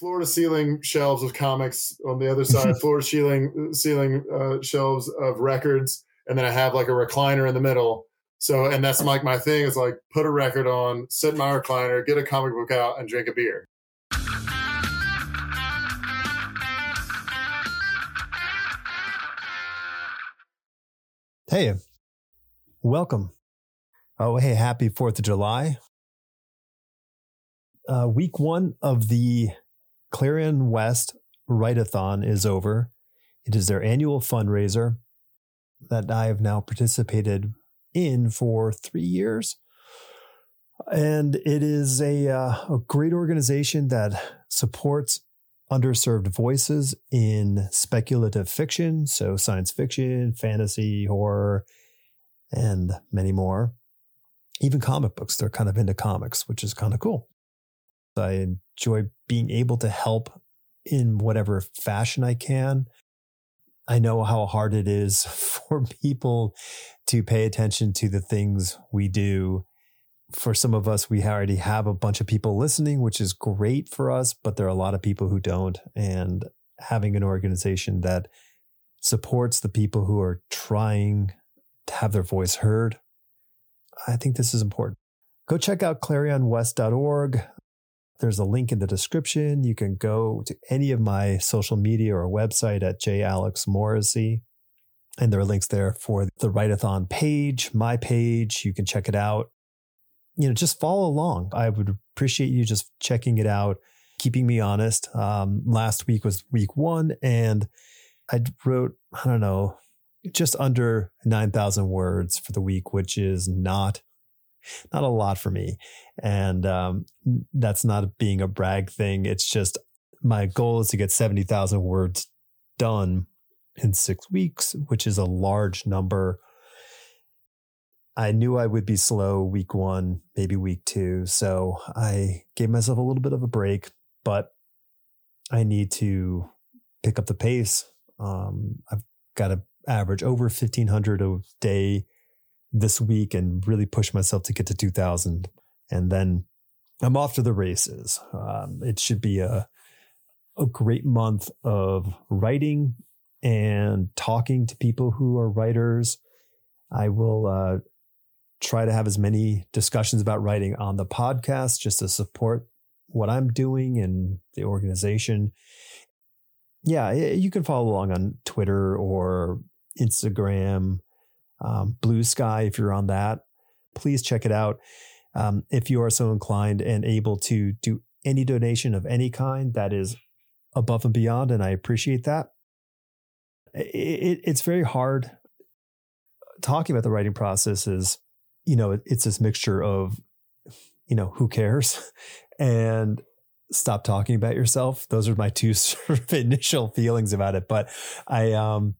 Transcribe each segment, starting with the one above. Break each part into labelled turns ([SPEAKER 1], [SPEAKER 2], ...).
[SPEAKER 1] floor to ceiling shelves of comics on the other side, floor to ceiling ceiling uh, shelves of records, and then I have like a recliner in the middle. So, and that's like my thing is like put a record on, sit in my recliner, get a comic book out, and drink a beer.
[SPEAKER 2] Hey, welcome. Oh, hey, happy 4th of July. Uh, week one of the Clarion West Write-a-thon is over. It is their annual fundraiser that I have now participated in for three years. And it is a, uh, a great organization that supports underserved voices in speculative fiction, so science fiction, fantasy, horror, and many more. Even comic books, they're kind of into comics, which is kind of cool. I enjoy being able to help in whatever fashion I can. I know how hard it is for people to pay attention to the things we do for some of us, we already have a bunch of people listening, which is great for us, but there are a lot of people who don't. And having an organization that supports the people who are trying to have their voice heard, I think this is important. Go check out clarionwest.org. There's a link in the description. You can go to any of my social media or website atjalexmorrissey. And there are links there for the Write-a-thon page, my page. You can check it out you know, just follow along. I would appreciate you just checking it out, keeping me honest. Um, last week was week one, and I wrote, I don't know, just under 9,000 words for the week, which is not not a lot for me. And um, that's not being a brag thing. It's just my goal is to get 70,000 words done in six weeks, which is a large number I knew I would be slow week one, maybe week two. So I gave myself a little bit of a break, but I need to pick up the pace. Um, I've got to average over 1500 a day this week and really push myself to get to 2000. And then I'm off to the races. Um, it should be a, a great month of writing and talking to people who are writers. I will uh, try to have as many discussions about writing on the podcast just to support what I'm doing and the organization. Yeah, you can follow along on Twitter or Instagram, um, Blue Sky if you're on that. Please check it out. Um, if you are so inclined and able to do any donation of any kind, that is above and beyond, and I appreciate that. It, it, it's very hard talking about the writing process is you know, it's this mixture of, you know, who cares and stop talking about yourself. Those are my two sort of initial feelings about it. But I, um,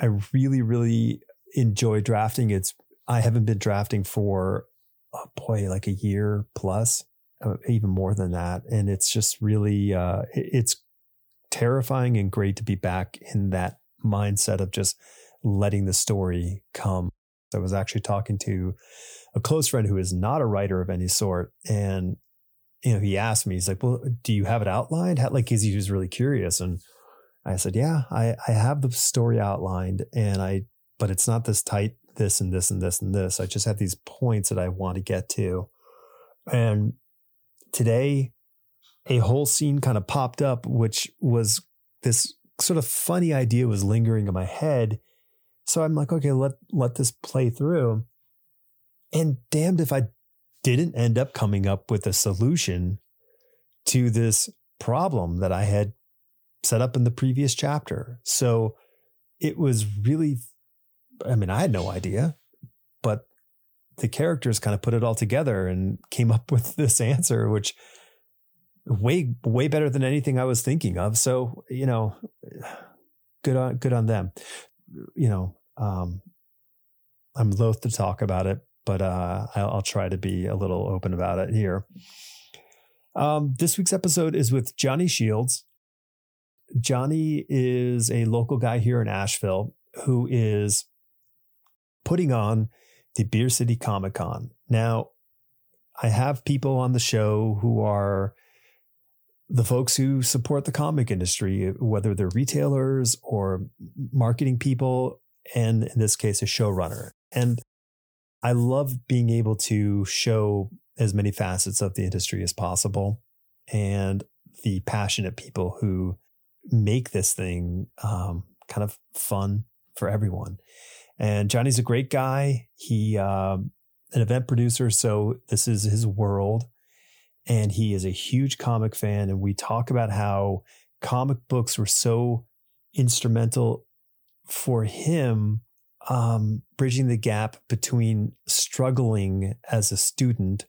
[SPEAKER 2] I really, really enjoy drafting. It's, I haven't been drafting for, oh boy, like a year plus, uh, even more than that. And it's just really, uh, it's terrifying and great to be back in that mindset of just letting the story come. I was actually talking to a close friend who is not a writer of any sort. And, you know, he asked me, he's like, well, do you have it outlined? How, like, he was really curious. And I said, yeah, I, I have the story outlined and I, but it's not this tight, this and this and this and this. I just have these points that I want to get to. And today, a whole scene kind of popped up, which was this sort of funny idea was lingering in my head so I'm like, okay, let let this play through. And damned if I didn't end up coming up with a solution to this problem that I had set up in the previous chapter. So it was really, I mean, I had no idea, but the characters kind of put it all together and came up with this answer, which way, way better than anything I was thinking of. So, you know, good on, good on them. You know, um, I'm loath to talk about it, but uh, I'll, I'll, try to be a little open about it here. Um, this week's episode is with Johnny Shields. Johnny is a local guy here in Asheville who is putting on the Beer City Comic Con. Now, I have people on the show who are the folks who support the comic industry, whether they're retailers or marketing people, and in this case, a showrunner. And I love being able to show as many facets of the industry as possible and the passionate people who make this thing um, kind of fun for everyone. And Johnny's a great guy. He um, an event producer, so this is his world, and he is a huge comic fan. And we talk about how comic books were so instrumental for him um, bridging the gap between struggling as a student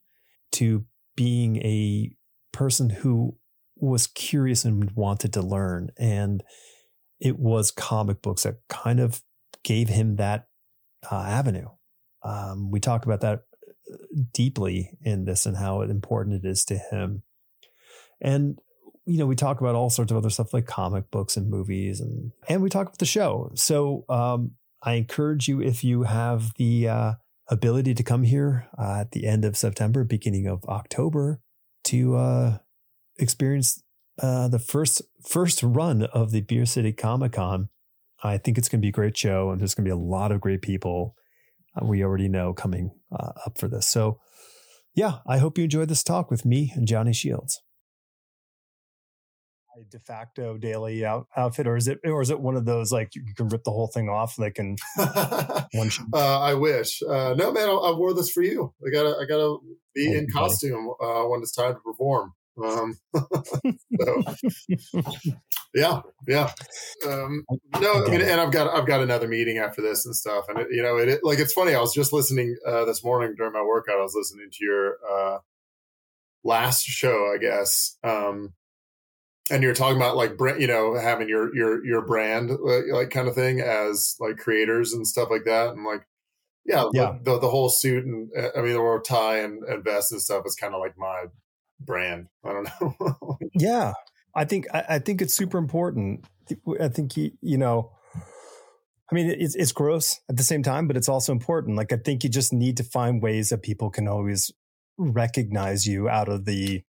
[SPEAKER 2] to being a person who was curious and wanted to learn. And it was comic books that kind of gave him that uh, avenue. Um, we talk about that uh, deeply in this and how important it is to him. And you know, we talk about all sorts of other stuff like comic books and movies, and and we talk about the show. So um, I encourage you if you have the uh, ability to come here uh, at the end of September, beginning of October, to uh, experience uh, the first first run of the Beer City Comic Con. I think it's going to be a great show, and there's going to be a lot of great people uh, we already know coming uh, up for this. So, yeah, I hope you enjoyed this talk with me and Johnny Shields de facto daily out, outfit, or is it, or is it one of those like you can rip the whole thing off like in
[SPEAKER 1] one? uh, I wish. Uh, no, man, I, I, wore this for you. I gotta, I gotta be oh, in costume uh, when it's time to perform. Um, so, yeah, yeah. Um, no, I mean, and I've got, I've got another meeting after this and stuff, and it, you know, it, it, like it's funny. I was just listening uh, this morning during my workout. I was listening to your uh, last show, I guess. Um, and you're talking about like you know having your your your brand like kind of thing as like creators and stuff like that and like yeah yeah the, the whole suit and uh, i mean the whole tie and, and vest and stuff is kind of like my brand i don't know
[SPEAKER 2] yeah i think I, I, think it's super important i think you, you know i mean it's, it's gross at the same time but it's also important like i think you just need to find ways that people can always recognize you out of the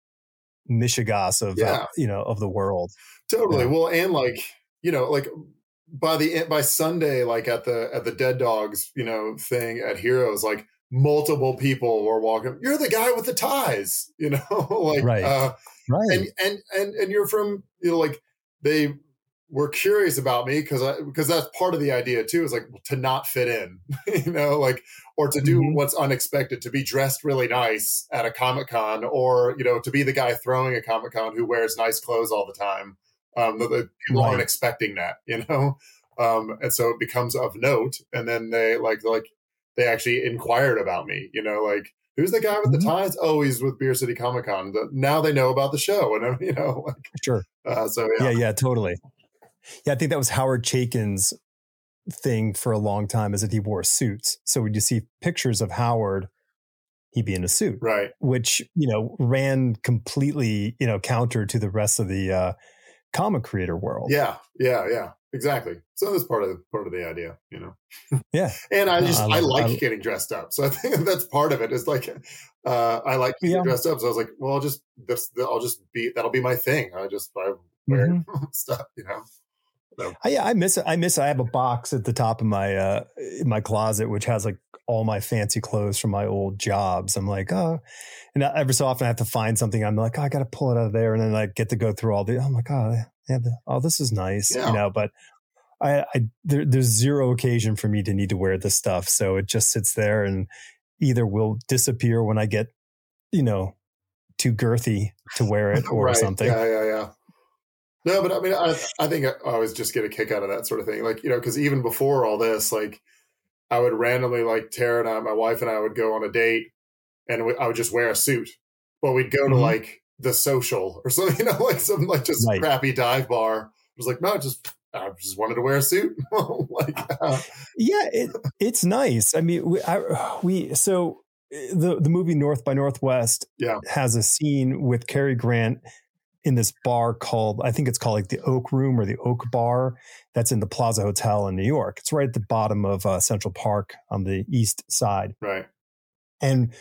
[SPEAKER 2] Michigas of yeah. uh, you know of the world.
[SPEAKER 1] Totally. Yeah. Well, and like you know, like by the by Sunday, like at the at the Dead Dogs, you know, thing at Heroes, like multiple people were walking. You're the guy with the ties, you know, like
[SPEAKER 2] right, uh, right,
[SPEAKER 1] and and and and you're from you know, like they were curious about me because I because that's part of the idea too is like to not fit in, you know, like or to do mm-hmm. what's unexpected, to be dressed really nice at a comic con, or you know, to be the guy throwing a comic con who wears nice clothes all the time. Um, the, the people right. aren't expecting that, you know, um, and so it becomes of note. And then they like like they actually inquired about me, you know, like who's the guy with mm-hmm. the ties? Oh, he's with Beer City Comic Con. Now they know about the show, and you know, like,
[SPEAKER 2] sure.
[SPEAKER 1] Uh, so
[SPEAKER 2] yeah. yeah, yeah, totally. Yeah, I think that was Howard Chaykin's thing for a long time is that he wore suits. So when you see pictures of Howard, he'd be in a suit.
[SPEAKER 1] Right.
[SPEAKER 2] Which, you know, ran completely, you know, counter to the rest of the uh, comic creator world.
[SPEAKER 1] Yeah. Yeah. Yeah. Exactly. So that's part of the, part of the idea, you know.
[SPEAKER 2] Yeah.
[SPEAKER 1] and I just I, I like I, getting dressed up. So I think that's part of it. it. Is like uh I like getting yeah. dressed up. So I was like, well, I'll just this I'll just be that'll be my thing. I just I wear mm-hmm. stuff, you know.
[SPEAKER 2] So. I, yeah, I miss it. I miss. It. I have a box at the top of my uh my closet which has like all my fancy clothes from my old jobs. I'm like, oh, and every so often I have to find something. I'm like, oh, I got to pull it out of there, and then I get to go through all the. I'm like, oh, yeah, oh, this is nice, yeah. you know. But I, I there, there's zero occasion for me to need to wear this stuff, so it just sits there and either will disappear when I get, you know, too girthy to wear it or
[SPEAKER 1] right.
[SPEAKER 2] something.
[SPEAKER 1] Yeah, yeah, yeah. No, but I mean, I, I think I always just get a kick out of that sort of thing. Like, you know, because even before all this, like, I would randomly, like, Tara and I, my wife and I would go on a date and we, I would just wear a suit. But we'd go mm-hmm. to, like, the social or something, you know, like some, like, just right. crappy dive bar. I was like, no, just, I just wanted to wear a suit. like, uh,
[SPEAKER 2] yeah, it, it's nice. I mean, we, I, we, so eh, the, the movie North by Northwest
[SPEAKER 1] yeah.
[SPEAKER 2] has a scene with Cary Grant in this bar called I think it's called like the Oak Room or the Oak Bar that's in the Plaza Hotel in New York. It's right at the bottom of uh, Central Park on the east side.
[SPEAKER 1] Right.
[SPEAKER 2] And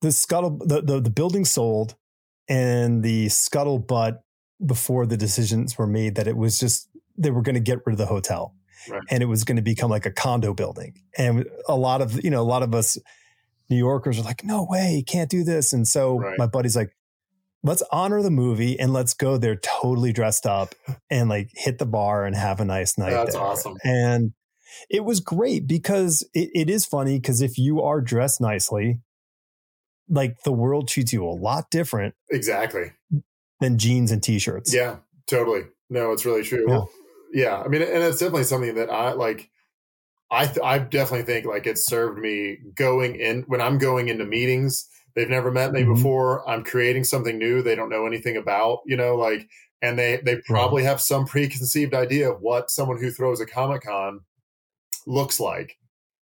[SPEAKER 2] the scuttle the, the the building sold and the scuttlebutt before the decisions were made that it was just they were going to get rid of the hotel
[SPEAKER 1] Right.
[SPEAKER 2] and it was going to become like a condo building. And a lot of, you know, a lot of us New Yorkers are like, no way, you can't do this. And so
[SPEAKER 1] Right.
[SPEAKER 2] my buddy's like, let's honor the movie and let's go there totally dressed up and like hit the bar and have a nice night.
[SPEAKER 1] That's
[SPEAKER 2] there.
[SPEAKER 1] awesome.
[SPEAKER 2] And it was great because it, it is funny because if you are dressed nicely, like the world treats you a lot different
[SPEAKER 1] Exactly.
[SPEAKER 2] than jeans and t-shirts.
[SPEAKER 1] Yeah, totally. No, it's really true.
[SPEAKER 2] Yeah.
[SPEAKER 1] Yeah. I mean, and it's definitely something that I like. I th- I definitely think like it served me going in when I'm going into meetings. They've never met me
[SPEAKER 2] Mhm.
[SPEAKER 1] before. I'm creating something new they don't know anything about. You know, like, and they they probably have some preconceived idea of what someone who throws a comic con looks like.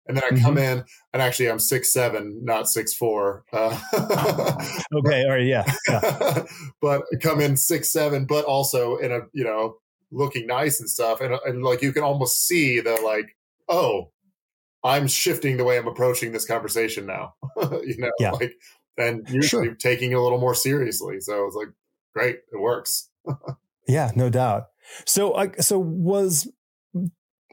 [SPEAKER 1] And then I come
[SPEAKER 2] Mm-hmm.
[SPEAKER 1] in, and actually I'm six seven, not six four. Uh,
[SPEAKER 2] Okay. All right. Yeah. yeah.
[SPEAKER 1] but come in six seven, but also in a you know looking nice and stuff, and, and like you can almost see the like, oh, I'm shifting the way I'm approaching this conversation now. you know,
[SPEAKER 2] Yeah.
[SPEAKER 1] like and usually
[SPEAKER 2] Sure.
[SPEAKER 1] taking it a little more seriously. So it's like, great, it works.
[SPEAKER 2] Yeah, no doubt. So, I so was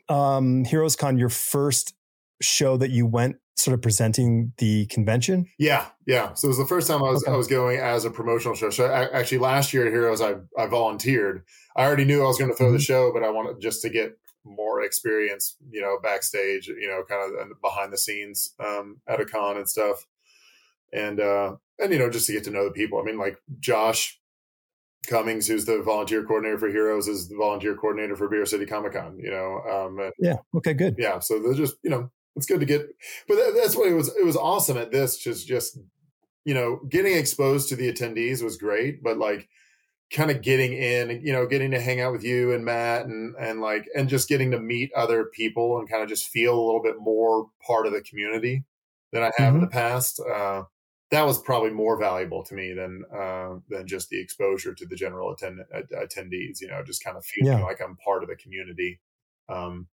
[SPEAKER 2] um, Heroes Con your first show that you went sort of presenting the convention?
[SPEAKER 1] Yeah, yeah. So it was the first time I was
[SPEAKER 2] Okay.
[SPEAKER 1] I was going as a promotional show. So I, actually, last year at Heroes, I I volunteered. I already knew I was going to throw the
[SPEAKER 2] Mhm.
[SPEAKER 1] show, but I wanted just to get more experience, you know, backstage, you know, kind of behind the scenes um, at a con and stuff, and uh, and you know, just to get to know the people. I mean, like Josh Cummings, who's the volunteer coordinator for Heroes, is the volunteer coordinator for Beer City Comic Con. You know, um, and
[SPEAKER 2] Yeah. Okay. Good.
[SPEAKER 1] yeah so they're just you know it's good to get but that, that's what it was it was awesome at this just just you know getting exposed to the attendees was great but like kind of getting in you know getting to hang out with you and matt and and like and just getting to meet other people and kind of just feel a little bit more part of the community than i have in the past uh that was probably more valuable to me than uh, than just the exposure to the general attend- attendees. You know, just kind of feeling
[SPEAKER 2] Yeah.
[SPEAKER 1] like I'm part of the community um,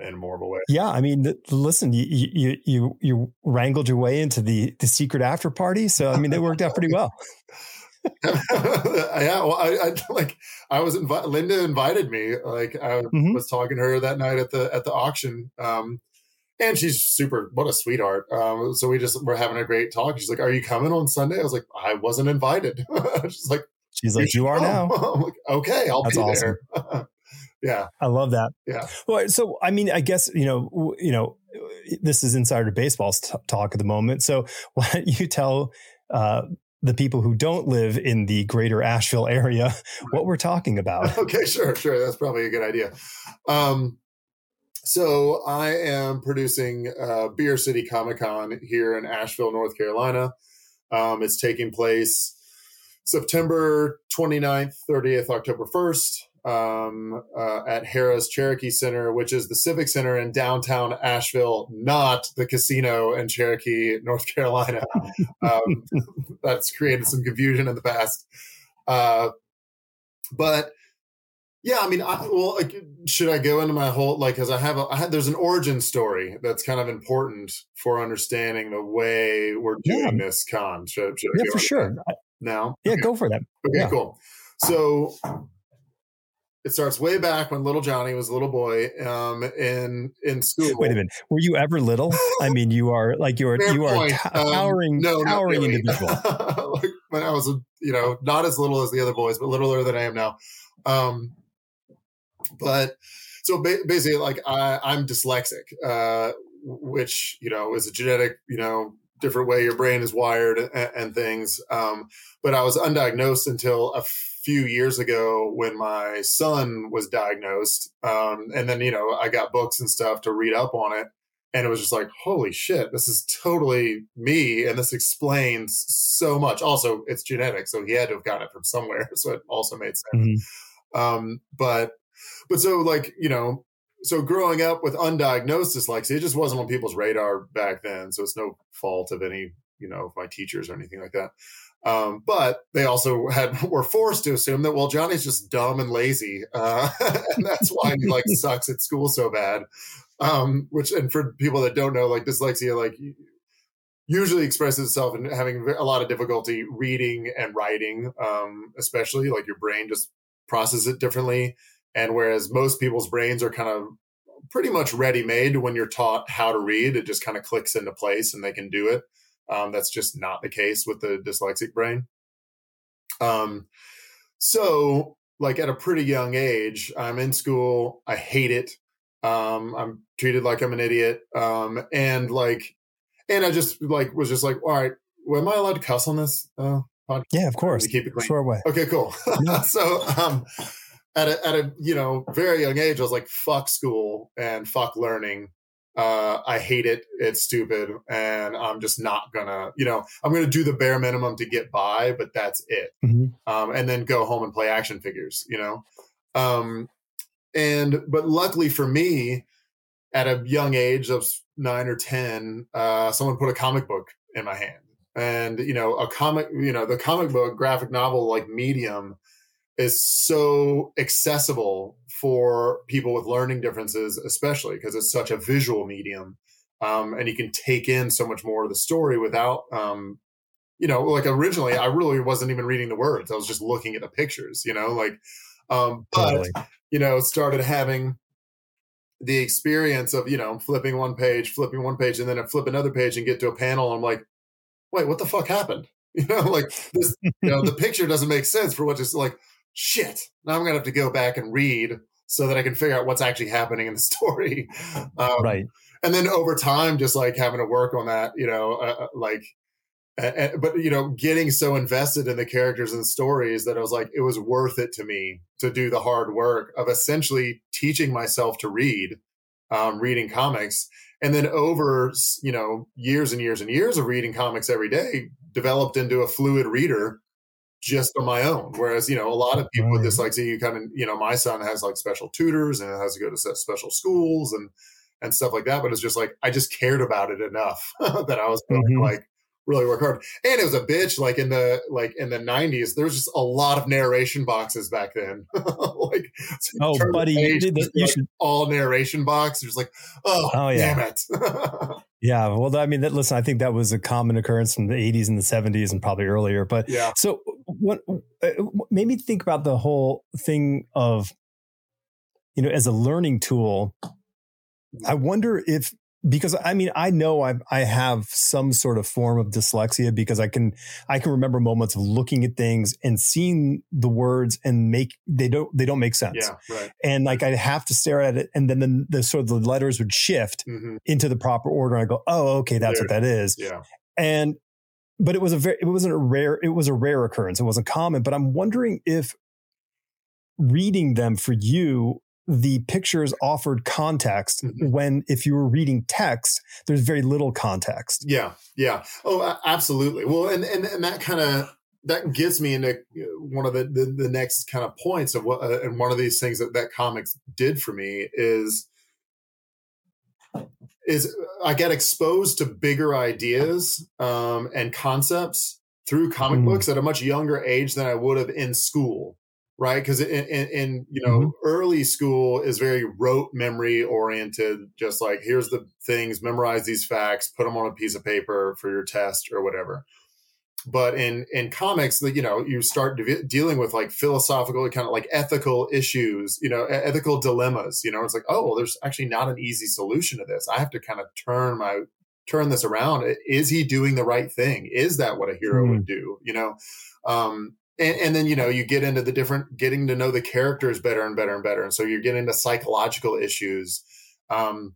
[SPEAKER 1] in more of a way.
[SPEAKER 2] Yeah. I mean, th- listen, you, you, you, you wrangled your way into the, the secret after party. So, I mean, they worked out pretty well.
[SPEAKER 1] yeah, well, I, I like I was invited. Linda invited me. Like I
[SPEAKER 2] Mhm.
[SPEAKER 1] was talking to her that night at the at the auction, um, and she's super. What a sweetheart. Um, so we just were having a great talk. She's like, "Are you coming on Sunday?" I was like, "I wasn't invited." She's like,
[SPEAKER 2] She's like, you are
[SPEAKER 1] should
[SPEAKER 2] now.
[SPEAKER 1] I'm like, "Okay, I'll
[SPEAKER 2] That's
[SPEAKER 1] be
[SPEAKER 2] awesome.
[SPEAKER 1] there." yeah,
[SPEAKER 2] I love that.
[SPEAKER 1] Yeah.
[SPEAKER 2] Well, so I mean, I guess you know, you know, this is insider baseball's t- talk at the moment. So why don't you tell uh, the people who don't live in the greater Asheville area what we're talking about?
[SPEAKER 1] okay, sure, sure. That's probably a good idea. Um, so I am producing uh, Beer City Comic Con here in Asheville, North Carolina. Um, it's taking place September 29th, 30th, October 1st um, uh, at Harrah's Cherokee Center, which is the Civic Center in downtown Asheville, not the casino in Cherokee, North Carolina. Um, that's created some confusion in the past. Uh, but yeah, I mean, I, well, like, should I go into my whole like? Because I have, a, I have, there's an origin story that's kind of important for understanding the way we're doing this con. Should, should
[SPEAKER 2] Yeah, for sure.
[SPEAKER 1] now?
[SPEAKER 2] Yeah,
[SPEAKER 1] Okay.
[SPEAKER 2] go for that.
[SPEAKER 1] Okay,
[SPEAKER 2] Yeah.
[SPEAKER 1] cool. So it starts way back when little Johnny was a little boy um, in in school.
[SPEAKER 2] Wait a minute. Were you ever little? I mean, you are like you are
[SPEAKER 1] Fair
[SPEAKER 2] you are
[SPEAKER 1] point.
[SPEAKER 2] a
[SPEAKER 1] Um,
[SPEAKER 2] towering
[SPEAKER 1] no,
[SPEAKER 2] towering
[SPEAKER 1] really.
[SPEAKER 2] individual.
[SPEAKER 1] like when I was, you know, not as little as the other boys, but littler than I am now. Um, but so ba- basically, like I, I'm dyslexic, uh, which you know is a genetic, you know, different way your brain is wired and, and things. Um, but I was undiagnosed until a few years ago when my son was diagnosed, um, and then you know I got books and stuff to read up on it and it was just like holy shit this is totally me and this explains so much also it's genetic so he had to have gotten it from somewhere so it also made sense
[SPEAKER 2] Mhm.
[SPEAKER 1] um but but so like you know so growing up with undiagnosed dyslexia it just wasn't on people's radar back then so it's no fault of any you know of my teachers or anything like that um, but they also had were forced to assume that well Johnny's just dumb and lazy, uh, and that's why he like sucks at school so bad um which and for people that don't know like dyslexia like usually expresses itself in having a lot of difficulty reading and writing, um, especially like your brain just processes it differently. And whereas most people's brains are kind of pretty much ready made when you're taught how to read, it just kind of clicks into place and they can do it. Um, that's just not the case with the dyslexic brain. Um, so, like at a pretty young age, I'm in school. I hate it. Um, I'm treated like I'm an idiot. Um, and like, and I just like was just like, all right, well, am I allowed to cuss on this? Uh,
[SPEAKER 2] podcast? Yeah, of course.
[SPEAKER 1] keep it clean.
[SPEAKER 2] Sure way.
[SPEAKER 1] Okay, cool. so, um, at a, at a you know very young age, I was like, fuck school and fuck learning. Uh, I hate it. It's stupid, and I'm just not gonna. You know, I'm gonna do the bare minimum to get by, but that's it. Mm-hmm. Um, and then go home and play action figures. You know, um, and but luckily for me, at a young age of nine or ten, uh, someone put a comic book in my hand, and you know, a comic. You know, the comic book graphic novel like medium is so accessible for people with learning differences, especially because it's such a visual medium. Um, and you can take in so much more of the story without, um, you know, like originally I really wasn't even reading the words. I was just looking at the pictures, you know, like, um, but, totally. you know, started having the experience of, you know, flipping one page, flipping one page, and then I flip another page and get to a panel. And I'm like, wait, what the fuck happened? You know, like this, you know, the picture doesn't make sense for what just like, shit, now I'm going to have to go back and read so that I can figure out what's actually happening in the story.
[SPEAKER 2] Um, right.
[SPEAKER 1] And then over time, just like having to work on that, you know, uh, uh like, uh, but you know, getting so invested in the characters and stories that I was like, it was worth it to me to do the hard work of essentially teaching myself to read, um, reading comics, and then over you know years and years and years of reading comics every day, developed into a fluid reader just on my own. Whereas, you know, a lot of people with dyslexia, you kind of, you know, my son has like special tutors and has to go to special schools and and stuff like that. But it's just like I just cared about it enough that I was mm-hmm. like really work hard. And it was a bitch. Like in the like in the nineties, there was just a lot of narration boxes back then. like
[SPEAKER 2] so oh, buddy, page, you,
[SPEAKER 1] you like should all narration box. Just like oh, oh yeah. damn it.
[SPEAKER 2] yeah, well, I mean, that, listen, I think that was a common occurrence in the '80s and the '70s and probably earlier. But
[SPEAKER 1] yeah,
[SPEAKER 2] so what uh, made me think about the whole thing of you know as a learning tool. I wonder if because I mean I know I I have some sort of form of dyslexia because I can I can remember moments of looking at things and seeing the words and make they don't they don't make sense.
[SPEAKER 1] Yeah, right.
[SPEAKER 2] And like I have to stare at it and then the, the sort of the letters would shift mm-hmm. into the proper order and I go, "Oh, okay, that's there. what that is."
[SPEAKER 1] Yeah.
[SPEAKER 2] And but it was a very it wasn't a rare it was a rare occurrence. It wasn't common, but I'm wondering if reading them for you the pictures offered context mm-hmm. when if you were reading text there's very little context
[SPEAKER 1] yeah yeah oh absolutely well and and, and that kind of that gets me into one of the, the, the next kind of points of what uh, and one of these things that that comics did for me is is I get exposed to bigger ideas um, and concepts through comic mm. books at a much younger age than I would have in school right? Because in, in, in, you know mm-hmm. early school is very rote memory oriented, just like here's the things, memorize these facts, put them on a piece of paper for your test or whatever. But in in comics, you know, you start de- dealing with like philosophical, kind of like ethical issues, you know, ethical dilemmas. You know, it's like, oh, well, there's actually not an easy solution to this. I have to kind of turn my turn this around. Is he doing the right thing? Is that what a hero mm-hmm. would do? You know, um, and, and, then you know you get into the different getting to know the characters better and better and better. And so you're getting into psychological issues um,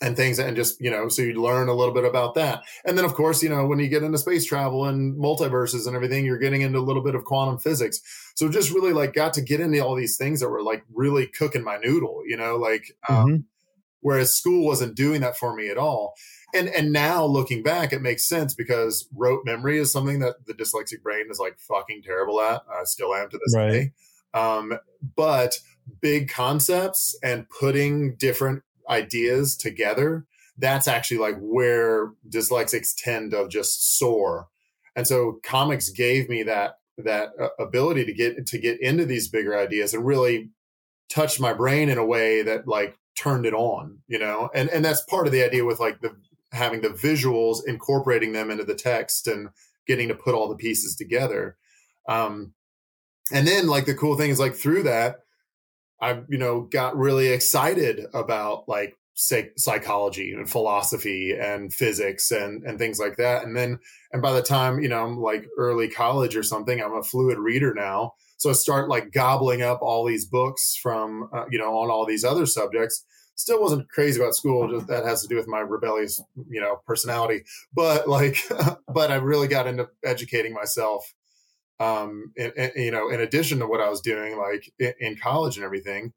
[SPEAKER 1] and things and just you know so you learn a little bit about that. And then of course you know when you get into space travel and multiverses and everything you're getting into a little bit of quantum physics. So just really like got to get into all these things that were like really cooking my noodle you know like um, mm-hmm. whereas school wasn't doing that for me at all and and now looking back, it makes sense because rote memory is something that the dyslexic brain is like fucking terrible at. I still am to this right. day. Um, but big concepts and putting different ideas together, that's actually like where dyslexics tend to just soar. And so comics gave me that that uh, ability to get to get into these bigger ideas and really touch my brain in a way that like turned it on, you know. And and that's part of the idea with like the having the visuals, incorporating them into the text, and getting to put all the pieces together. Um, and then like the cool thing is like through that, I you know got really excited about like psychology and philosophy and physics and and things like that. And then and by the time you know i'm like early college or something i'm a fluid reader now. So i start like gobbling up all these books from uh, you know on all these other subjects still wasn't crazy about school just that has to do with my rebellious you know personality. But like but i really got into educating myself um in, in, you know in addition to what i was doing like in, in college and everything.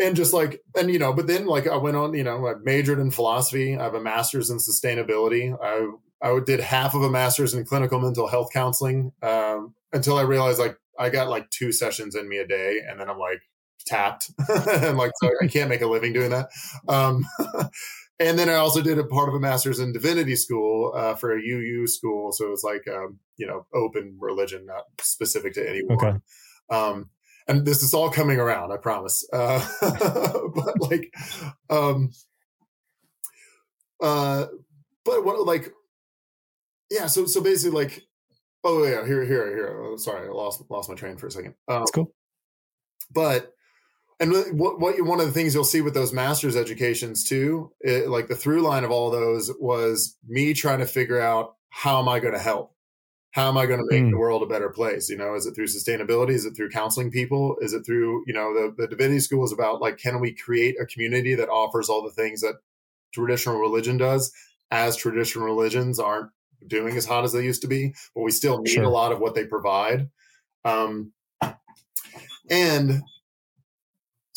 [SPEAKER 1] And just like and you know but then like i went on you know i majored in philosophy. I have a master's in sustainability. I i did half of a master's in clinical mental health counseling um, until i realized like i got like two sessions in me a day. And then i'm like tapped and like so i can't make a living doing that um, and then i also did a part of a master's in divinity school uh, for a uu school so it's like um, you know open religion not specific to anyone okay. um, and this is all coming around, I promise. Uh, but like, um, uh, but what like, yeah. So so basically, like, oh yeah, here here here. Oh, sorry, I lost lost my train for a second.
[SPEAKER 2] Um, That's cool.
[SPEAKER 1] But and what what you, one of the things you'll see with those master's educations too, it, like the through line of all those was me trying to figure out how am I going to help how am I going to make mm. the world a better place? You know, is it through sustainability? Is it through counseling people? Is it through, you know, the, the divinity school is about like, can we create a community that offers all the things that traditional religion does as traditional religions aren't doing as hot as they used to be, but we still need sure. a lot of what they provide. Um, and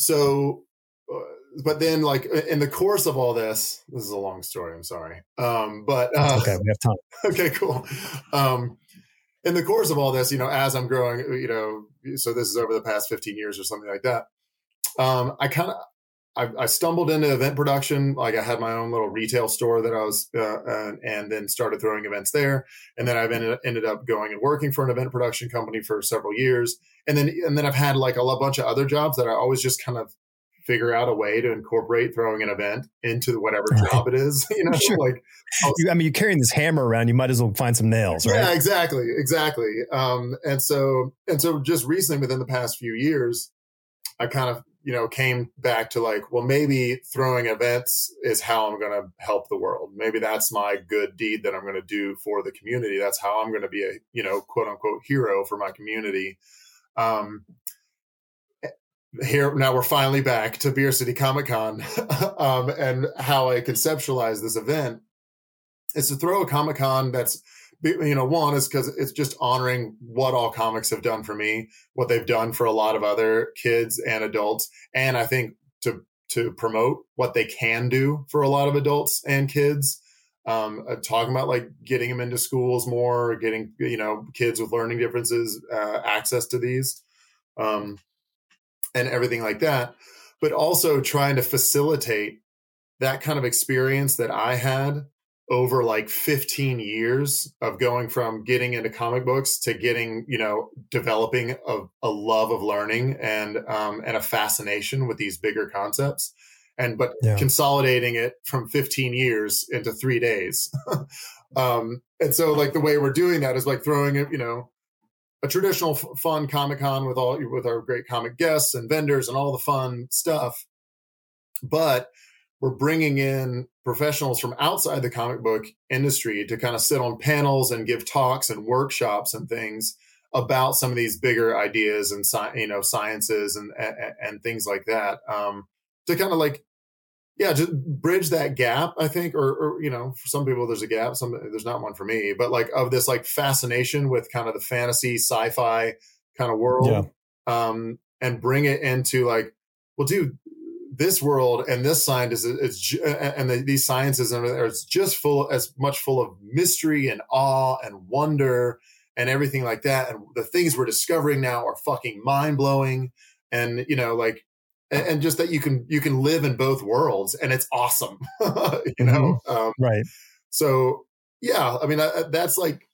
[SPEAKER 1] so, uh, but then like in the course of all this, this is a long story. I'm sorry. Um, but,
[SPEAKER 2] uh, okay. We have time.
[SPEAKER 1] Okay, cool. Um, in the course of all this, you know, as I'm growing, you know, so this is over the past 15 years or something like that. Um, I kind of, I, I, stumbled into event production. Like I had my own little retail store that I was, uh, and, and, then started throwing events there. And then I've ended, ended up going and working for an event production company for several years. And then, and then I've had like a bunch of other jobs that I always just kind of figure out a way to incorporate throwing an event into whatever job it is. You know, sure. like
[SPEAKER 2] you, I mean, you're carrying this hammer around. You might as well find some nails, right?
[SPEAKER 1] Yeah, exactly, exactly. Um, and so, and so, just recently, within the past few years, I kind of you know came back to like, well, maybe throwing events is how I'm going to help the world. Maybe that's my good deed that I'm going to do for the community. That's how I'm going to be a you know quote unquote hero for my community. Um, here now we're finally back to Beer City Comic Con, um, and how I conceptualize this event is to throw a Comic Con that's you know one is because it's just honoring what all comics have done for me, what they've done for a lot of other kids and adults, and I think to to promote what they can do for a lot of adults and kids. Um, uh, talking about like getting them into schools more, getting you know kids with learning differences uh, access to these. Um, and everything like that, but also trying to facilitate that kind of experience that I had over like 15 years of going from getting into comic books to getting, you know, developing a, a love of learning and um, and a fascination with these bigger concepts. And but yeah. consolidating it from 15 years into three days. um, and so like the way we're doing that is like throwing it, you know, a traditional f- fun Comic Con with all with our great comic guests and vendors and all the fun stuff, but we're bringing in professionals from outside the comic book industry to kind of sit on panels and give talks and workshops and things about some of these bigger ideas and you know sciences and and, and things like that um, to kind of like yeah, just bridge that gap, I think, or, or, you know, for some people there's a gap, some there's not one for me, but like of this like fascination with kind of the fantasy sci-fi kind of world, yeah. um, and bring it into like, well, dude, this world and this science is it's and the, these sciences are it's just full as much full of mystery and awe and wonder and everything like that, and the things we're discovering now are fucking mind blowing, and you know, like and, and, just that you can you can live in both worlds and it's awesome you know
[SPEAKER 2] mm-hmm. um, right.
[SPEAKER 1] so yeah i mean I, that's like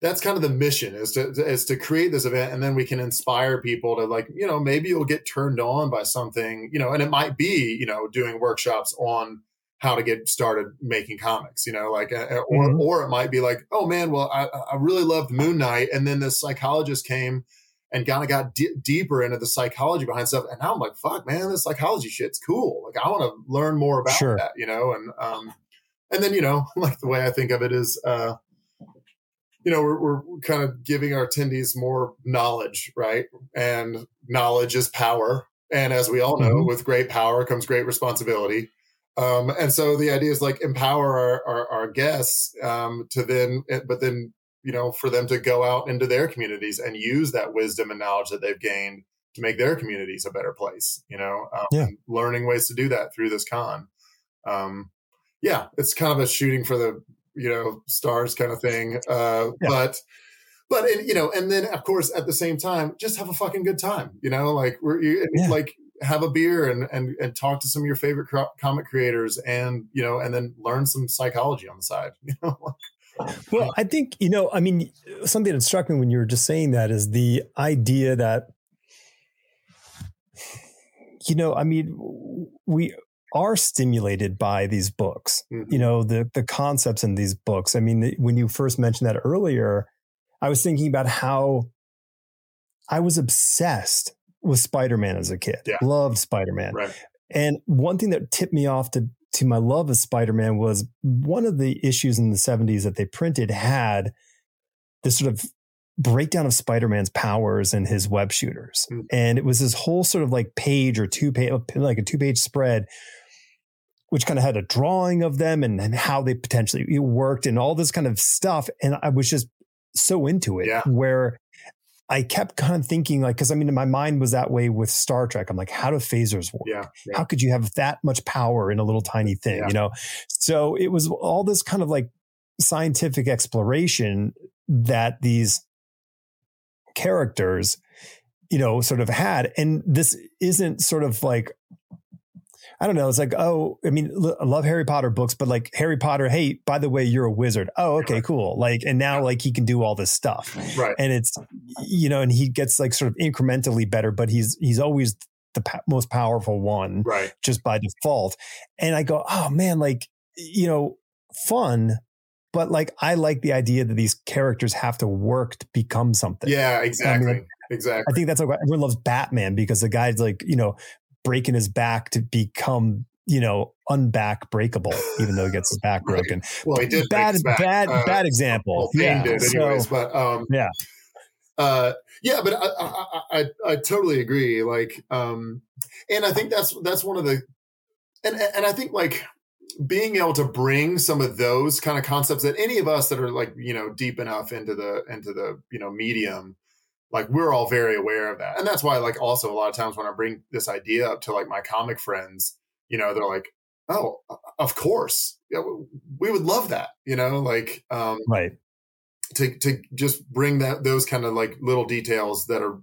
[SPEAKER 1] that's kind of the mission is to is to create this event and then we can inspire people to like you know maybe you'll get turned on by something you know and it might be you know doing workshops on how to get started making comics, you know, like, uh, uh, or, mm-hmm. or it might be like, oh man, well, I, I really loved Moon Knight. And then this psychologist came and kind of got d- deeper into the psychology behind stuff. And now I'm like, fuck, man, this psychology shit's cool. Like, I want to learn more about sure. that, you know? And, um, and then, you know, like the way I think of it is, uh, you know, we're, we're kind of giving our attendees more knowledge, right? And knowledge is power. And as we all know, mm-hmm. with great power comes great responsibility. Um, and so the idea is like empower our, our, our guests um, to then, eh, but then, you know, for them to go out into their communities and use that wisdom and knowledge that they've gained to make their communities a better place, you know, um, yeah. learning ways to do that through this con. Um, yeah, it's kind of a shooting for the, you know, stars kind of thing. Uh, yeah. But, but you know, and then of course at the same time, just have a fucking good time. You know, like we're you, yeah. like have a beer and, and and talk to some of your favorite comic creators and you know and then learn some psychology on the side you know
[SPEAKER 2] well i think you know i mean something that struck me when you were just saying that is the idea that you know i mean we are stimulated by these books mm-hmm. you know the the concepts in these books i mean when you first mentioned that earlier i was thinking about how i was obsessed with Spider-Man as a kid. Yeah. Loved Spider-Man. Right. And one thing that tipped me off to to my love of Spider-Man was one of the issues in the 70s that they printed had this sort of breakdown of Spider-Man's powers and his web shooters. Mm. And it was this whole sort of like page or two page like a two-page spread which kind of had a drawing of them and, and how they potentially worked and all this kind of stuff. And I was just so into it yeah. where I kept kind of thinking like, cause I mean, my mind was that way with Star Trek. I'm like, how do phasers work? Yeah, yeah. How could you have that much power in a little tiny thing, you know? So it was all this kind of like scientific exploration that these characters, you know, sort of had. And this isn't sort of like, I don't know. It's like, oh, I mean, I love Harry Potter books, but like Harry Potter, hey, by the way, you're a wizard. Oh, okay, cool. Like, and now like he can do all this stuff.
[SPEAKER 1] Right.
[SPEAKER 2] And it's, you know, and he gets like sort of incrementally better, but he's, he's always the most powerful one.
[SPEAKER 1] Right.
[SPEAKER 2] Just by default. And I go, oh man, like, you know, fun, but like I like the idea that these characters have to work to become something.
[SPEAKER 1] Yeah, exactly. I mean, exactly.
[SPEAKER 2] I think that's like everyone loves Batman because the guy's like, you know, breaking his back to become you know, unback breakable, even though he gets his back broken.
[SPEAKER 1] right. Well, he did.
[SPEAKER 2] Bad, bad, uh, bad example.
[SPEAKER 1] Yeah. Did anyways, so, but um,
[SPEAKER 2] yeah,
[SPEAKER 1] uh, yeah, but I, I, I, I, totally agree. Like, um, and I think that's that's one of the, and and I think like being able to bring some of those kind of concepts that any of us that are like you know deep enough into the into the you know medium like we're all very aware of that. And that's why like also a lot of times when i bring this idea up to like my comic friends you know they're like oh of course. Yeah, we would love that you know like um
[SPEAKER 2] right.
[SPEAKER 1] to to just bring that those kind of like little details that are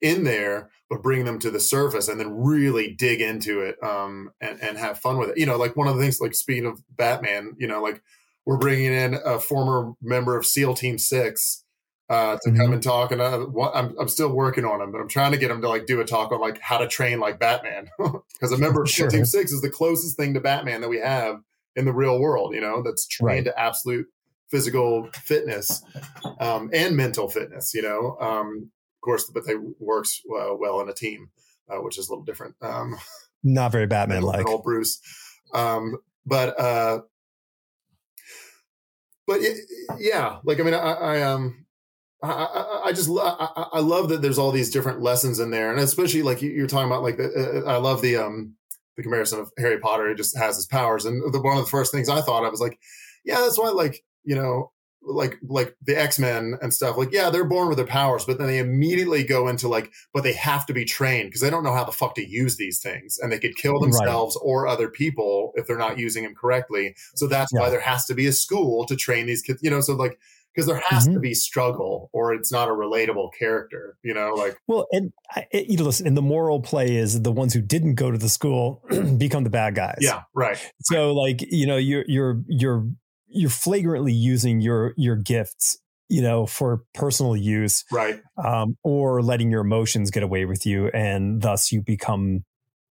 [SPEAKER 1] in there but bring them to the surface and then really dig into it um and and have fun with it. You know like one of the things like speaking of batman you know like we're bringing in a former member of seal team 6 uh, to mm-hmm. come and talk. And uh, I'm, I'm still working on him, but I'm trying to get him to like do a talk on like how to train like Batman. Because a member of sure. Team Six is the closest thing to Batman that we have in the real world. You know, that's trained right. to absolute physical fitness um, and mental fitness. You know, um, of course, but they works uh, well in a team, uh, which is a little different. Um,
[SPEAKER 2] Not very Batman like.
[SPEAKER 1] Old Bruce, um, but uh, but it, yeah, like I mean, I, I um I, I, just I, I, love that there's all these different lessons in there, and especially like you're talking about like the, uh, I love the um the comparison of Harry Potter. He just has his powers, and the, one of the first things I thought I was like, yeah, that's why like you know like like the X-Men and stuff like yeah they're born with their powers but then they immediately go into like but they have to be trained because they don't know how the fuck to use these things and they could kill themselves right. or other people if they're not using them correctly so that's yeah. why there has to be a school to train these kids you know so like because there has mm-hmm. to be struggle or it's not a relatable character you know like
[SPEAKER 2] well and you know listen and the moral play is the ones who didn't go to the school become the bad guys.
[SPEAKER 1] Yeah right
[SPEAKER 2] so like you know you're you're you're you're flagrantly using your your gifts you know for personal use
[SPEAKER 1] right.
[SPEAKER 2] um, or letting your emotions get away with you and thus you become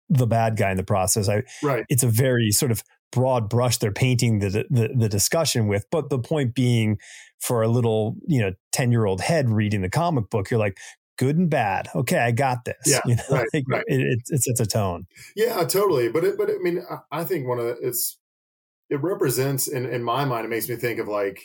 [SPEAKER 2] the bad guy in the process. I
[SPEAKER 1] right.
[SPEAKER 2] it's a very sort of broad brush they're painting the, the, the discussion with. But the point being, for a little you know ten year old head reading the comic book, you're like, good and bad. Okay, I got this.
[SPEAKER 1] Yeah,
[SPEAKER 2] you know,
[SPEAKER 1] right,
[SPEAKER 2] like
[SPEAKER 1] right.
[SPEAKER 2] It, it, it sets a tone.
[SPEAKER 1] Yeah, totally. But it, but I mean, I, I think one of the, it's it represents in in my mind. It makes me think of like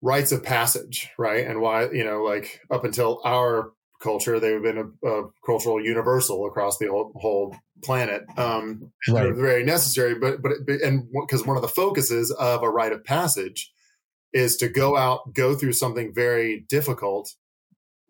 [SPEAKER 1] rites of passage, right? And why you know, like up until our culture, they've been a, a cultural universal across the whole, whole planet. Um,
[SPEAKER 2] Right.
[SPEAKER 1] They're very necessary, but but and because one of the focuses of a rite of passage is to go out, go through something very difficult,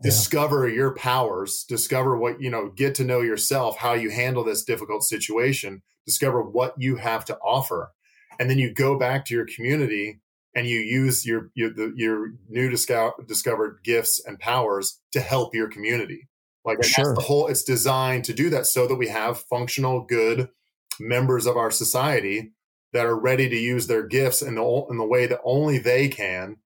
[SPEAKER 2] Yeah.
[SPEAKER 1] discover your powers, discover what you know, get to know yourself, how you handle this difficult situation, discover what you have to offer, and then you go back to your community and you use your your the, your new discover, discovered gifts and powers to help your community. Like
[SPEAKER 2] Sure.
[SPEAKER 1] that's the whole. It's designed to do that so that we have functional, good members of our society that are ready to use their gifts in the in the way that only they can,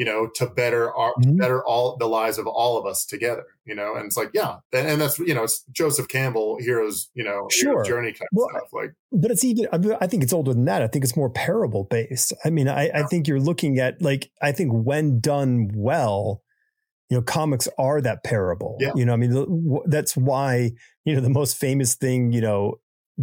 [SPEAKER 1] you know, to better our
[SPEAKER 2] Mhm.
[SPEAKER 1] better all the lives of all of us together. You know, and it's like yeah, and, and that's you know, it's Joseph Campbell, heroes, you know,
[SPEAKER 2] Sure.
[SPEAKER 1] journey kind
[SPEAKER 2] Well,
[SPEAKER 1] of stuff. Like
[SPEAKER 2] but it's even I think it's older than that i think it's more parable based i mean I, I think you're looking at like i think when done well you know comics are that parable
[SPEAKER 1] Yeah.
[SPEAKER 2] you know i mean that's why you know the most famous thing you know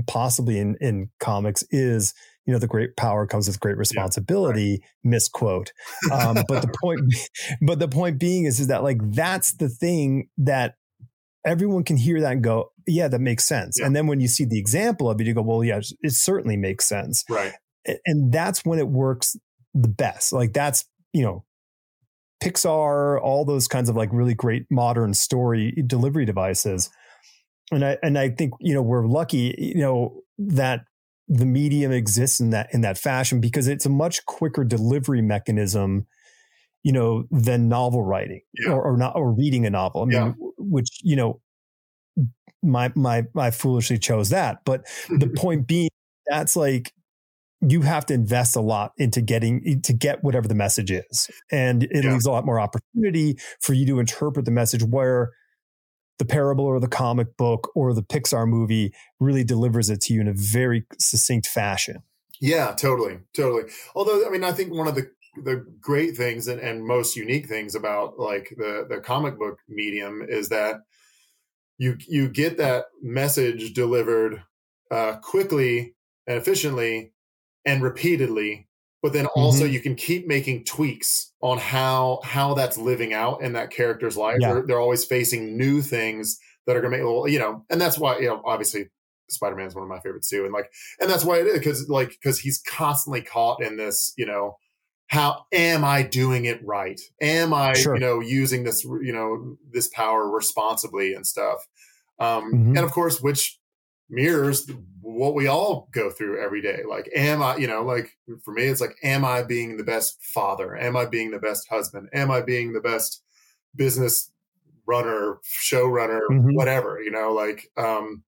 [SPEAKER 2] possibly in in comics is you know the great power comes with great responsibility misquote. Um, but the point but the point being is is that like that's the thing that everyone can hear that and go yeah that makes sense.
[SPEAKER 1] Yeah.
[SPEAKER 2] and then when you see the example of it you go well yeah it certainly makes sense.
[SPEAKER 1] Right,
[SPEAKER 2] and that's when it works the best. Like that's you know pixar all those kinds of like really great modern story delivery devices. And i and i think you know we're lucky you know that the medium exists in that in that fashion because it's a much quicker delivery mechanism you know than novel writing
[SPEAKER 1] Yeah.
[SPEAKER 2] or, or not or reading a novel i mean
[SPEAKER 1] Yeah.
[SPEAKER 2] which you know my my i foolishly chose that but the point being that's like you have to invest a lot into getting to get whatever the message is and it
[SPEAKER 1] Yeah.
[SPEAKER 2] leaves a lot more opportunity for you to interpret the message where the parable or the comic book or the pixar movie really delivers it to you in a very succinct fashion
[SPEAKER 1] Yeah, totally, totally. Although, I mean, I think one of the the great things and, and most unique things about like the the comic book medium is that you you get that message delivered uh, quickly and efficiently and repeatedly, but then also
[SPEAKER 2] Mhm.
[SPEAKER 1] you can keep making tweaks on how how that's living out in that character's life.
[SPEAKER 2] Yeah.
[SPEAKER 1] They're, they're always facing new things that are going to make a little, you know, and that's why you know obviously Spider Man is one of my favorites too, and like and that's why it is because like because he's constantly caught in this you know how am i doing it right am i
[SPEAKER 2] Sure.
[SPEAKER 1] you know using this you know this power responsibly and stuff um
[SPEAKER 2] Mhm.
[SPEAKER 1] and of course which mirrors what we all go through every day like am i you know like for me it's like am i being the best father am i being the best husband am i being the best business runner showrunner
[SPEAKER 2] Mhm.
[SPEAKER 1] whatever you know like um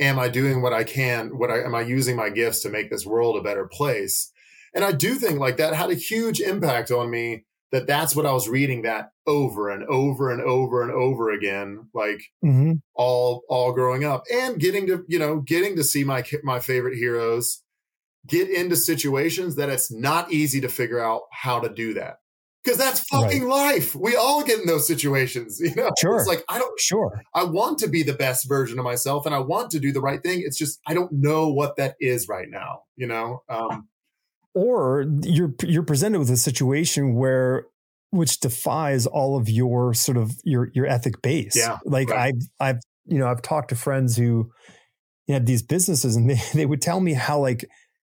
[SPEAKER 1] am I doing what I can? What I am I using my gifts to make this world a better place? And I do think like that had a huge impact on me. That that's what I was reading that over and over and over and over again, like
[SPEAKER 2] mm-hmm.
[SPEAKER 1] all all growing up, and getting to you know getting to see my my favorite heroes get into situations that it's not easy to figure out how to do that because that's fucking life. We all get in those situations, you know.
[SPEAKER 2] Sure.
[SPEAKER 1] It's like I don't
[SPEAKER 2] sure
[SPEAKER 1] I want to be the best version of myself and I want to do the right thing. It's just I don't know what that is right now, you know? Um,
[SPEAKER 2] or you're you're presented with a situation where which defies all of your sort of your your ethic base.
[SPEAKER 1] Yeah,
[SPEAKER 2] like
[SPEAKER 1] right.
[SPEAKER 2] I've I've you know I've talked to friends who had these businesses and they, they would tell me how like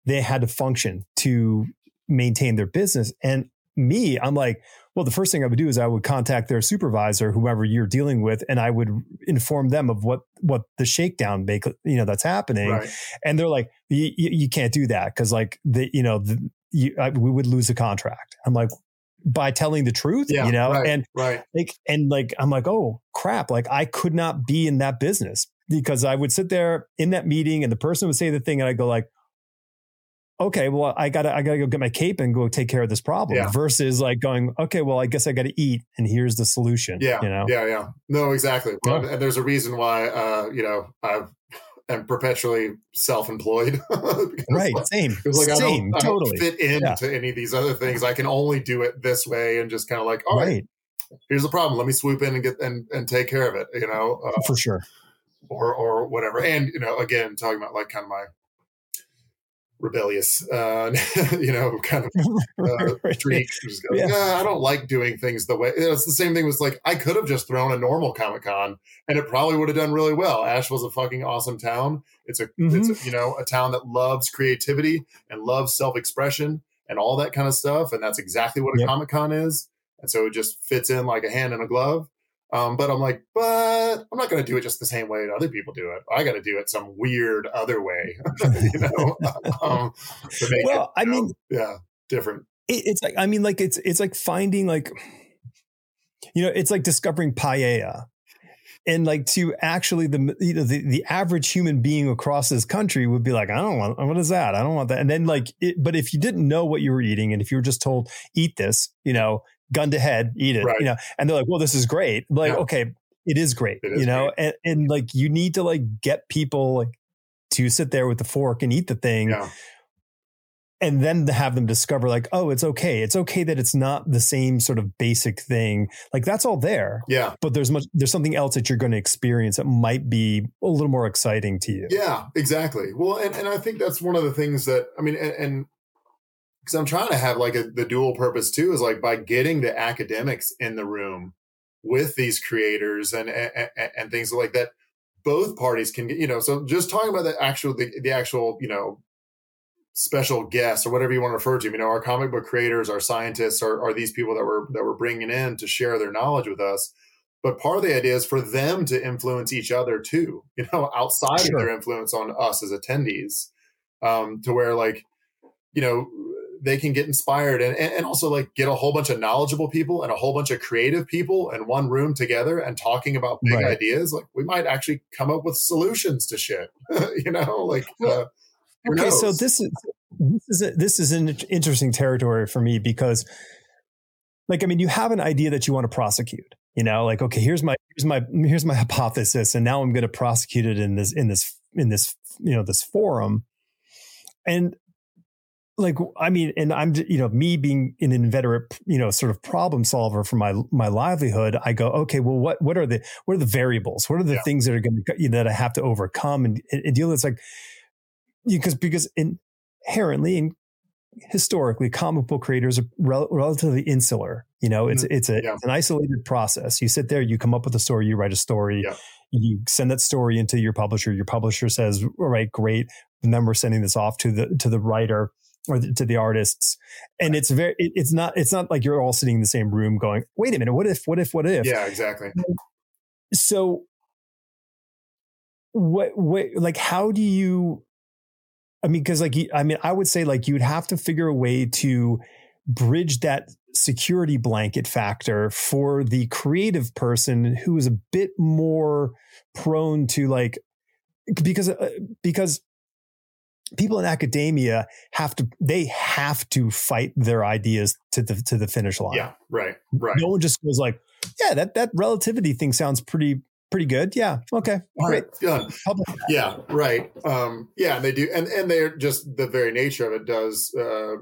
[SPEAKER 2] they had to function to maintain their business and me I'm like well the first thing I would do is I would contact their supervisor whoever you're dealing with and I would inform them of what what the shakedown make you know that's happening
[SPEAKER 1] right.
[SPEAKER 2] and they're like you, you can't do that because like the you know the, you, I, we would lose a contract i'm like by telling the truth
[SPEAKER 1] Yeah.
[SPEAKER 2] you know
[SPEAKER 1] right,
[SPEAKER 2] and
[SPEAKER 1] right.
[SPEAKER 2] like and like i'm like oh crap like i could not be in that business because i would sit there in that meeting and the person would say the thing and i go like okay well i gotta i gotta go get my cape and go take care of this problem
[SPEAKER 1] Yeah.
[SPEAKER 2] versus like going okay well i guess i gotta eat and here's the solution
[SPEAKER 1] Yeah.
[SPEAKER 2] you know
[SPEAKER 1] Yeah. Yeah. No, exactly. Well,
[SPEAKER 2] Yeah.
[SPEAKER 1] And there's a reason why, uh, you know, I've, am perpetually self-employed.
[SPEAKER 2] right. Like, same.
[SPEAKER 1] Like
[SPEAKER 2] same.
[SPEAKER 1] I don't,
[SPEAKER 2] totally.
[SPEAKER 1] I don't fit into yeah. any of these other things. I can only do it this way and just kind of like, all right. right. Here's the problem. Let me swoop in and get and, and take care of it. You know,
[SPEAKER 2] uh, for sure,
[SPEAKER 1] or or whatever. And you know, again, talking about like kind of my rebellious, uh, you know, kind of uh, streak. Go, yeah. nah, I don't like doing things the way. It's the same thing was like I could have just thrown a normal Comic Con and it probably would have done really well. Asheville's a fucking awesome town. It's a, mm-hmm. it's a, you know a town that loves creativity and loves self expression and all that kind of stuff, and that's exactly what a yep. Comic Con is. And so it just fits in like a hand in a glove. Um, but I'm like, but I'm not going to do it just the same way that other people do it. I got to do it some weird other way, you know. um,
[SPEAKER 2] well, it, I know, mean,
[SPEAKER 1] yeah, different.
[SPEAKER 2] It, it's like I mean, like it's it's like finding like, you know, it's like discovering paella, and like to actually the you know the, the average human being across this country would be like, I don't want what is that? I don't want that. And then like, it, but if you didn't know what you were eating, and if you were just told eat this, you know, gun to head, eat it, right. you know, and they're like, well, this is great. Like, yeah. okay, it is great, it is you know, and, and like you need to like get people like to sit there with the fork and eat the thing.
[SPEAKER 1] Yeah.
[SPEAKER 2] And then to have them discover, like, oh, it's okay. It's okay that it's not the same sort of basic thing. Like that's all there.
[SPEAKER 1] Yeah.
[SPEAKER 2] But there's much, there's something else that you're going to experience that might be a little more exciting to you.
[SPEAKER 1] Yeah, exactly. Well, and, and I think that's one of the things that, I mean, and, and because I'm trying to have like a, the dual purpose too is like by getting the academics in the room with these creators and, and, and things like that, both parties can get, you know, so just talking about the actual, the, the actual, you know, special guests or whatever you want to refer to you know, our comic book creators, our scientists are, are these people that we're, that we're bringing in to share their knowledge with us. But part of the idea is for them to influence each other too, you know, outside sure. of their influence on us as attendees, um, to where like, you know, they can get inspired and, and also like get a whole bunch of knowledgeable people and a whole bunch of creative people in one room together and talking about big right. ideas like we might actually come up with solutions to shit you know like uh,
[SPEAKER 2] okay so this is this is a, this is an interesting territory for me because like i mean you have an idea that you want to prosecute you know like okay here's my here's my here's my hypothesis and now i'm going to prosecute it in this in this in this you know this forum and like i mean and i'm you know me being an inveterate you know sort of problem solver for my my livelihood i go okay well what what are the what are the variables what are the yeah. things that are going to that i have to overcome and, and deal with it's like because because inherently and historically comic book creators are rel- relatively insular you know it's mm-hmm. it's, a, yeah. it's an isolated process you sit there you come up with a story you write a story
[SPEAKER 1] yeah.
[SPEAKER 2] you send that story into your publisher your publisher says all right great and then we're sending this off to the to the writer or to the artists. And it's very it, it's not it's not like you're all sitting in the same room going wait a minute what if what if what if?
[SPEAKER 1] Yeah exactly.
[SPEAKER 2] So what what like how do you i mean because like i mean i would say like you'd have to figure a way to bridge that security blanket factor for the creative person who is a bit more prone to like because uh, because people in academia have to they have to fight their ideas to the to the finish line.
[SPEAKER 1] Yeah, right, right.
[SPEAKER 2] No one just goes like, yeah, that that relativity thing sounds pretty pretty good. Yeah, okay, great.
[SPEAKER 1] Right, yeah, right. Um, yeah, and they do, and and they're just the very nature of it does uh,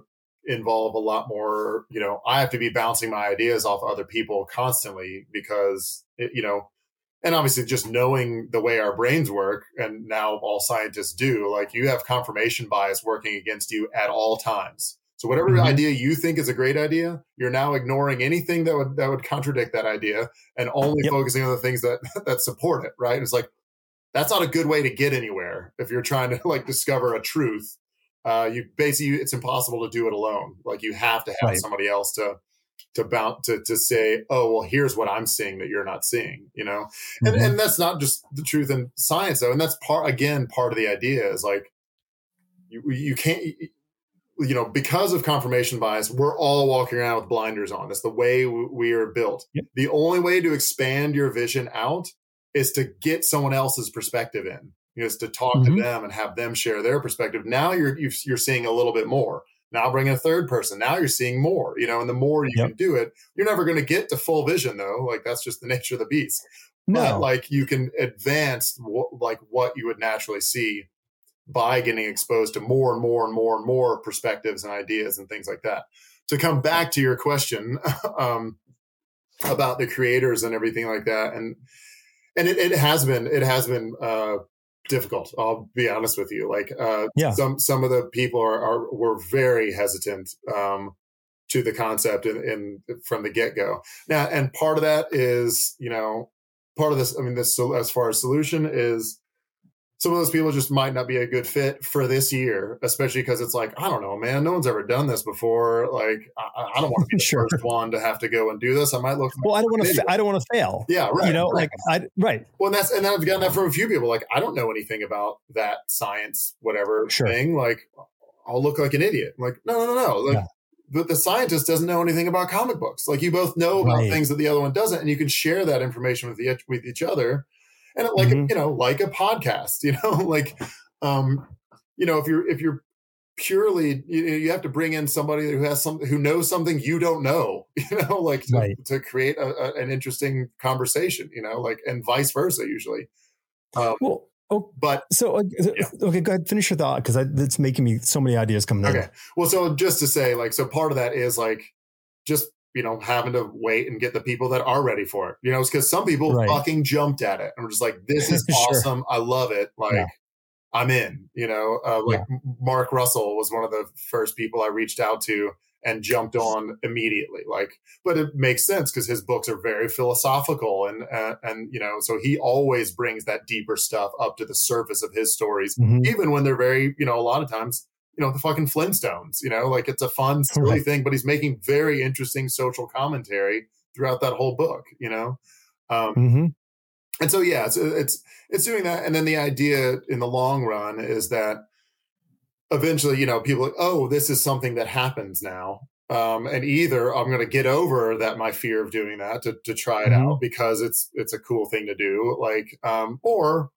[SPEAKER 1] involve a lot more. You know, I have to be bouncing my ideas off other people constantly because it, you know and obviously just knowing the way our brains work and now all scientists do like you have confirmation bias working against you at all times so whatever mm-hmm. idea you think is a great idea you're now ignoring anything that would that would contradict that idea and only yep. focusing on the things that that support it right it's like that's not a good way to get anywhere if you're trying to like discover a truth uh you basically it's impossible to do it alone like you have to have right. somebody else to to bounce to to say, oh well, here's what I'm seeing that you're not seeing, you know, and mm-hmm. and that's not just the truth in science though, and that's part again part of the idea is like you you can't you know because of confirmation bias we're all walking around with blinders on that's the way we are built yep. the only way to expand your vision out is to get someone else's perspective in you is to talk mm-hmm. to them and have them share their perspective now you're you're seeing a little bit more now bring a third person. Now you're seeing more, you know, and the more you yep. can do it, you're never going to get to full vision though. Like that's just the nature of the beast.
[SPEAKER 2] No.
[SPEAKER 1] but like you can advance wh- like what you would naturally see by getting exposed to more and more and more and more perspectives and ideas and things like that. To come back to your question um, about the creators and everything like that, and and it, it has been it has been uh, difficult. I'll be honest with you. Like uh,
[SPEAKER 2] Yeah.
[SPEAKER 1] some some of the people are, are were very hesitant um, to the concept in, in from the get go. Now, and part of that is you know part of this. I mean, this so as far as solution is some of those people just might not be a good fit for this year, especially because it's like, I don't know, man, no one's ever done this before. Like, I, I don't want to be the
[SPEAKER 2] Sure.
[SPEAKER 1] first one to have to go and do this. I might look.
[SPEAKER 2] Well, I don't want to. Fa- I don't want to fail.
[SPEAKER 1] yeah, right.
[SPEAKER 2] you know,
[SPEAKER 1] right.
[SPEAKER 2] like I right.
[SPEAKER 1] well, and that's and then I've gotten that from a few people. Like, I don't know anything about that science, whatever
[SPEAKER 2] Sure.
[SPEAKER 1] thing. Like, I'll look like an idiot. I'm like, no, no, no, no. Like,
[SPEAKER 2] Yeah.
[SPEAKER 1] but the scientist doesn't know anything about comic books. Like, you both know about
[SPEAKER 2] Right.
[SPEAKER 1] things that the other one doesn't, and you can share that information with each with each other. And it, like
[SPEAKER 2] Mhm.
[SPEAKER 1] you know, like a podcast, you know, like um, you know, if you're if you're purely you, you have to bring in somebody who has some who knows something you don't know you know like to,
[SPEAKER 2] Right.
[SPEAKER 1] to create a, a, an interesting conversation you know like and vice versa usually um,
[SPEAKER 2] Well, oh,
[SPEAKER 1] but
[SPEAKER 2] so uh, okay, go ahead, finish your thought because it's making me so many ideas coming in.
[SPEAKER 1] okay well so just to say like so part of that is like just you know having to wait and get the people that are ready for it you know it's because some people
[SPEAKER 2] Right.
[SPEAKER 1] fucking jumped at it and were just like this is
[SPEAKER 2] Sure.
[SPEAKER 1] awesome i love it like
[SPEAKER 2] Yeah.
[SPEAKER 1] i'm in you know uh, like mark russell was one of the first people i reached out to and jumped on immediately like but it makes sense because his books are very philosophical and uh, and you know so he always brings that deeper stuff up to the surface of his stories
[SPEAKER 2] Mhm.
[SPEAKER 1] even when they're very, you know, a lot of times, you know, the fucking Flintstones, you know, like it's a fun, silly
[SPEAKER 2] Right.
[SPEAKER 1] thing, but he's making very interesting social commentary throughout that whole book, you know? Um,
[SPEAKER 2] Mhm.
[SPEAKER 1] and so, yeah, it's, it's, it's doing that. And then the idea in the long run is that eventually, you know, people, are like, oh, this is something that happens now. Um, and either I'm going to get over that, my fear of doing that to, to try it
[SPEAKER 2] Mhm.
[SPEAKER 1] out because it's, it's a cool thing to do. Like, um, or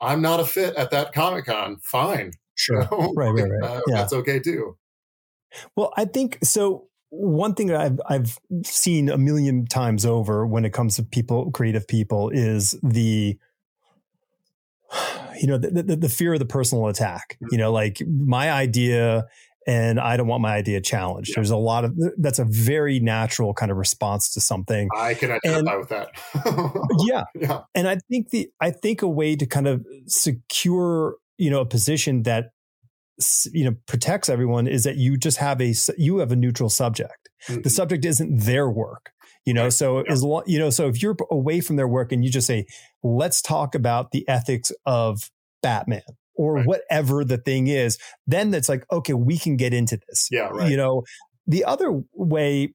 [SPEAKER 1] I'm not a fit at that Comic Con. Fine.
[SPEAKER 2] Sure. Right, right, right.
[SPEAKER 1] Uh,
[SPEAKER 2] Yeah.
[SPEAKER 1] That's okay too.
[SPEAKER 2] Well, I think so. One thing that I've I've seen a million times over when it comes to people, creative people, is the you know the, the, the fear of the personal attack. You know, like my idea, and I don't want my idea challenged.
[SPEAKER 1] Yeah.
[SPEAKER 2] There's a lot of that's a very natural kind of response to something.
[SPEAKER 1] I can identify with that.
[SPEAKER 2] Yeah,
[SPEAKER 1] yeah.
[SPEAKER 2] and I think the I think a way to kind of secure you know a position that you know protects everyone is that you just have a you have a neutral subject. The
[SPEAKER 1] Mhm.
[SPEAKER 2] subject isn't their work, you know.
[SPEAKER 1] Right.
[SPEAKER 2] So
[SPEAKER 1] Yeah.
[SPEAKER 2] as long you know, so if you're away from their work and you just say, "Let's talk about the ethics of Batman." Or
[SPEAKER 1] Right.
[SPEAKER 2] whatever the thing is, then it's like, okay, we can get into this.
[SPEAKER 1] Yeah, right.
[SPEAKER 2] You know, the other way,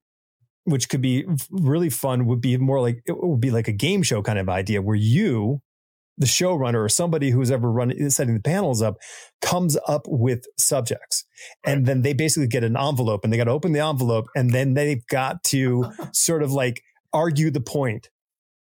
[SPEAKER 2] which could be really fun, would be more like it would be like a game show kind of idea where you, the showrunner or somebody who's ever running setting the panels up, comes up with subjects, and then they basically get an envelope, and they got to open the envelope, and then they've got to sort of like argue the point.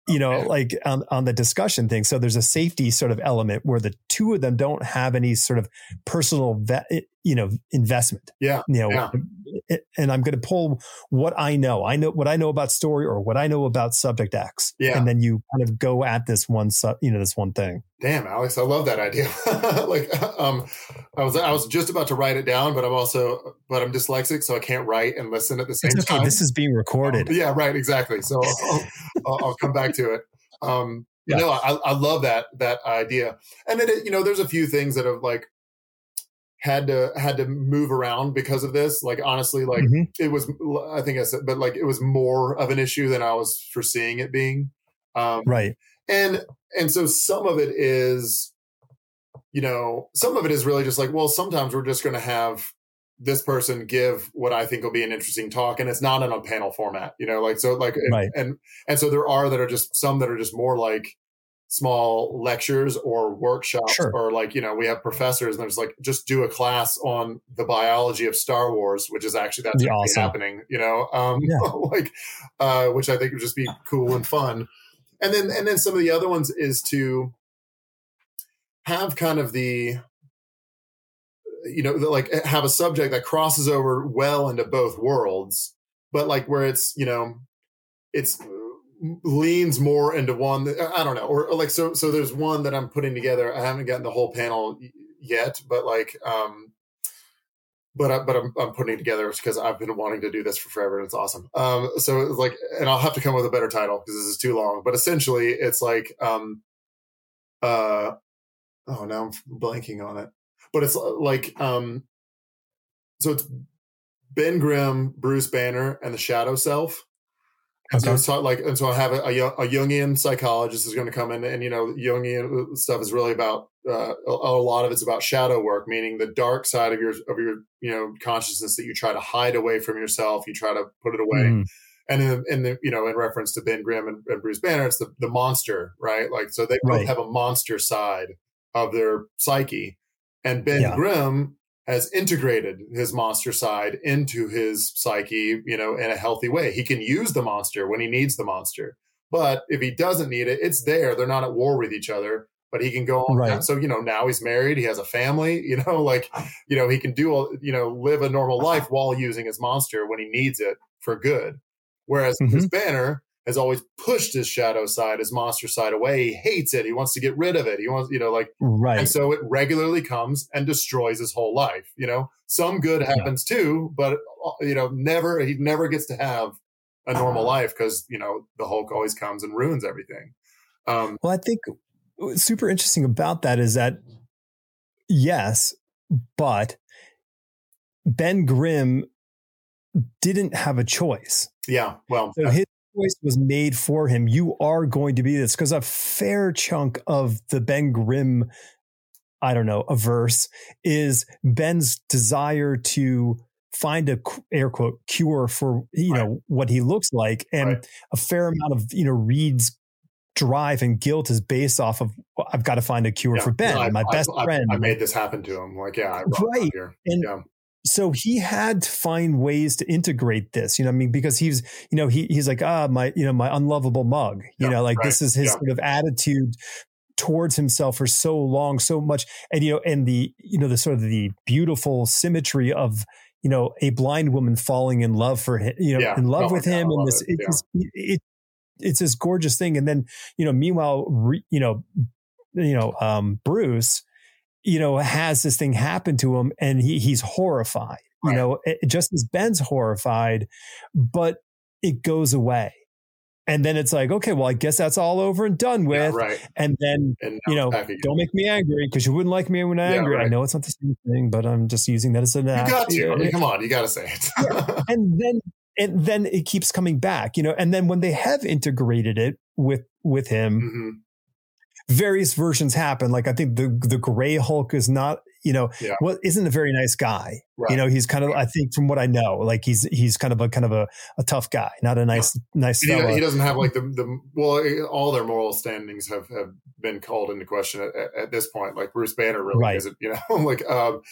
[SPEAKER 2] You know,
[SPEAKER 1] Okay.
[SPEAKER 2] like on, on the discussion thing. So there's a safety sort of element where the two of them don't have any sort of personal, ve- you know, investment
[SPEAKER 1] Yeah.
[SPEAKER 2] you know
[SPEAKER 1] Yeah.
[SPEAKER 2] and i'm going to pull what i know i know what i know about story or what i know about subject x
[SPEAKER 1] Yeah.
[SPEAKER 2] and then you kind of go at this one sub you know this one thing
[SPEAKER 1] Damn, Alex, I love that idea. like, um, I was I was just about to write it down, but I'm also but I'm dyslexic, so I can't write and listen at the same
[SPEAKER 2] it's okay
[SPEAKER 1] time.
[SPEAKER 2] this is being recorded
[SPEAKER 1] Um, yeah, right, exactly. So I'll, I'll, I'll come back to it. Um,
[SPEAKER 2] Yeah.
[SPEAKER 1] You know, I, I love that that idea, and it you know, there's a few things that have like had to had to move around because of this. Like honestly, like
[SPEAKER 2] Mhm.
[SPEAKER 1] it was I think I said, but like it was more of an issue than I was foreseeing it being. Um,
[SPEAKER 2] right
[SPEAKER 1] and and so some of it is you know some of it is really just like well sometimes we're just going to have this person give what i think will be an interesting talk and it's not in a panel format you know like so like and
[SPEAKER 2] Right.
[SPEAKER 1] and, and so there are that are just some that are just more like small lectures or workshops
[SPEAKER 2] Sure.
[SPEAKER 1] or like you know we have professors and there's like just do a class on the biology of star wars which is actually that's
[SPEAKER 2] awesome.
[SPEAKER 1] happening you know um
[SPEAKER 2] Yeah.
[SPEAKER 1] like uh which i think would just be cool and fun and then and then some of the other ones is to have kind of the you know like have a subject that crosses over well into both worlds but like where it's you know it's leans more into one that I don't know, or, like so. So there's one that I'm putting together. I haven't gotten the whole panel yet, but like, um, but I, but I'm, I'm putting together because I've been wanting to do this for forever, and it's awesome. Um, so it's like, and I'll have to come with a better title because this is too long. But essentially, it's like, um, uh, oh, now I'm blanking on it. But it's like, um, so it's Ben Grimm, Bruce Banner, and the Shadow Self and okay. so, like, and so I have a, a, a Jungian psychologist is going to come in, and you know, Jungian stuff is really about uh, a, a, lot of it's about shadow work, meaning the dark side of your of your you know consciousness that you try to hide away from yourself, you try to put it away. Mm. And in the, in the, you know, in reference to Ben Grimm and, and Bruce Banner, it's the, the monster, right? Like, so they both have a monster side of their psyche. And Ben yeah. Grimm has integrated his monster side into his psyche, you know, in a healthy way. He can use the monster when he needs the monster. But if he doesn't need it, it's there. They're not at war with each other, but he can go on. Right. So, you know, now he's married, he has a family, you know, like, you know, he can do, all, you know, live a normal life while using his monster when he needs it for good. Whereas mm-hmm. his banner, has always pushed his shadow side, his monster side away. He hates it. He wants to get rid of it. He wants, you know, like,
[SPEAKER 2] right.
[SPEAKER 1] And so it regularly comes and destroys his whole life. You know, some good happens yeah. too, but, you know, never, he never gets to have a normal uh-huh. life because, you know, the Hulk always comes and ruins everything.
[SPEAKER 2] Um, well, I think super interesting about that is that, yes, but Ben Grimm didn't have a choice.
[SPEAKER 1] Yeah. Well,
[SPEAKER 2] so his choice was made for him. You are going to be this because a fair chunk of the Ben Grimm, I don't know, a verse is Ben's desire to find a air quote cure for you right. know what he looks like, and right. a fair amount of you know Reed's drive and guilt is based off of well, I've got to find a cure yeah. for Ben, I, my I, best
[SPEAKER 1] I,
[SPEAKER 2] friend.
[SPEAKER 1] I made this happen to him. Like, yeah,
[SPEAKER 2] right. And yeah so he had to find ways to integrate this, you know, I mean, because he's, you know, he, he's like, ah, my, you know, my unlovable mug, you yeah, know, like right. this is his yeah. sort of attitude towards himself for so long, so much. And, you know, and the, you know, the sort of the beautiful symmetry of, you know, a blind woman falling in love for him, you know, yeah. in love oh, with him. And this, it, it's, it, it's this gorgeous thing. And then, you know, meanwhile, re, you know, you know, um, Bruce, you know, has this thing happen to him and he, he's horrified, right. you know, it, just as Ben's horrified, but it goes away. And then it's like, okay, well, I guess that's all over and done with.
[SPEAKER 1] Yeah, right.
[SPEAKER 2] And then, and you know, don't make me angry because you wouldn't like me when I'm yeah, angry. Right. I know it's not the same thing, but I'm just using that as an.
[SPEAKER 1] You got to. I mean, come on, you got to say it.
[SPEAKER 2] yeah. And then, and then it keeps coming back, you know. And then when they have integrated it with with him, mm-hmm various versions happen. Like I think the the Gray Hulk is not, you know, yeah. well, isn't a very nice guy. Right. You know, he's kind of, I think, from what I know, like he's he's kind of a kind of a, a tough guy, not a nice yeah. nice.
[SPEAKER 1] He, he, doesn't have like the the well, all their moral standings have have been called into question at, at this point. Like Bruce Banner really right. isn't, you know, like. um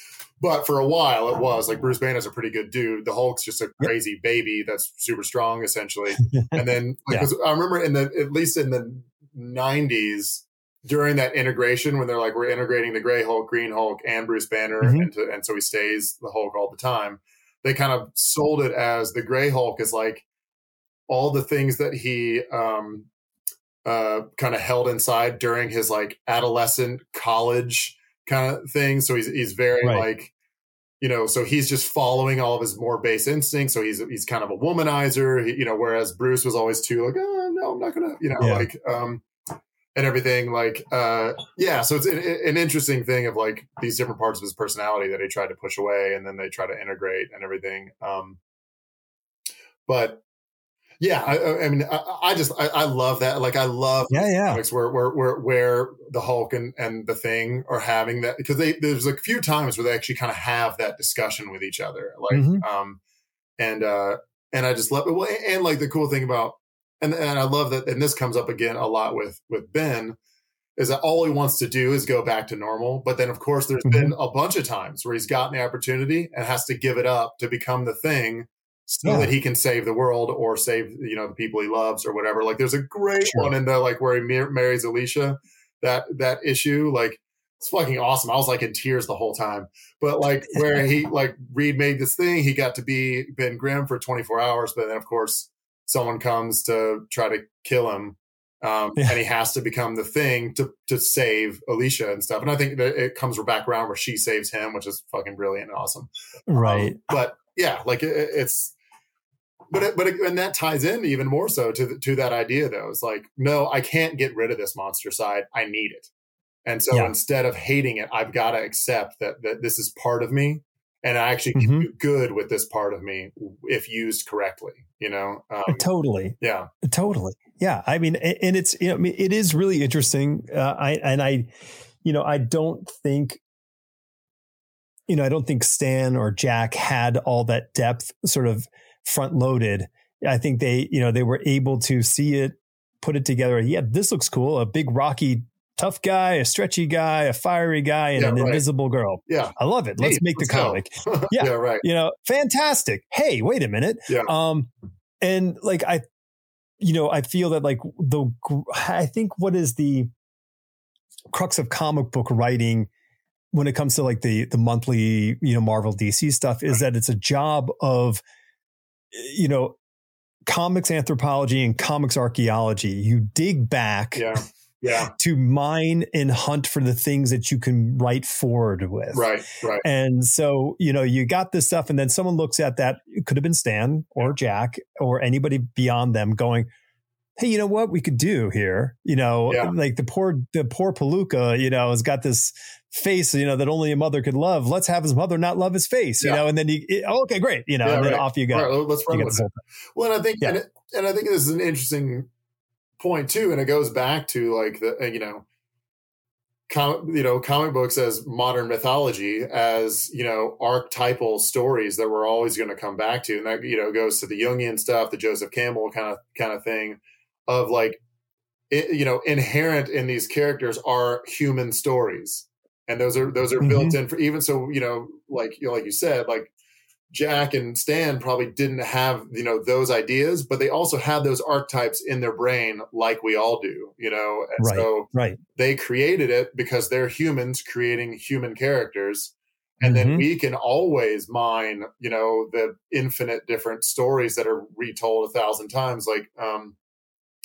[SPEAKER 1] but for a while, it was like Bruce Banner's a pretty good dude. The Hulk's just a crazy baby that's super strong, essentially. and then, like. I remember in the at least in the '90s, during that integration when they're like we're integrating the gray hulk green hulk and bruce banner mm-hmm. into, and so he stays the hulk all the time they kind of sold it as the gray hulk is like all the things that he um uh kind of held inside during his like adolescent college kind of thing so he's he's very right. like you know so he's just following all of his more base instincts so he's he's kind of a womanizer he, you know whereas bruce was always too like oh no i'm not gonna you know yeah. like um and everything like uh yeah so it's an, an, interesting thing of like these different parts of his personality that he tried to push away and then they try to integrate and everything um but yeah i, I mean I, I just I, I, love that like i love
[SPEAKER 2] yeah yeah
[SPEAKER 1] where, where where where the hulk and and the thing are having that because they there's a few times where they actually kind of have that discussion with each other like mm-hmm. um and uh and i just love it well and, and like the cool thing about and and I love that. And this comes up again a lot with with Ben, is that all he wants to do is go back to normal. But then, of course, there's mm-hmm. been a bunch of times where he's gotten the opportunity and has to give it up to become the thing so yeah. that he can save the world or save you know the people he loves or whatever. Like there's a great sure. one in the like where he marries Alicia. That that issue like it's fucking awesome. I was like in tears the whole time. But like where he like Reed made this thing, he got to be Ben Grimm for 24 hours, but then of course someone comes to try to kill him. Um,
[SPEAKER 2] Yeah.
[SPEAKER 1] and he has to become the thing to to save Alicia and stuff. And I think that it comes back around where she saves him, which is fucking brilliant and awesome.
[SPEAKER 2] Right.
[SPEAKER 1] Um, but yeah, like it, it's, but it, but it, and that ties in even more so to the, to that idea though. It's like, no, I can't get rid of this monster side. I need it. And so
[SPEAKER 2] Yeah.
[SPEAKER 1] instead of hating it, I've got to accept that that this is part of me, and I actually can
[SPEAKER 2] Mhm.
[SPEAKER 1] do good with this part of me if used correctly. You know, um,
[SPEAKER 2] totally.
[SPEAKER 1] yeah,
[SPEAKER 2] Totally. Yeah. I mean, and it's, you know, I mean, it is really interesting. Uh, I, and I, you know, I don't think, you know, I don't think Stan or Jack had all that depth sort of front loaded. I think they, you know, they were able to see it, put it together. Yeah, this looks cool. A big, rocky, tough guy, a stretchy guy, a fiery guy, and
[SPEAKER 1] Yeah,
[SPEAKER 2] an
[SPEAKER 1] right.
[SPEAKER 2] invisible girl.
[SPEAKER 1] yeah,
[SPEAKER 2] I love it. Let's
[SPEAKER 1] Hey,
[SPEAKER 2] make the
[SPEAKER 1] let's go.
[SPEAKER 2] comic.
[SPEAKER 1] yeah,
[SPEAKER 2] Yeah.
[SPEAKER 1] right,
[SPEAKER 2] you know, fantastic. Hey, wait a minute.
[SPEAKER 1] Yeah.
[SPEAKER 2] Um, and like I, you know, I feel that like the, I think what is the crux of comic book writing when it comes to like the the monthly, you know, Marvel DC stuff is that it's a job of, you know, comics anthropology and comics archaeology. You dig back
[SPEAKER 1] yeah, yeah,
[SPEAKER 2] to mine and hunt for the things that you can write forward with.
[SPEAKER 1] right, right,
[SPEAKER 2] And so, you know, you got this stuff, and then someone looks at that. It could have been Stan or Jack or anybody beyond them going, Hey, you know what we could do here? You know,
[SPEAKER 1] Yeah.
[SPEAKER 2] like the poor, the poor Palooka, you know, has got this face, you know, that only a mother could love. Let's have his mother not love his face, you
[SPEAKER 1] Yeah.
[SPEAKER 2] know, and then you, it- oh, okay, great. You know,
[SPEAKER 1] Yeah,
[SPEAKER 2] and then
[SPEAKER 1] right.
[SPEAKER 2] off you go.
[SPEAKER 1] Right, let's run with it. Well, and I think, and, it, and I think this is an interesting point too, and it goes back to like the uh, you know, com- you know, comic books as modern mythology, as you know, archetypal stories that we're always going to come back to, and that you know goes to the Jungian stuff, the Joseph Campbell kind of kind of thing, of like, it, you know, inherent in these characters are human stories, and those are those are built in for even so you know, like you know, like you said, like Jack and Stan probably didn't have you know those ideas, but they also had those archetypes in their brain, like we all do, you know. And
[SPEAKER 2] Right.
[SPEAKER 1] so
[SPEAKER 2] Right.
[SPEAKER 1] they created it because they're humans creating human characters, and then
[SPEAKER 2] Mhm.
[SPEAKER 1] we can always mine, you know, the infinite different stories that are retold a thousand times, like um,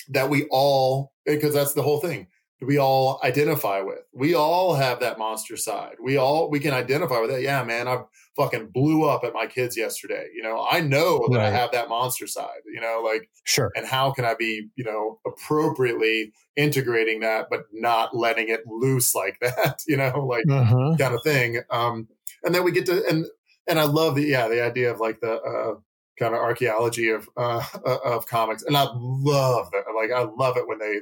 [SPEAKER 1] that we all because that's the whole thing we all identify with. We all have that monster side. We all we can identify with that. Yeah, man, I fucking blew up at my kids yesterday. You know, I know that I have that monster side. You know, like
[SPEAKER 2] Sure.
[SPEAKER 1] and how can I be, you know, appropriately integrating that, but not letting it loose like that. You know, like
[SPEAKER 2] Uh-huh.
[SPEAKER 1] kind of thing. Um, and then we get to and and I love the yeah the idea of like the uh, kind of archaeology of uh, of comics, and I love that. Like I love it when they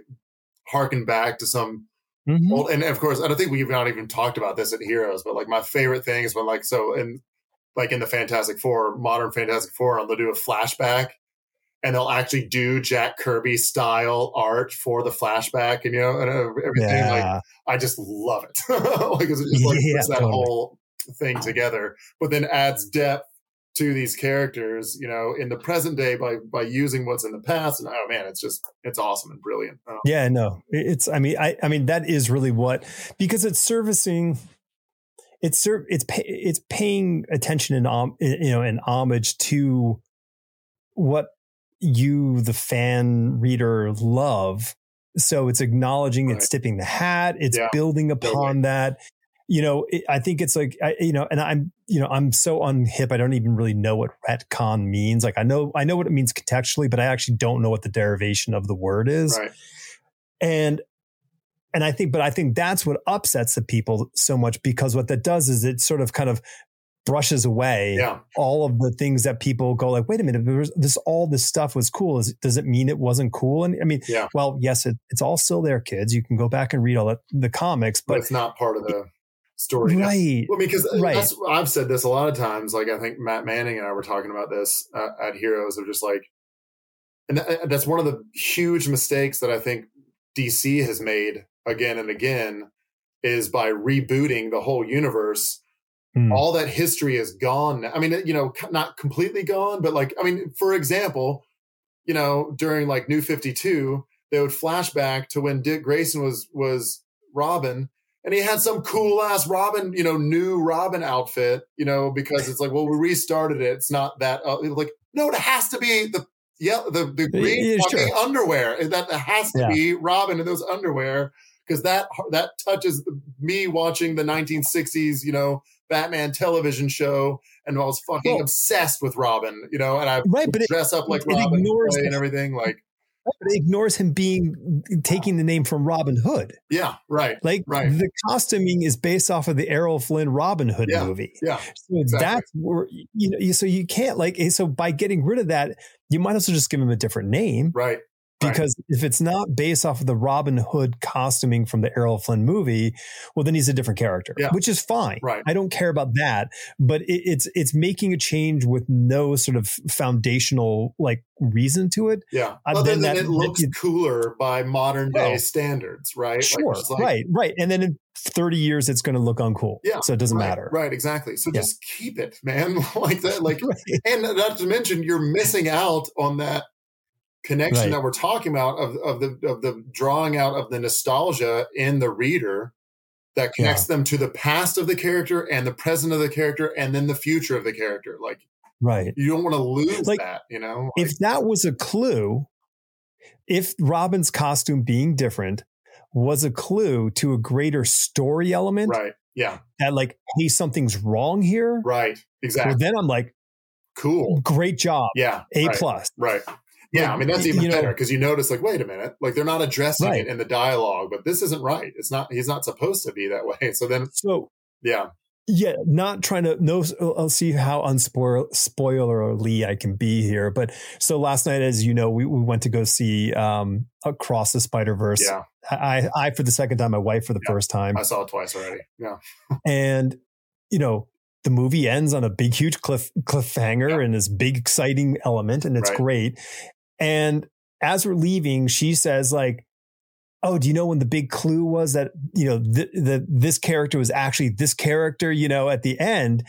[SPEAKER 1] harken back to some
[SPEAKER 2] Mhm.
[SPEAKER 1] old. And of course, I don't think we've not even talked about this at Heroes, but like my favorite thing is when like so in like in the Fantastic Four, modern Fantastic Four, they'll do a flashback. And they'll actually do Jack Kirby style art for the flashback, and you know, and uh, everything. Like I just love it. like it's just like
[SPEAKER 2] Yeah,
[SPEAKER 1] puts that
[SPEAKER 2] totally.
[SPEAKER 1] whole thing together, but then adds depth to these characters, you know, in the present day by by using what's in the past. And oh man, it's just it's awesome and brilliant. Oh,
[SPEAKER 2] Yeah, no, It- it's. I mean, I. I mean, that is really what because it's servicing. It's ser- It's pay, it's paying attention and um, you know, and homage to what you, the fan reader, love. So it's acknowledging, it's tipping the hat, it's
[SPEAKER 1] Yeah,
[SPEAKER 2] building upon
[SPEAKER 1] totally.
[SPEAKER 2] that. You know, it, I think it's like I, you know, and I'm you know I'm so unhip. I don't even really know what retcon means. Like I know I know what it means contextually, but I actually don't know what the derivation of the word is
[SPEAKER 1] right.
[SPEAKER 2] and and i think but i think that's what upsets the people so much because what that does is it sort of kind of brushes away
[SPEAKER 1] Yeah.
[SPEAKER 2] all of the things that people go like wait a minute this all this stuff was cool is, does it mean it wasn't cool and i mean
[SPEAKER 1] Yeah.
[SPEAKER 2] well yes it, it's all still there kids you can go back and read all the, the comics
[SPEAKER 1] But,
[SPEAKER 2] but
[SPEAKER 1] it's not part of the story.
[SPEAKER 2] right
[SPEAKER 1] Well, because
[SPEAKER 2] Right.
[SPEAKER 1] I've said this a lot of times. Like I think Matt Manning and I were talking about this uh, at Heroes of just like, and th- that's one of the huge mistakes that I think DC has made again and again is by rebooting the whole universe.
[SPEAKER 2] Hmm.
[SPEAKER 1] All that history is gone. I mean, you know, not completely gone, but like, I mean, for example, you know, during like New Fifty Two, they would flash back to when Dick Grayson was was Robin, and he had some cool ass Robin, you know, new Robin outfit, you know, because it's like, well, we restarted it. It's not that uh, like, no, it has to be the yeah, the the green
[SPEAKER 2] Yeah,
[SPEAKER 1] fucking
[SPEAKER 2] sure.
[SPEAKER 1] underwear. That has to
[SPEAKER 2] Yeah.
[SPEAKER 1] be Robin in those underwear because that that touches me watching the 1960s, you know, Batman television show, and I was fucking
[SPEAKER 2] Well-
[SPEAKER 1] obsessed with Robin, you know, and I
[SPEAKER 2] Right, but it,
[SPEAKER 1] dress up like Robin
[SPEAKER 2] ignores
[SPEAKER 1] and everything. Like,
[SPEAKER 2] it ignores him being taking the name from Robin Hood.
[SPEAKER 1] yeah, right,
[SPEAKER 2] Like
[SPEAKER 1] Right.
[SPEAKER 2] the costuming is based off of the Errol Flynn Robin Hood
[SPEAKER 1] Yeah.
[SPEAKER 2] movie.
[SPEAKER 1] yeah,
[SPEAKER 2] So
[SPEAKER 1] Exactly.
[SPEAKER 2] that's where you know. So you can't like. So by getting rid of that, you might as well just give him a different name
[SPEAKER 1] right, Right.
[SPEAKER 2] because if it's not based off of the Robin Hood costuming from the Errol Flynn movie, well, then he's a different character,
[SPEAKER 1] Yeah.
[SPEAKER 2] which is fine.
[SPEAKER 1] Right.
[SPEAKER 2] I don't care about that, but it, it's it's making a change with no sort of foundational like reason to it.
[SPEAKER 1] yeah.
[SPEAKER 2] Uh,
[SPEAKER 1] Other
[SPEAKER 2] then
[SPEAKER 1] than
[SPEAKER 2] that-
[SPEAKER 1] it looks
[SPEAKER 2] that-
[SPEAKER 1] cooler by modern day
[SPEAKER 2] Well,
[SPEAKER 1] standards, right?
[SPEAKER 2] Sure,
[SPEAKER 1] it's like-
[SPEAKER 2] right, right, and then in thirty years, it's going to look uncool.
[SPEAKER 1] Yeah,
[SPEAKER 2] so it doesn't
[SPEAKER 1] right,
[SPEAKER 2] matter.
[SPEAKER 1] Right, exactly. So
[SPEAKER 2] Yeah.
[SPEAKER 1] just keep it, man. like that, like
[SPEAKER 2] Right.
[SPEAKER 1] and not to mention you're missing out on that connection
[SPEAKER 2] Right.
[SPEAKER 1] that we're talking about of, of the of the drawing out of the nostalgia in the reader that connects them to the past of the character and the present of the character and then the future of the character like
[SPEAKER 2] Right.
[SPEAKER 1] you don't want to lose
[SPEAKER 2] Like,
[SPEAKER 1] that you know Like,
[SPEAKER 2] if that was a clue, if Robin's costume being different was a clue to a greater story element
[SPEAKER 1] right yeah
[SPEAKER 2] that like, hey, something's wrong here.
[SPEAKER 1] right exactly
[SPEAKER 2] Well, then I'm like,
[SPEAKER 1] cool
[SPEAKER 2] great job,
[SPEAKER 1] yeah
[SPEAKER 2] A
[SPEAKER 1] right,
[SPEAKER 2] plus.
[SPEAKER 1] right yeah
[SPEAKER 2] Like,
[SPEAKER 1] i mean that's even better because you notice like wait a minute like they're not addressing
[SPEAKER 2] Right.
[SPEAKER 1] it in the dialogue but this isn't right it's not he's not supposed to be that way so then
[SPEAKER 2] So
[SPEAKER 1] yeah
[SPEAKER 2] yeah, not trying to no. I'll see how unspoiler spoilerly I can be here. But so last night, as you know, we, we went to go see um, Across the Spider Verse.
[SPEAKER 1] yeah
[SPEAKER 2] I, I for the second time, my wife for the
[SPEAKER 1] Yeah.
[SPEAKER 2] first time,
[SPEAKER 1] i saw it twice already yeah
[SPEAKER 2] and you know the movie ends on a big huge cliff cliffhanger
[SPEAKER 1] Yeah.
[SPEAKER 2] and this big exciting element and it's
[SPEAKER 1] Right.
[SPEAKER 2] great and as we're leaving she says like oh do you know when the big clue was that you know th- that this character was actually this character you know at the end?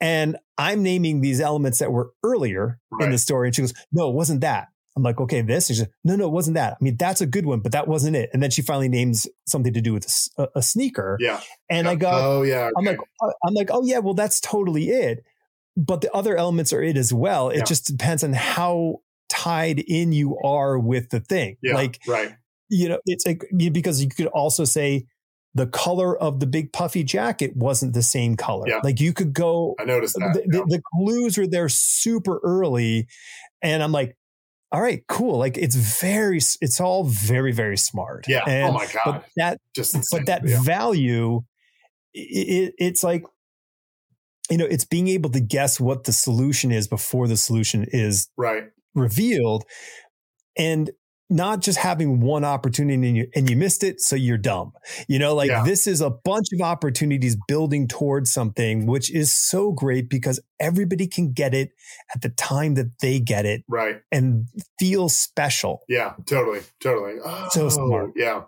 [SPEAKER 2] And i'm naming these elements that were earlier in the story and she goes no it wasn't that. I'm like okay this? Is no no it wasn't that. I mean that's a good one but that wasn't it. And then she finally names something to do with a sneaker.
[SPEAKER 1] Yeah.
[SPEAKER 2] And
[SPEAKER 1] yeah.
[SPEAKER 2] i go
[SPEAKER 1] oh yeah
[SPEAKER 2] I'm like, uh, I'm like, oh yeah, well that's totally it. But the other elements are it as well. It
[SPEAKER 1] Yeah.
[SPEAKER 2] just depends on how tied in you are with the thing.
[SPEAKER 1] yeah
[SPEAKER 2] Like
[SPEAKER 1] right
[SPEAKER 2] you know, it's like because you could also say the color of the big puffy jacket wasn't the same color.
[SPEAKER 1] Yeah.
[SPEAKER 2] Like you could go.
[SPEAKER 1] i noticed that
[SPEAKER 2] The, the,
[SPEAKER 1] yeah.
[SPEAKER 2] the clues were there super early, and I'm like, all right, cool. Like it's very, it's all very, very smart.
[SPEAKER 1] yeah oh
[SPEAKER 2] And,
[SPEAKER 1] oh my god
[SPEAKER 2] but that
[SPEAKER 1] just insane.
[SPEAKER 2] but that
[SPEAKER 1] yeah.
[SPEAKER 2] value it, it's like you know it's being able to guess what the solution is before the solution is
[SPEAKER 1] right
[SPEAKER 2] revealed and not just having one opportunity and you, and you missed it so you're dumb. You know like
[SPEAKER 1] Yeah.
[SPEAKER 2] this is a bunch of opportunities building towards something which is so great because everybody can get it at the time that they get it
[SPEAKER 1] right.
[SPEAKER 2] and feel special.
[SPEAKER 1] Yeah totally totally. Oh,
[SPEAKER 2] So smart.
[SPEAKER 1] yeah.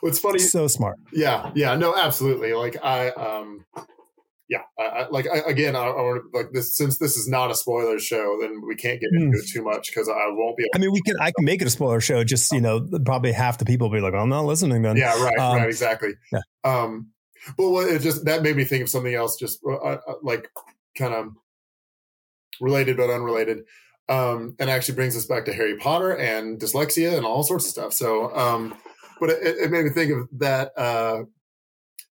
[SPEAKER 1] What's funny
[SPEAKER 2] so smart.
[SPEAKER 1] Yeah yeah no absolutely. Like i um yeah I, I like I, again i, I want to like this since this is not a spoiler show then we can't get into
[SPEAKER 2] Hmm.
[SPEAKER 1] it too much because i won't be able
[SPEAKER 2] I mean, we can. I can make it a spoiler show. Just you know, probably half the people will be like, "I'm not listening." Then,
[SPEAKER 1] yeah right
[SPEAKER 2] Um,
[SPEAKER 1] right exactly
[SPEAKER 2] yeah.
[SPEAKER 1] um but what it just that made me think of something else just uh, uh, like kind of related but unrelated um and actually brings us back to harry potter and dyslexia and all sorts of stuff so um but it, it made me think of that uh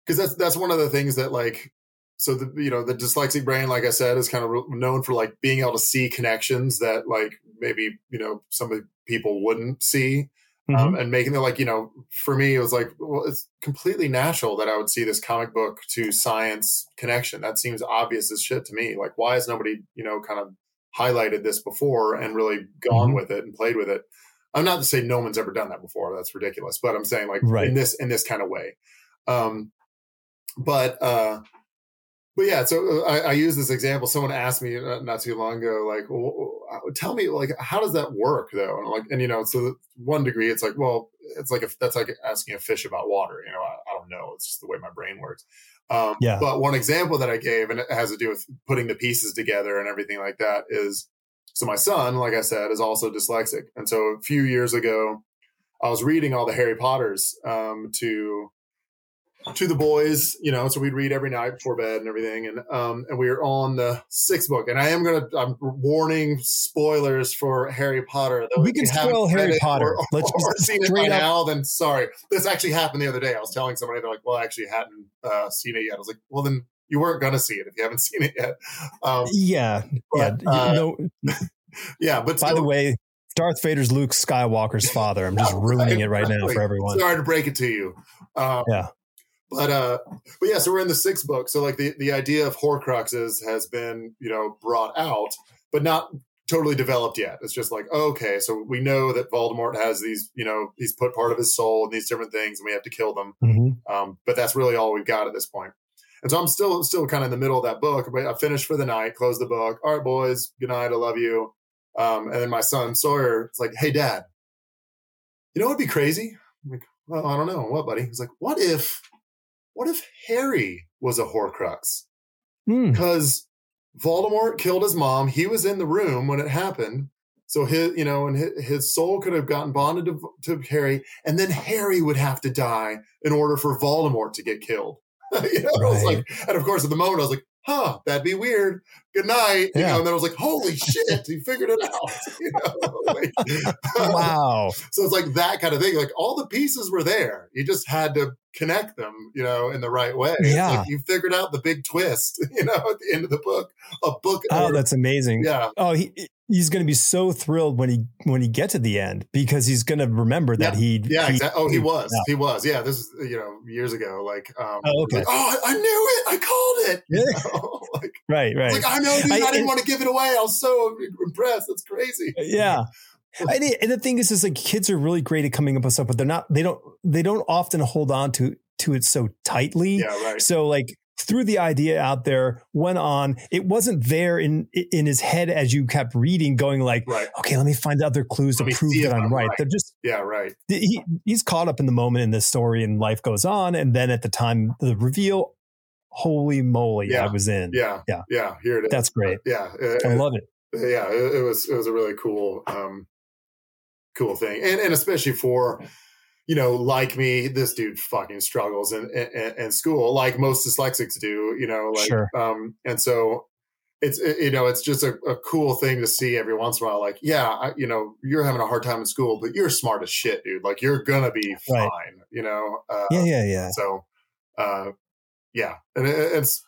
[SPEAKER 1] because that's that's one of the things that like so the you know the dyslexic brain like i said is kind of known for like being able to see connections that like maybe you know some of people wouldn't see
[SPEAKER 2] Mhm.
[SPEAKER 1] um, and making it like you know for me it was like well it's completely natural that i would see this comic book to science connection that seems obvious as shit to me like why has nobody you know kind of highlighted this before and really gone
[SPEAKER 2] Mhm.
[SPEAKER 1] with it and played with it i'm not to say no one's ever done that before that's ridiculous but i'm saying like
[SPEAKER 2] Right.
[SPEAKER 1] in this in this kind of way um but uh but yeah, so uh, I, I use this example. Someone asked me uh, not too long ago, like, well, uh, tell me, like, how does that work, though? And like, and you know, so one degree, it's like, well, it's like if that's like asking a fish about water. You know, I, I don't know. It's just the way my brain works. Um,
[SPEAKER 2] Yeah.
[SPEAKER 1] But one example that I gave, and it has to do with putting the pieces together and everything like that, is so my son, like I said, is also dyslexic, and so a few years ago, I was reading all the Harry Potters um, to to the boys, you know, so we'd read every night before bed and everything. And um, and we were on the sixth book. And I am gonna I'm warning spoilers for Harry Potter.
[SPEAKER 2] We can spoil Harry Potter.
[SPEAKER 1] Or,
[SPEAKER 2] Let's
[SPEAKER 1] or
[SPEAKER 2] just
[SPEAKER 1] seen it by
[SPEAKER 2] up-
[SPEAKER 1] now, then sorry. This actually happened the other day. I was telling somebody, they're like, Well, I actually hadn't uh, seen it yet. I was like, Well then you weren't gonna see it if you haven't seen it yet. Um,
[SPEAKER 2] Yeah, yeah.
[SPEAKER 1] But,
[SPEAKER 2] you
[SPEAKER 1] uh,
[SPEAKER 2] know,
[SPEAKER 1] yeah, but
[SPEAKER 2] by the way, Darth Vader's Luke Skywalker's father. I'm just ruining it right now for everyone.
[SPEAKER 1] Sorry to break it to you. Um,
[SPEAKER 2] Yeah.
[SPEAKER 1] But uh, but yeah, so we're in the sixth book. So like the the idea of Horcruxes has been you know brought out, but not totally developed yet. It's just like okay, so we know that Voldemort has these you know he's put part of his soul in these different things, and we have to kill them.
[SPEAKER 2] Mhm.
[SPEAKER 1] Um, but that's really all we've got at this point. And so I'm still still kind of in the middle of that book. But I finished for the night, closed the book. All right, boys, good night. I love you. Um, and then my son Sawyer is like, "Hey, Dad, you know what'd be crazy?" I'm like, "Well, I don't know. What, buddy?" He's like, "What if, what if Harry was a Horcrux?
[SPEAKER 2] Mm.
[SPEAKER 1] Because Voldemort killed his mom. He was in the room when it happened." So his, you know, and his, his soul could have gotten bonded to, to Harry, and then Harry would have to die in order for Voldemort to get killed. you know, I was like, and of course, at the moment, I was like, "Huh, that'd be weird." Good night. You
[SPEAKER 2] Yeah.
[SPEAKER 1] know, and then I was like, "Holy shit, he figured it out." You know, like,
[SPEAKER 2] Wow.
[SPEAKER 1] so it's like that kind of thing. Like all the pieces were there. You just had to connect them, you know, in the right way.
[SPEAKER 2] Yeah.
[SPEAKER 1] like you figured out the big twist, you know, at the end of the book. A book.
[SPEAKER 2] Oh,
[SPEAKER 1] or-
[SPEAKER 2] that's amazing.
[SPEAKER 1] yeah.
[SPEAKER 2] Oh, he he's going to be so thrilled when he when he gets to the end because he's going to remember that he
[SPEAKER 1] Yeah,
[SPEAKER 2] he-
[SPEAKER 1] exactly. Oh, he was.
[SPEAKER 2] Yeah.
[SPEAKER 1] He was. Yeah, this is you know years ago. Like, um,
[SPEAKER 2] Oh, okay.
[SPEAKER 1] like, oh, I, I knew it. I called it. You
[SPEAKER 2] Yeah.
[SPEAKER 1] know? like,
[SPEAKER 2] right right
[SPEAKER 1] like I know, dude. I,
[SPEAKER 2] I-
[SPEAKER 1] didn't want to give it away. I was so impressed. That's crazy.
[SPEAKER 2] yeah. And, the thing is, is like kids are really great at coming up with stuff, but they're not. They don't. They don't often hold on to to it so tightly.
[SPEAKER 1] Yeah, right.
[SPEAKER 2] So like threw the idea out there, went on. It wasn't there in in his head as you kept reading, going like,
[SPEAKER 1] Right.
[SPEAKER 2] okay, let me find other clues
[SPEAKER 1] Let
[SPEAKER 2] to prove that I'm
[SPEAKER 1] I'm
[SPEAKER 2] right.
[SPEAKER 1] right.
[SPEAKER 2] They're just
[SPEAKER 1] Yeah, right.
[SPEAKER 2] he he's caught up in the moment in this story, and life goes on. And then at the time the reveal, holy moly,
[SPEAKER 1] Yeah.
[SPEAKER 2] I was in.
[SPEAKER 1] Yeah,
[SPEAKER 2] Yeah.
[SPEAKER 1] yeah. Here it is.
[SPEAKER 2] That's great.
[SPEAKER 1] Yeah, uh,
[SPEAKER 2] I love it.
[SPEAKER 1] yeah, it, it was it was a really cool um cool thing. And and especially for you know, like me, this dude fucking struggles in in, in school like most dyslexics do, you know, like
[SPEAKER 2] Sure.
[SPEAKER 1] um and so it's it- you know, it's just a, a cool thing to see every once in a while like, yeah, I, you know, you're having a hard time in school, but you're smart as shit, dude. Like you're going to be fine,
[SPEAKER 2] Right.
[SPEAKER 1] you know. Uh
[SPEAKER 2] Yeah, yeah, yeah.
[SPEAKER 1] so, uh, yeah, and it, it's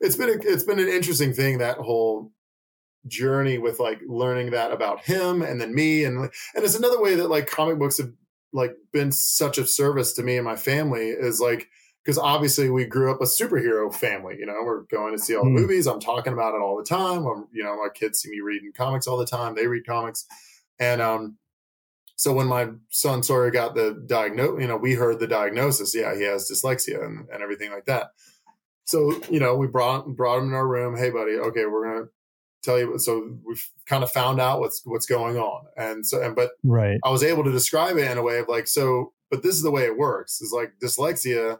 [SPEAKER 1] it's been a, it's been an interesting thing that whole journey with like learning that about him and then me and and it's another way that like comic books have like been such a service to me and my family is like because obviously we grew up a superhero family you know we're going to see all the
[SPEAKER 2] Mm.
[SPEAKER 1] movies i'm talking about it all the time I'm, you know my kids see me reading comics all the time they read comics and um so when my son Sawyer got the diagnose, you know, we heard the diagnosis. Yeah, he has dyslexia and, and everything like that. So you know, we brought brought him in our room. Hey, buddy. Okay, we're gonna tell you. So we've kind of found out what's what's going on. And so, and but
[SPEAKER 2] Right.
[SPEAKER 1] I was able to describe it in a way of like, so, but this is the way it works. Is like dyslexia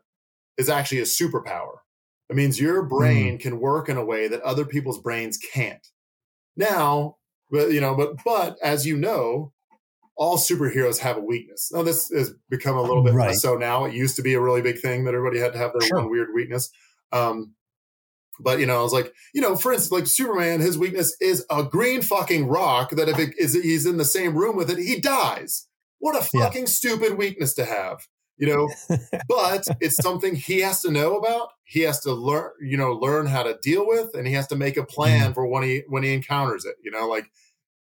[SPEAKER 1] is actually a superpower. It means your hmm. brain can work in a way that other people's brains can't. Now, but you know, but but as you know, all superheroes have a weakness. Now this has become a little bit
[SPEAKER 2] Right.
[SPEAKER 1] less so now. It used to be a really big thing that everybody had to have their
[SPEAKER 2] Sure.
[SPEAKER 1] one weird weakness. Um, but you know, I was like, you know, for instance, like Superman, his weakness is a green fucking rock that if it is he's in the same room with it, he dies. What a
[SPEAKER 2] Yeah.
[SPEAKER 1] fucking stupid weakness to have, you know. but it's something he has to know about. He has to learn, you know, learn how to deal with, and he has to make a plan for when he when he encounters it. You know, like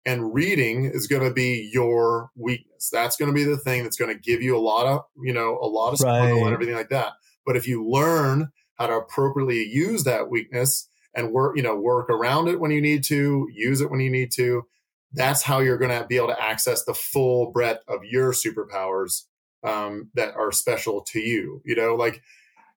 [SPEAKER 1] and reading is going to be your weakness. That's going to be the thing that's going to give you a lot of, you know, a lot of struggle
[SPEAKER 2] Right.
[SPEAKER 1] and everything like that. But if you learn how to appropriately use that weakness and work, you know, work around it when you need to, use it when you need to, that's how you're going to be able to access the full breadth of your superpowers um, that are special to you. You know, like,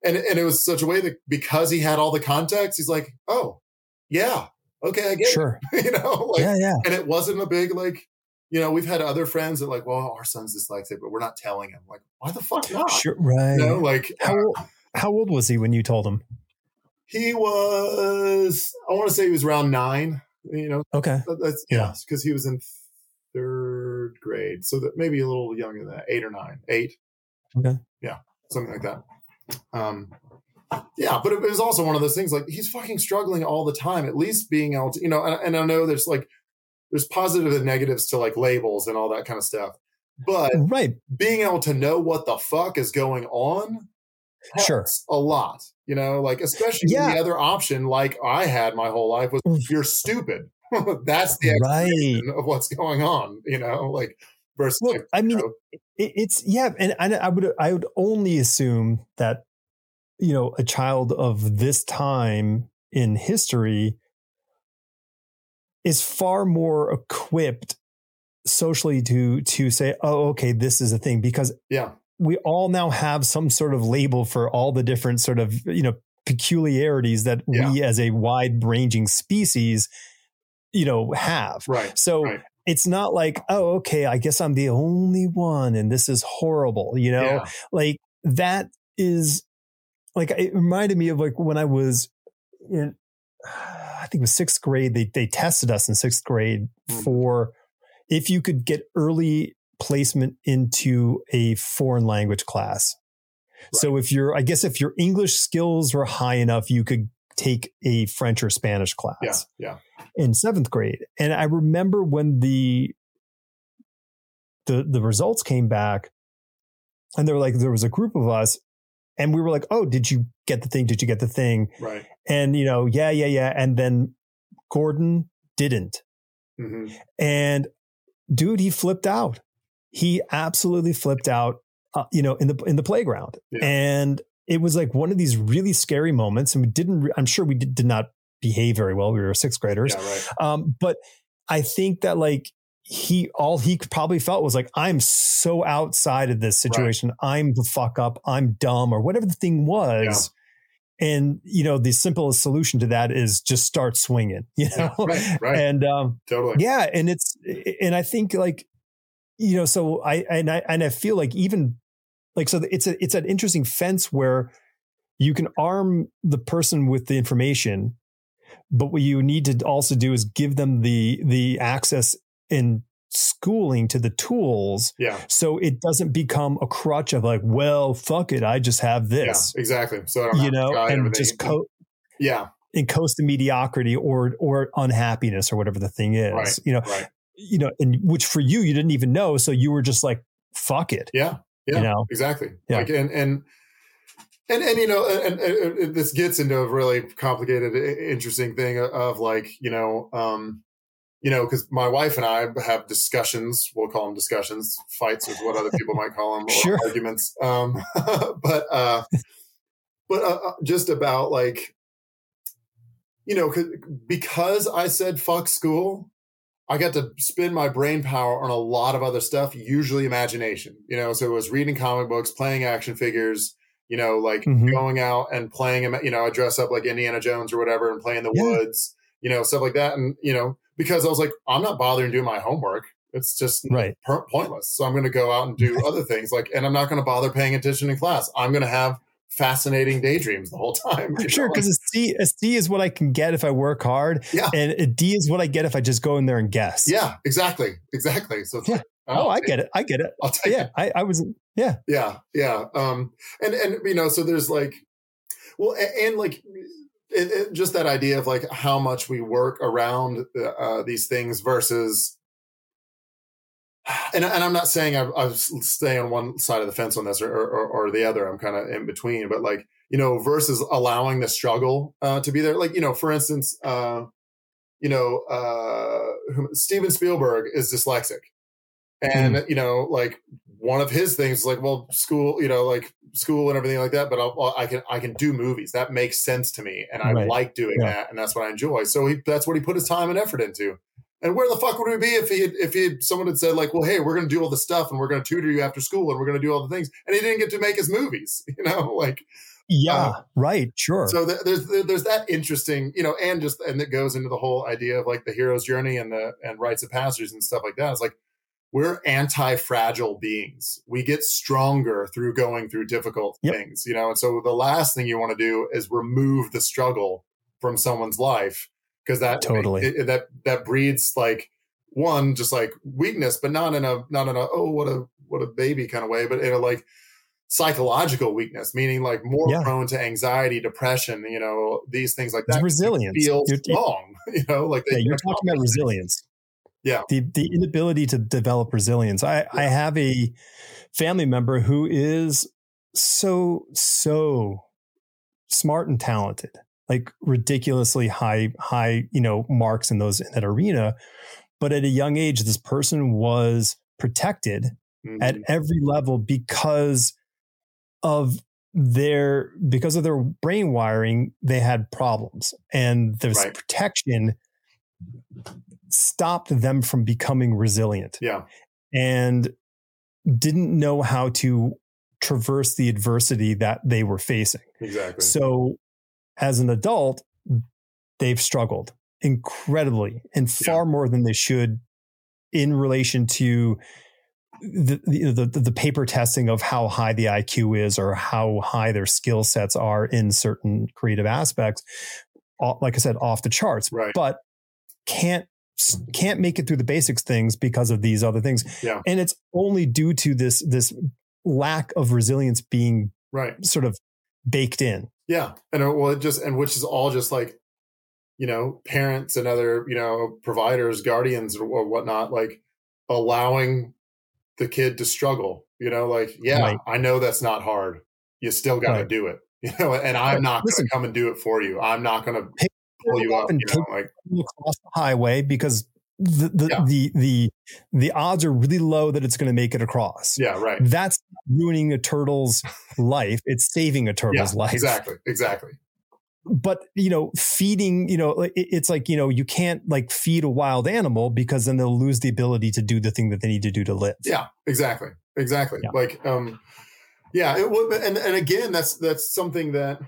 [SPEAKER 1] and and it was such a way that because he had all the context, he's like, oh, yeah, okay, I get
[SPEAKER 2] Sure.
[SPEAKER 1] it. you know, like,
[SPEAKER 2] yeah, yeah.
[SPEAKER 1] and it wasn't a big like you know we've had other friends that like well our son's dyslexic but we're not telling him like why the fuck not
[SPEAKER 2] Sure. Right.
[SPEAKER 1] you know like
[SPEAKER 2] how, old, how old was he when you told him?
[SPEAKER 1] he was i want to say he was around nine you know
[SPEAKER 2] Okay.
[SPEAKER 1] that's
[SPEAKER 2] Yeah.
[SPEAKER 1] yeah because he was in third grade so that maybe a little younger than that eight or nine eight
[SPEAKER 2] Okay.
[SPEAKER 1] yeah something like that um, yeah, but it was also one of those things like he's fucking struggling all the time. At least being able to, you know, and, and I know there's like there's positive and negatives to like labels and all that kind of stuff, but
[SPEAKER 2] right,
[SPEAKER 1] being able to know what the fuck is going on,
[SPEAKER 2] sure,
[SPEAKER 1] a lot. You know, like especially
[SPEAKER 2] Yeah.
[SPEAKER 1] the other option, like I had my whole life, was you're stupid. That's the
[SPEAKER 2] right.
[SPEAKER 1] of what's going on. You know, like versus
[SPEAKER 2] Well,
[SPEAKER 1] like,
[SPEAKER 2] I mean,
[SPEAKER 1] know,
[SPEAKER 2] it's yeah, and I, I would I would only assume that you know a child of this time in history is far more equipped socially to to say, oh, okay, this is a thing because
[SPEAKER 1] yeah,
[SPEAKER 2] we all now have some sort of label for all the different sort of you know peculiarities that
[SPEAKER 1] Yeah.
[SPEAKER 2] we as a wide ranging species you know have
[SPEAKER 1] right.
[SPEAKER 2] so
[SPEAKER 1] Right.
[SPEAKER 2] it's not like oh okay i guess i'm the only one and this is horrible you know
[SPEAKER 1] Yeah.
[SPEAKER 2] like that is like it reminded me of like when i was in i think it was sixth grade they they tested us in sixth grade
[SPEAKER 1] Hmm.
[SPEAKER 2] for if you could get early placement into a foreign language class so if you're i guess if your english skills were high enough you could take a french or spanish class
[SPEAKER 1] Yeah. Yeah.
[SPEAKER 2] in seventh grade. And I remember when the the the results came back, and they were like, there was a group of us, and we were like, oh, did you get the thing? Did you get the thing?
[SPEAKER 1] Right.
[SPEAKER 2] And you know, yeah, yeah, yeah. And then Gordon didn't.
[SPEAKER 1] hmm
[SPEAKER 2] And dude, he flipped out. He absolutely flipped out. Uh, you know, in the in the playground,
[SPEAKER 1] Yeah.
[SPEAKER 2] and it was like one of these really scary moments. And we didn't. re- I'm sure we did, did not behave very well. We were sixth graders.
[SPEAKER 1] Yeah. Right.
[SPEAKER 2] Um, but I think that like he all he probably felt was like I'm so outside of this situation. I'm the fuck up. I'm dumb or whatever the thing was. And you know the simplest solution to that is just start swinging. You know,
[SPEAKER 1] Right. Right.
[SPEAKER 2] and um,
[SPEAKER 1] totally.
[SPEAKER 2] yeah, and it's and I think like you know so I and I and I feel like even like so it's a it's an interesting fence where you can arm the person with the information but what you need to also do is give them the the access in schooling to the tools
[SPEAKER 1] Yeah.
[SPEAKER 2] so it doesn't become a crutch of like well fuck it i just have this
[SPEAKER 1] Yeah. Exactly. So I don't
[SPEAKER 2] you know and just co-
[SPEAKER 1] yeah.
[SPEAKER 2] and coast to mediocrity or or unhappiness or whatever the thing is
[SPEAKER 1] Right.
[SPEAKER 2] you know
[SPEAKER 1] Right.
[SPEAKER 2] you know and which for you you didn't even know so you were just like fuck it
[SPEAKER 1] Yeah. Yeah.
[SPEAKER 2] you know
[SPEAKER 1] Exactly.
[SPEAKER 2] Yeah.
[SPEAKER 1] Like and and and and you know and, and, and- and this gets into a really complicated, interesting thing of like you know, um, you know, because my wife and I have discussions. We'll call them discussions. Fights is what other people might call them, or
[SPEAKER 2] Sure.
[SPEAKER 1] arguments. Um, but uh, but uh, uh, just about like you know, because I said fuck school. I got to spend my brain power on a lot of other stuff, usually imagination. You know, so it was reading comic books, playing action figures, you know, like
[SPEAKER 2] Mhm.
[SPEAKER 1] going out and playing, you know, I dress up like Indiana Jones or whatever and play in the
[SPEAKER 2] Yeah.
[SPEAKER 1] woods, you know, stuff like that. And, you know, because I was like, I'm not bothering doing my homework. It's just
[SPEAKER 2] Right.
[SPEAKER 1] per- pointless. So I'm going to go out and do other things like, and I'm not going to bother paying attention in class. I'm going to have fascinating daydreams the whole time.
[SPEAKER 2] sure because a c a c is what i can get if i work hard
[SPEAKER 1] Yeah.
[SPEAKER 2] and a d is what i get if i just go in there and guess
[SPEAKER 1] Yeah, exactly. Exactly. So it's
[SPEAKER 2] Yeah.
[SPEAKER 1] like,
[SPEAKER 2] oh i get it i get it
[SPEAKER 1] I'll take
[SPEAKER 2] yeah i i was yeah
[SPEAKER 1] yeah yeah um and and you know so there's like well and, and like it, it- just that idea of like how much we work around uh, these things versus and, and i'm not saying I, I stay on one side of the fence on this or, or, or the other. I'm kind of in between. But like you know versus allowing the struggle uh, to be there. Like you know for instance uh, you know uh, steven spielberg is dyslexic. And you know like one of his things is like well school you know like school and everything like that but I'll, I'll- can i can do movies. That makes sense to me and i
[SPEAKER 2] Right.
[SPEAKER 1] like doing
[SPEAKER 2] Yeah.
[SPEAKER 1] that and that's what i enjoy. So he, that's what he put his time and effort into. And where the fuck would we be if he had, if he had, someone had said like well hey we're going to do all this stuff and we're going to tutor you after school and we're going to do all the things and he didn't get to make his movies you know like
[SPEAKER 2] yeah
[SPEAKER 1] Uh,
[SPEAKER 2] right sure.
[SPEAKER 1] so th- there's there's that interesting you know and just and it goes into the whole idea of like the hero's journey and the and rites of passage and stuff like that. It's like we're anti-fragile beings we get stronger through going through difficult
[SPEAKER 2] Yep.
[SPEAKER 1] things you know and so the last thing you want to do is remove the struggle from someone's life because that
[SPEAKER 2] Totally.
[SPEAKER 1] it- it- that that breeds like one just like weakness but not in a not in a oh what a what a baby kind of way but in a like psychological weakness, meaning like more
[SPEAKER 2] Yeah.
[SPEAKER 1] prone to anxiety, depression, you know, these things like
[SPEAKER 2] It's
[SPEAKER 1] that.
[SPEAKER 2] resilience.
[SPEAKER 1] Feels
[SPEAKER 2] You're-
[SPEAKER 1] wrong, you know, like
[SPEAKER 2] yeah,
[SPEAKER 1] they
[SPEAKER 2] you're talking about resilience.
[SPEAKER 1] Yeah.
[SPEAKER 2] The the inability to develop resilience. I, I have a family member who is so, so smart and talented, like ridiculously high, high, you know, marks in those in that arena. But at a young age, this person was protected
[SPEAKER 1] Mhm.
[SPEAKER 2] at every level because of their because of their brain wiring they had problems and this
[SPEAKER 1] Right.
[SPEAKER 2] protection stopped them from becoming resilient
[SPEAKER 1] yeah,
[SPEAKER 2] and didn't know how to traverse the adversity that they were facing
[SPEAKER 1] exactly.
[SPEAKER 2] so as an adult they've struggled incredibly and far more than they should in relation to the, the, the, the paper testing of how high the IQ is or how high their skill sets are in certain creative aspects. Like I said, off the charts,
[SPEAKER 1] Right.
[SPEAKER 2] but can't can't make it through the basics things because of these other things.
[SPEAKER 1] Yeah.
[SPEAKER 2] And it's only due to this this lack of resilience being
[SPEAKER 1] right.
[SPEAKER 2] sort of baked in.
[SPEAKER 1] Yeah. And uh, well, it just, and which is all just like, you know, parents and other, you know, providers, guardians or, or whatnot, like allowing the kid to struggle, you know, like, yeah,
[SPEAKER 2] Right.
[SPEAKER 1] I know that's not hard. You still got to
[SPEAKER 2] Right.
[SPEAKER 1] do it, you know, and I'm
[SPEAKER 2] Right.
[SPEAKER 1] not going to come and do it for you. I'm not going to
[SPEAKER 2] Pick
[SPEAKER 1] pull you up,
[SPEAKER 2] and
[SPEAKER 1] you know, like,
[SPEAKER 2] across the highway because the the
[SPEAKER 1] Yeah.
[SPEAKER 2] the, the the odds are really low that it's going to make it across.
[SPEAKER 1] yeah, right.
[SPEAKER 2] That's ruining a turtle's life. It's saving a
[SPEAKER 1] Yeah,
[SPEAKER 2] turtle's life.
[SPEAKER 1] exactly. Exactly.
[SPEAKER 2] But you know, feeding, you know, it- it's like you know, you can't like feed a wild animal because then they'll lose the ability to do the thing that they need to do to live.
[SPEAKER 1] Yeah, exactly, exactly.
[SPEAKER 2] Yeah.
[SPEAKER 1] Like, um, yeah, it and and again, that's that's something that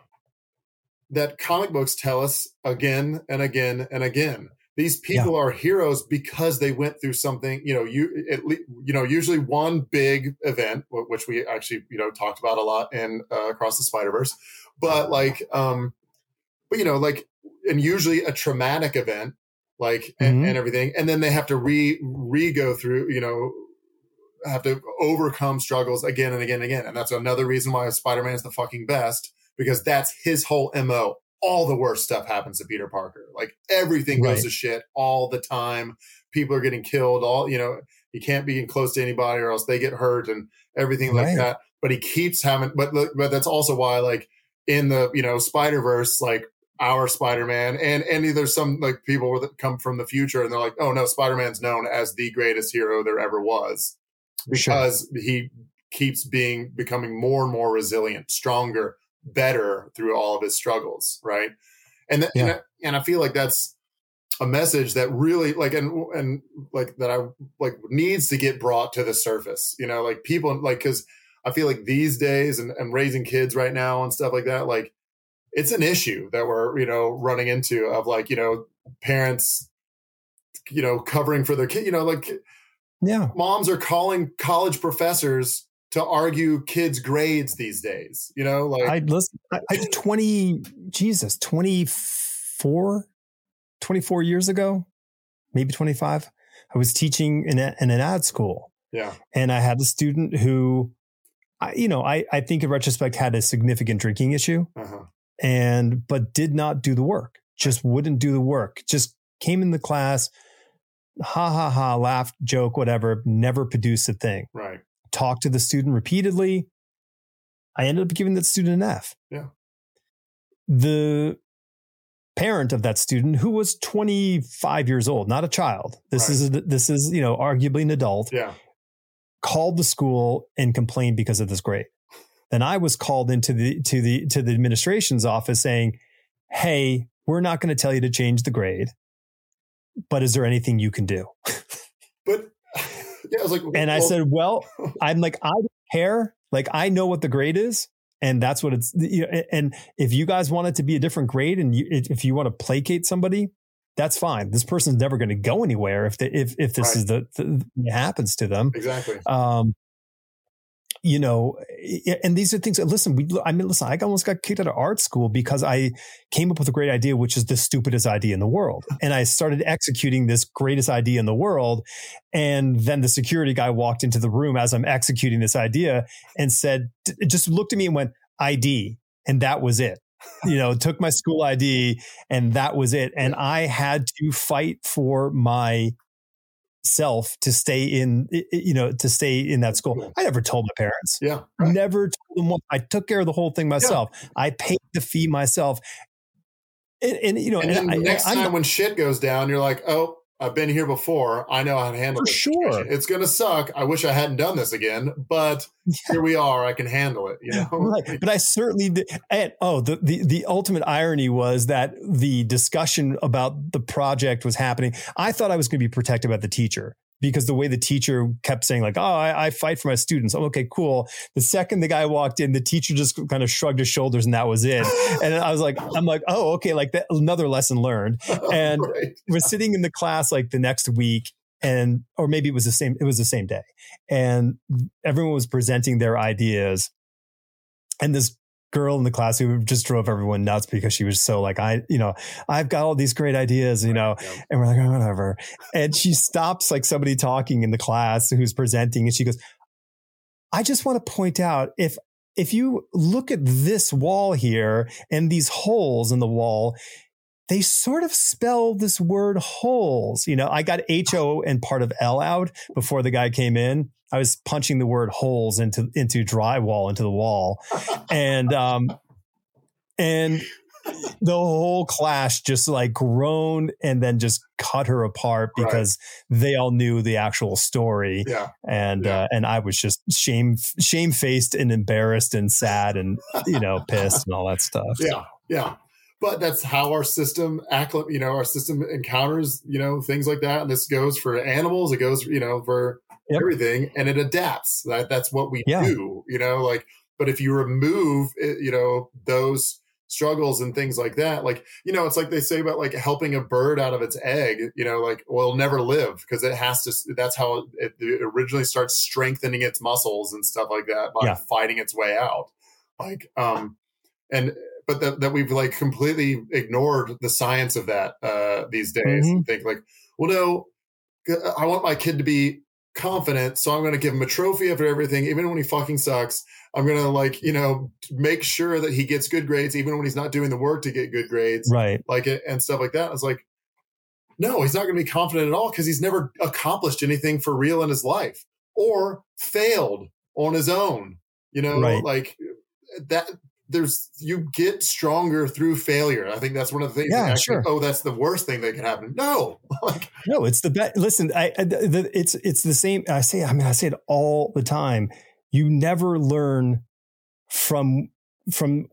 [SPEAKER 1] that comic books tell us again and again and again. These people are heroes because they went through something. You know, you at le- you know usually one big event, which we actually you know talked about a lot in uh, across the Spider Verse, but like, um, but you know, like, and usually a traumatic event, like and,
[SPEAKER 2] Mhm.
[SPEAKER 1] and everything, and then they have to re re go through, you know, have to overcome struggles again and again and again. And that's another reason why Spider Man is the fucking best because that's his whole MO. All the worst stuff happens to Peter Parker. Like everything goes to shit all the time. People are getting killed. All, you know, he can't be in close to anybody or else they get hurt and everything like that. But he keeps having, but, but that's also why, like, in the, you know, Spider Verse, like, our Spider-Man and and there's some like people that come from the future and they're like, oh no, Spider-Man's known as the greatest hero there ever was
[SPEAKER 2] Sure.
[SPEAKER 1] because he keeps being becoming more and more resilient, stronger, better through all of his struggles, right? And th- and, I, and I feel like that's a message that really like and and like that I like needs to get brought to the surface, you know, like people like because I feel like these days and, and raising kids right now and stuff like that, like it's an issue that we're you know running into of like you know parents you know covering for their kid you know like
[SPEAKER 2] Yeah.
[SPEAKER 1] moms are calling college professors to argue kids grades these days you know like
[SPEAKER 2] I listen, I, I 20, Jesus, 24, 24 years ago, maybe 25. I was teaching in, a, in an ad school
[SPEAKER 1] yeah
[SPEAKER 2] and I had a student who, I, you know, I, I think in retrospect had a significant drinking issue
[SPEAKER 1] uh-huh.
[SPEAKER 2] and, but did not do the work, just wouldn't do the work, just came in the class, ha ha ha, laughed, joke, whatever, never produced a thing
[SPEAKER 1] right
[SPEAKER 2] talked to the student repeatedly. I ended up giving that student an F.
[SPEAKER 1] Yeah.
[SPEAKER 2] The parent of that student, who was 25 years old, not a child, this
[SPEAKER 1] Right.
[SPEAKER 2] is a, this is you know arguably an adult,
[SPEAKER 1] yeah
[SPEAKER 2] called the school and complained because of this grade. Then I was called into the to the to the administration's office saying, "Hey, we're not going to tell you to change the grade, but is there anything you can do?"
[SPEAKER 1] but yeah i was like
[SPEAKER 2] And I said, well, I'm like, I don't care. Like, I know what the grade is. And that's what it's, you know, and if you guys want it to be a different grade and you, if you want to placate somebody, that's fine. This person's never going to go anywhere if the, if, if this
[SPEAKER 1] Right.
[SPEAKER 2] is the, the, happens to them.
[SPEAKER 1] exactly
[SPEAKER 2] Um, you know, and these are things that listen, we, I mean, listen, I almost got kicked out of art school because I came up with a great idea, which is the stupidest idea in the world. And I started executing this greatest idea in the world. And then the security guy walked into the room as I'm executing this idea and said, just looked at me and went, ID. And that was it. You know, took my school ID and that was it. And I had to fight for my self to stay in you know to stay in that school. I never told my parents.
[SPEAKER 1] Yeah
[SPEAKER 2] right. never told them what. I took care of the whole thing myself. Yeah. i paid the fee myself. And, and you know
[SPEAKER 1] and, and I, next I, time when shit goes down you're like oh I've been here before. I know how to handle
[SPEAKER 2] it. For sure.
[SPEAKER 1] It's going to suck. I wish I hadn't done this again, but yeah. here we are. I can handle it. You know?
[SPEAKER 2] right. But I certainly did. And oh, the, the, the ultimate irony was that the discussion about the project was happening. I thought I was going to be protected by the teacher because the way the teacher kept saying like, "Oh, I, I, fight for my students." I'm okay, cool. The second the guy walked in, the teacher just kind of shrugged his shoulders and that was it. and I was like, I'm like, oh, okay, like that, another lesson learned. And right. we're sitting in the class like the next week, and or maybe it was the same. It was the same day, and everyone was presenting their ideas. And this girl in the class who just drove everyone nuts because she was so like, I, you know, I've got all these great ideas, you know, yeah. and we're like, oh, whatever. And she stops like somebody talking in the class who's presenting and she goes, I just want to point out if, if you look at this wall here and these holes in the wall, they sort of spell this word holes. You know, I got H O and part of L out before the guy came in. I was punching the word holes into into drywall into the wall, and um, and the whole class just like groaned and then just cut her apart because right. they all knew the actual story.
[SPEAKER 1] Yeah.
[SPEAKER 2] And
[SPEAKER 1] yeah.
[SPEAKER 2] Uh, and I was just shame shame faced and embarrassed and sad and you know pissed and all that stuff.
[SPEAKER 1] Yeah. Yeah. But that's how our system act. You know, our system encounters you know things like that, and this goes for animals. It goes you know for yep. everything and it adapts. That that's what we yeah. do, you know, like but if you remove you know those struggles and things like that like you know it's like they say about like helping a bird out of its egg you know like well it'll never live because it has to that's how it, it, originally starts strengthening its muscles and stuff like that by yeah. fighting its way out like um and but that, that we've like completely ignored the science of that uh these days mm-hmm. and think like well no i want my kid to be confident, so I'm going to give him a trophy after everything, even when he fucking sucks. I'm going to like, you know, make sure that he gets good grades, even when he's not doing the work to get good grades,
[SPEAKER 2] right?
[SPEAKER 1] Like it and stuff like that. I was like, no, he's not going to be confident at all because he's never accomplished anything for real in his life or failed on his own. You know, right. like that there's you get stronger through failure. I think that's one of the things.
[SPEAKER 2] Yeah,
[SPEAKER 1] actually,
[SPEAKER 2] sure.
[SPEAKER 1] Oh, that's the worst thing that could happen. No,
[SPEAKER 2] like, no, it's the best. Listen, I, I the, it's it's the same. I say, I mean, I say it all the time. You never learn from from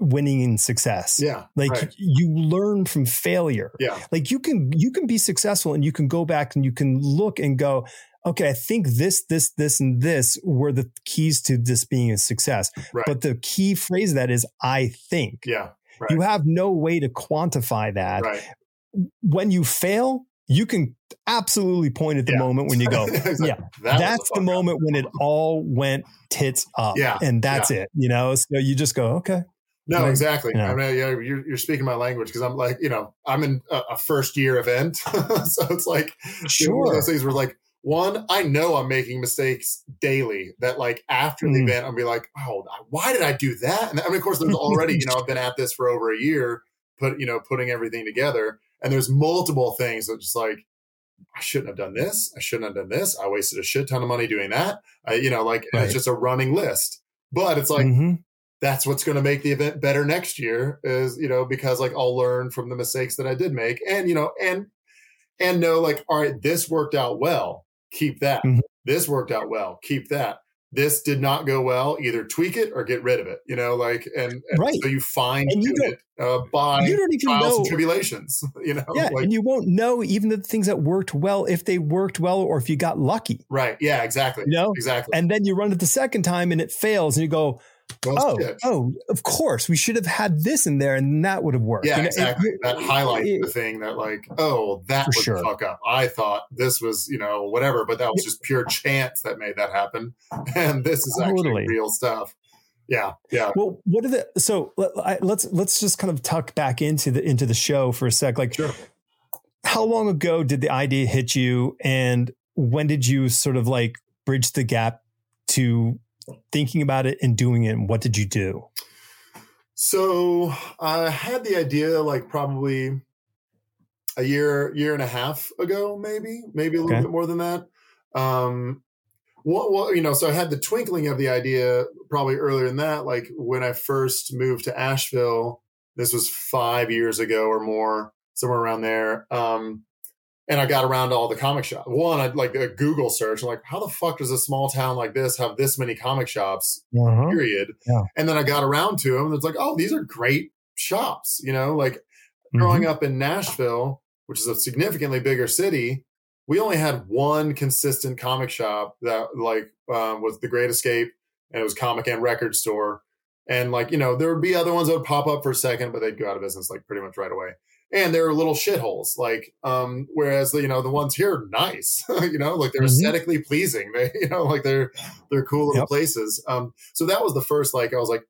[SPEAKER 2] winning and success.
[SPEAKER 1] Yeah.
[SPEAKER 2] Like right. you learn from failure.
[SPEAKER 1] Yeah.
[SPEAKER 2] Like you can you can be successful and you can go back and you can look and go, okay, I think this, this, this, and this were the keys to this being a success.
[SPEAKER 1] Right.
[SPEAKER 2] But the key phrase that is I think.
[SPEAKER 1] Yeah.
[SPEAKER 2] Right. You have no way to quantify that.
[SPEAKER 1] Right.
[SPEAKER 2] When you fail, you can absolutely point at the yeah. moment when you go, exactly. yeah, that that's the moment up. when it all went tits up.
[SPEAKER 1] Yeah.
[SPEAKER 2] And that's
[SPEAKER 1] yeah.
[SPEAKER 2] it, you know? So you just go, okay.
[SPEAKER 1] No, right. exactly. I mean, yeah, you're, you're speaking my language because I'm like, you know, I'm in a, a first year event. so it's like,
[SPEAKER 2] sure.
[SPEAKER 1] You know, those things were like, one, I know I'm making mistakes daily that like after mm. the event, I'll be like, oh, why did I do that? And I mean, of course, there's already, you know, I've been at this for over a year, put, you know, putting everything together. And there's multiple things that just like, I shouldn't have done this. I shouldn't have done this. I wasted a shit ton of money doing that. I, you know, like right. it's just a running list. But it's like, mm-hmm. that's what's going to make the event better next year is, you know, because like I'll learn from the mistakes that I did make and, you know, and, and know like, all right, this worked out well keep that. Mm-hmm. This worked out well, keep that. This did not go well, either tweak it or get rid of it. You know, like and, and
[SPEAKER 2] right.
[SPEAKER 1] so you find you it uh, by
[SPEAKER 2] you don't even trials know.
[SPEAKER 1] and tribulations. You know,
[SPEAKER 2] yeah,
[SPEAKER 1] like,
[SPEAKER 2] and you won't know even the things that worked well if they worked well or if you got lucky.
[SPEAKER 1] Right. Yeah. Exactly.
[SPEAKER 2] You know
[SPEAKER 1] exactly.
[SPEAKER 2] And then you run it the second time and it fails, and you go, Oh, oh, of course, we should have had this in there, and that would have worked.
[SPEAKER 1] Yeah,
[SPEAKER 2] You know,
[SPEAKER 1] exactly.
[SPEAKER 2] it-
[SPEAKER 1] that highlights
[SPEAKER 2] it-
[SPEAKER 1] the thing that, like, oh, that was
[SPEAKER 2] sure.
[SPEAKER 1] fuck up. I thought this was, you know, whatever, but that was just pure chance that made that happen. And this is actually real stuff. Yeah, yeah.
[SPEAKER 2] Well, what are the so let, I, let's let's just kind of tuck back into the into the show for a sec. Like,
[SPEAKER 1] Sure.
[SPEAKER 2] how long ago did the idea hit you, and when did you sort of like bridge the gap to thinking about it and doing it? And what did you do?
[SPEAKER 1] So I had the idea like probably a year, year and a half ago, maybe, maybe a little
[SPEAKER 2] Okay.
[SPEAKER 1] bit more than that. Um, what, what, you know, so I had the twinkling of the idea probably earlier than that. Like when I first moved to Asheville, this was five years ago or more, somewhere around there. Um, and I got around to all the comic shops. One, I'd like a Google search, I'm like, how the fuck does a small town like this have this many comic shops?
[SPEAKER 2] Uh-huh.
[SPEAKER 1] period.
[SPEAKER 2] Yeah.
[SPEAKER 1] And then I got around to them and it's like, oh, these are great shops. You know, like
[SPEAKER 2] Mm-hmm.
[SPEAKER 1] growing up in Nashville, which is a significantly bigger city, we only had one consistent comic shop that like um, was the Great Escape and it was comic and record store. And like, you know, there would be other ones that would pop up for a second, but they'd go out of business like pretty much right away. And they're little shitholes, like, um, whereas the, you know, the ones here are nice, you know, like they're
[SPEAKER 2] Mhm.
[SPEAKER 1] aesthetically pleasing. They, you know, like they're, they're cool little
[SPEAKER 2] Yep.
[SPEAKER 1] places. Um, so that was the first, like, I was like,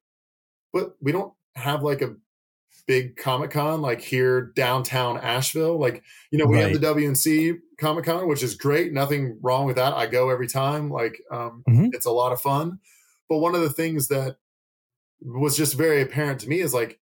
[SPEAKER 1] but we don't have like a big Comic Con like here downtown Asheville. Like, you know, we have the WNC Comic Con, which is great. Nothing wrong with that. I go every time. Like, um,
[SPEAKER 2] Mhm.
[SPEAKER 1] it's a lot of fun. But one of the things that was just very apparent to me is like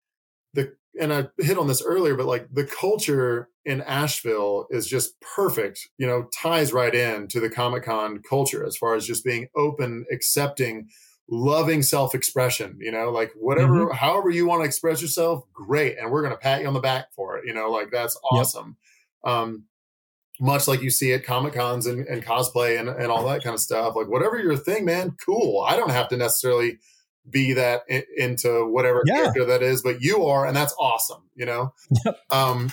[SPEAKER 1] the, and I hit on this earlier, but like the culture in Asheville is just perfect, you know, ties right in to the Comic Con culture as far as just being open, accepting, loving self expression, you know, like whatever, however you want to express yourself, great. And we're going to pat you on the back for it, you know, like that's
[SPEAKER 2] Yep.
[SPEAKER 1] awesome. Um, much like you see at Comic Cons and, and cosplay and, and all that kind of stuff, like whatever your thing, man, cool. I don't have to necessarily be that i- into whatever
[SPEAKER 2] Yeah.
[SPEAKER 1] character that is, but you are, and that's awesome, you know?
[SPEAKER 2] Yep.
[SPEAKER 1] Um,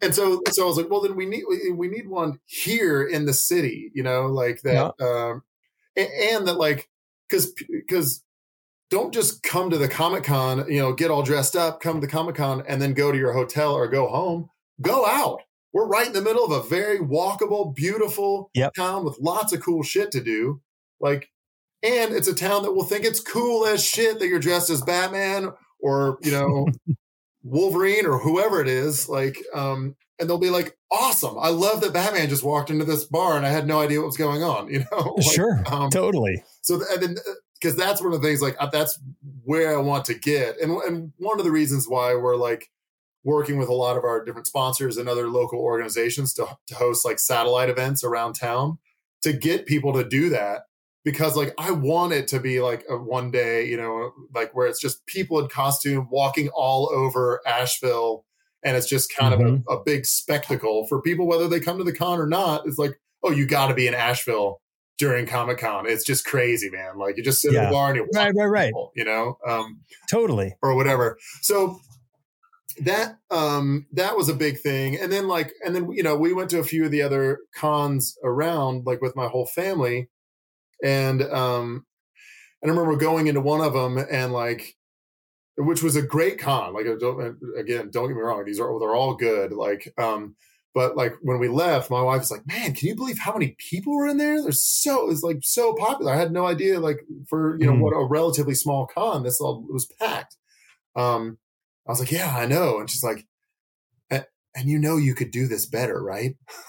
[SPEAKER 1] and so, so I was like, well, then we need, we, we need one here in the city, you know, like that, um, a- and that like, cause, cause don't just come to the Comic Con, you know, get all dressed up, come to the Comic Con and then go to your hotel or go home, go out. We're right in the middle of a very walkable, beautiful
[SPEAKER 2] Yep.
[SPEAKER 1] town with lots of cool shit to do. Like, and it's a town that will think it's cool as shit that you're dressed as Batman or, you know, Wolverine or whoever it is. Like, um, and they'll be like, awesome. I love that Batman just walked into this bar and I had no idea what was going on, you know? Like,
[SPEAKER 2] sure,
[SPEAKER 1] um,
[SPEAKER 2] totally.
[SPEAKER 1] so th- and then because that's one of the things like uh, that's where I want to get, and and one of the reasons why we're like working with a lot of our different sponsors and other local organizations to to host like satellite events around town to get people to do that because like I want it to be like a one day, you know, like where it's just people in costume walking all over Asheville. And it's just kind of a, a big spectacle for people, whether they come to the con or not. It's like, oh, you got to be in Asheville during Comic Con. It's just crazy, man. Like you just sit
[SPEAKER 2] Yeah.
[SPEAKER 1] the bar and you
[SPEAKER 2] Right, right, right.
[SPEAKER 1] people, you know, um,
[SPEAKER 2] Totally.
[SPEAKER 1] or whatever. So that um that was a big thing and then like and then you know we went to a few of the other cons around like with my whole family and um and i remember going into one of them and like which was a great con like don't, again don't get me wrong these are they're all good like um but like when we left my wife was like man can you believe how many people were in there there's so it's like so popular i had no idea like for you know
[SPEAKER 2] Mm.
[SPEAKER 1] what a relatively small con this all was packed um I was like, yeah, I know. And she's like, "A- and you know, you could do this better, right?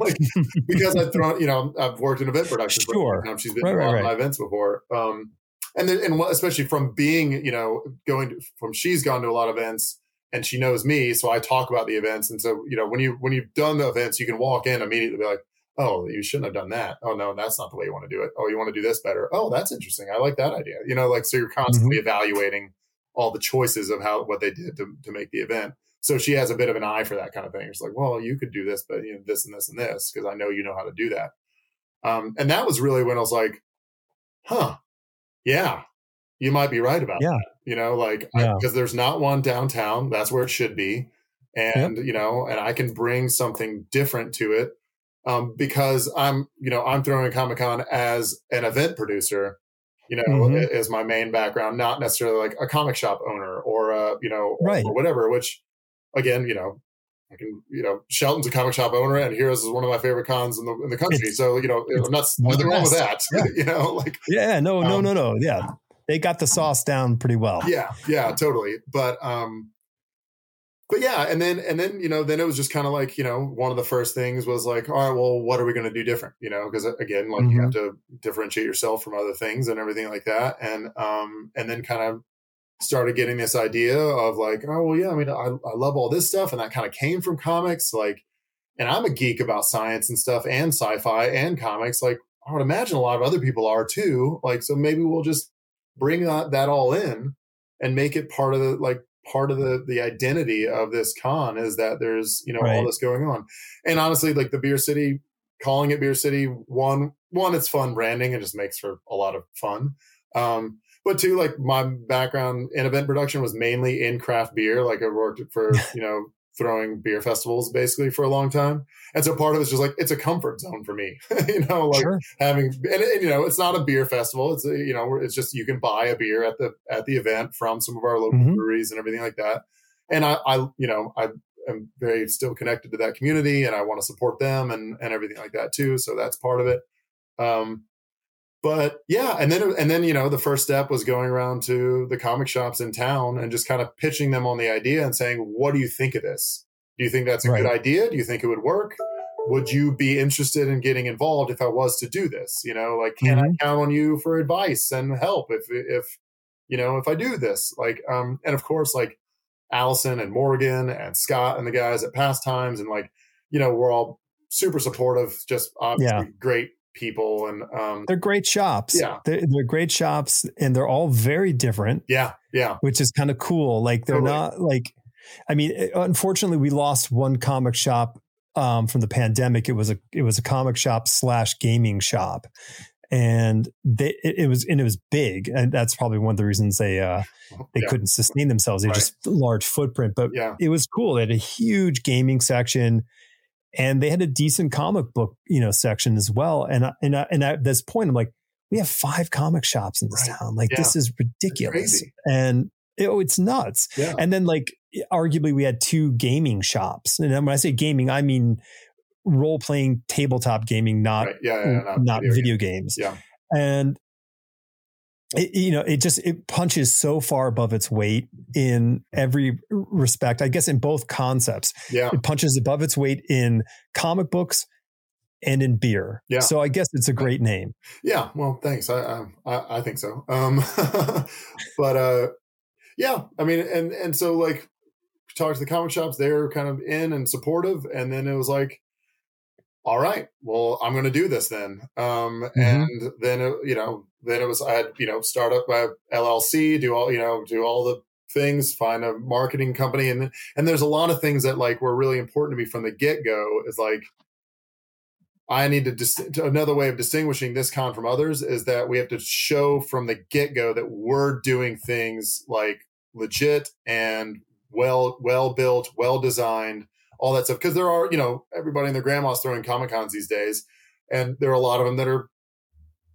[SPEAKER 1] like, because I've thrown, you know, I've worked in event production for
[SPEAKER 2] Sure.
[SPEAKER 1] time. She's been
[SPEAKER 2] Right,
[SPEAKER 1] to a
[SPEAKER 2] right,
[SPEAKER 1] lot of
[SPEAKER 2] right.
[SPEAKER 1] my events before. Um, and then, and especially from being, you know, going to, from she's gone to a lot of events and she knows me. So I talk about the events. And so, you know, when you, when you've done the events, you can walk in immediately be like, oh, you shouldn't have done that. Oh, no, that's not the way you want to do it. Oh, you want to do this better. Oh, that's interesting. I like that idea. You know, like, so you're constantly
[SPEAKER 2] Mm-hmm.
[SPEAKER 1] evaluating all the choices of how, what they did to, to make the event. So she has a bit of an eye for that kind of thing. It's like, well, you could do this, but you know, this and this and this, because I know you know how to do that. Um, and that was really when I was like, huh, yeah, you might be right about
[SPEAKER 2] Yeah.
[SPEAKER 1] that. You know, like,
[SPEAKER 2] Yeah.
[SPEAKER 1] because there's not one downtown. That's where it should be. And, you know, and I can bring something different to it um, because I'm, you know, I'm throwing Comic Con as an event producer you know,
[SPEAKER 2] Mhm.
[SPEAKER 1] is my main background, not necessarily like a comic shop owner or a, you know,
[SPEAKER 2] Right.
[SPEAKER 1] or whatever, which again, you know, I can, you know, Shelton's a comic shop owner and Heroes is one of my favorite cons in the, in the country.
[SPEAKER 2] It's-
[SPEAKER 1] so, you know, I'm not, nothing wrong with that,
[SPEAKER 2] best.
[SPEAKER 1] you know, like,
[SPEAKER 2] Yeah, no, no,
[SPEAKER 1] Um,
[SPEAKER 2] no, no. Yeah. They got the sauce down pretty well.
[SPEAKER 1] yeah, yeah, totally. But, um, but yeah, and then and then you know then it was just kind of like you know one of the first things was like all right well what are we going to do different you know because again like you
[SPEAKER 2] Mhm.
[SPEAKER 1] have to differentiate yourself from other things and everything like that and um and then kind of started getting this idea of like oh well yeah I mean I, I love all this stuff and that kind of came from comics like and I'm a geek about science and stuff and sci-fi and comics like I would imagine a lot of other people are too like so maybe we'll just bring that, that all in and make it part of the like part of the the identity of this con is that there's you know all this going on. And honestly like the beer city calling it beer city one one it's fun branding it just makes for a lot of fun. Um but two like my background in event production was mainly in craft beer. Like i worked for you know throwing beer festivals basically for a long time. And so part of it's just like it's a comfort zone for me you know like
[SPEAKER 2] sure.
[SPEAKER 1] having and, and, you know it's not a beer festival. It's a, you know it's just you can buy a beer at the at the event from some of our local
[SPEAKER 2] Mhm.
[SPEAKER 1] breweries and everything like that. And i i you know i am very still connected to that community and i want to support them and and everything like that too. So that's part of it. Um but yeah and then and then you know the first step was going around to the comic shops in town and just kind of pitching them on the idea and saying what do you think of this do you think that's a
[SPEAKER 2] Right.
[SPEAKER 1] good idea do you think it would work would you be interested in getting involved if I was to do this? You know, like can I count on you for advice and help if if you know if I do this? Like, um, and of course, like Allison and Morgan and Scott and the guys at Pastimes and like you know we're all super supportive, just obviously great people and um,
[SPEAKER 2] They're great shops.
[SPEAKER 1] Yeah.
[SPEAKER 2] They're, they're great shops and they're all very different,
[SPEAKER 1] yeah, yeah,
[SPEAKER 2] which is kind of cool. Like they're
[SPEAKER 1] Totally.
[SPEAKER 2] not like, I mean, unfortunately, we lost one comic shop um, from the pandemic. It was a it was a comic shop slash gaming shop, and they it, it was and it was big, and that's probably one of the reasons they uh, they
[SPEAKER 1] yeah,
[SPEAKER 2] couldn't sustain themselves. They
[SPEAKER 1] Right.
[SPEAKER 2] just large footprint, but
[SPEAKER 1] yeah,
[SPEAKER 2] it was cool. They had a huge gaming section, and they had a decent comic book, you know, section as well. And I, and I, and at this point, I'm like, we have five comic shops in this
[SPEAKER 1] Right.
[SPEAKER 2] town. Like
[SPEAKER 1] Yeah.
[SPEAKER 2] this is ridiculous, and it, oh, it's nuts.
[SPEAKER 1] yeah,
[SPEAKER 2] And then like arguably, we had two gaming shops, and when I say gaming, I mean role playing tabletop gaming, not
[SPEAKER 1] right, yeah,
[SPEAKER 2] not,
[SPEAKER 1] not video
[SPEAKER 2] video, games.
[SPEAKER 1] Yeah.
[SPEAKER 2] And it, you know, it just it punches so far above its weight in every respect. I guess in both concepts,
[SPEAKER 1] yeah,
[SPEAKER 2] it punches above its weight in comic books and in beer.
[SPEAKER 1] Yeah.
[SPEAKER 2] So I guess it's a great name.
[SPEAKER 1] Yeah, well, thanks. I I, I I think so. Um, but uh, yeah, I mean, and and so like talk to the comic shops, they're kind of in and supportive, and then it was like, all right, well, I'm going to do this then. Um,
[SPEAKER 2] Mhm.
[SPEAKER 1] and then it, you know, then it was I had you know start up my LLC, do all you know, do all the things, find a marketing company, and and there's a lot of things that like were really important to me from the get go. Is like I need to dis- another way of distinguishing this con from others is that we have to show from the get go that we're doing things like legit and well well built, well designed, all that stuff. Because there are you know everybody and their grandma's throwing comic cons these days, and there are a lot of them that are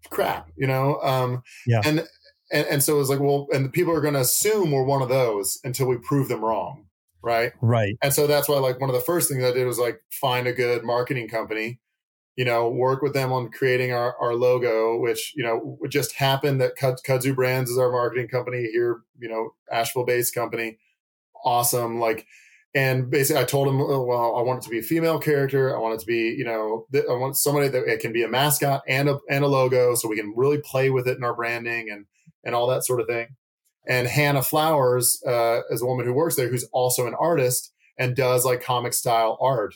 [SPEAKER 1] crap. You know, um,
[SPEAKER 2] Yeah.
[SPEAKER 1] and and and so it's like well, and people are going to assume we're one of those until we prove them wrong, right?
[SPEAKER 2] Right.
[SPEAKER 1] And so that's why, like, one of the first things I did was like find a good marketing company, you know, work with them on creating our, our logo, which, you know, just happened that Kud- Kudzu Brands is our marketing company here, you know, Asheville based company. Awesome. Like, and basically I told him, oh, well, I want it to be a female character. I want it to be, you know, th- I want somebody that it can be a mascot and a, and a logo so we can really play with it in our branding and, and all that sort of thing and Hannah Flowers uh, is a woman who works there who's also an artist and does like comic style art.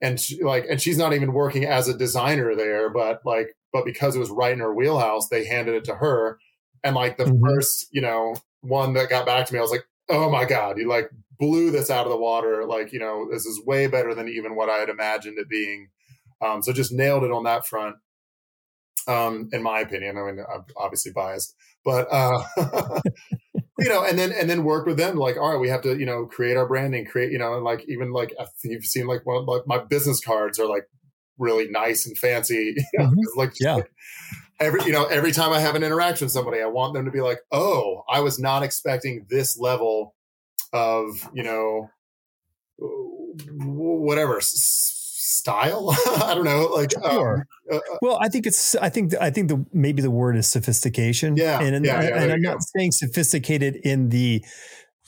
[SPEAKER 1] And she, like, and she's not even working as a designer there, but like, but because it was right in her wheelhouse, they handed it to her. And like the
[SPEAKER 2] Mhm.
[SPEAKER 1] first, you know, one that got back to me, I was like, oh my god, you like blew this out of the water. Like, you know, this is way better than even what I had imagined it being. Um, so just nailed it on that front. Um, in my opinion, I mean, I'm obviously biased, but uh, you know, and then and then work with them. Like, all right, we have to, you know, create our branding, create, you know, and like even like you've seen like one of like my business cards are like really nice and fancy. You know,
[SPEAKER 2] Mhm.
[SPEAKER 1] like,
[SPEAKER 2] Yeah.
[SPEAKER 1] like, every you know every time I have an interaction with somebody, I want them to be like, "Oh, I was not expecting this level of you know whatever style. I don't know, like
[SPEAKER 2] um, sure. Um, uh, well, I think it's I think I think the maybe the word is sophistication.
[SPEAKER 1] Yeah,
[SPEAKER 2] and and,
[SPEAKER 1] yeah,
[SPEAKER 2] yeah,
[SPEAKER 1] and
[SPEAKER 2] I'm not saying sophisticated in the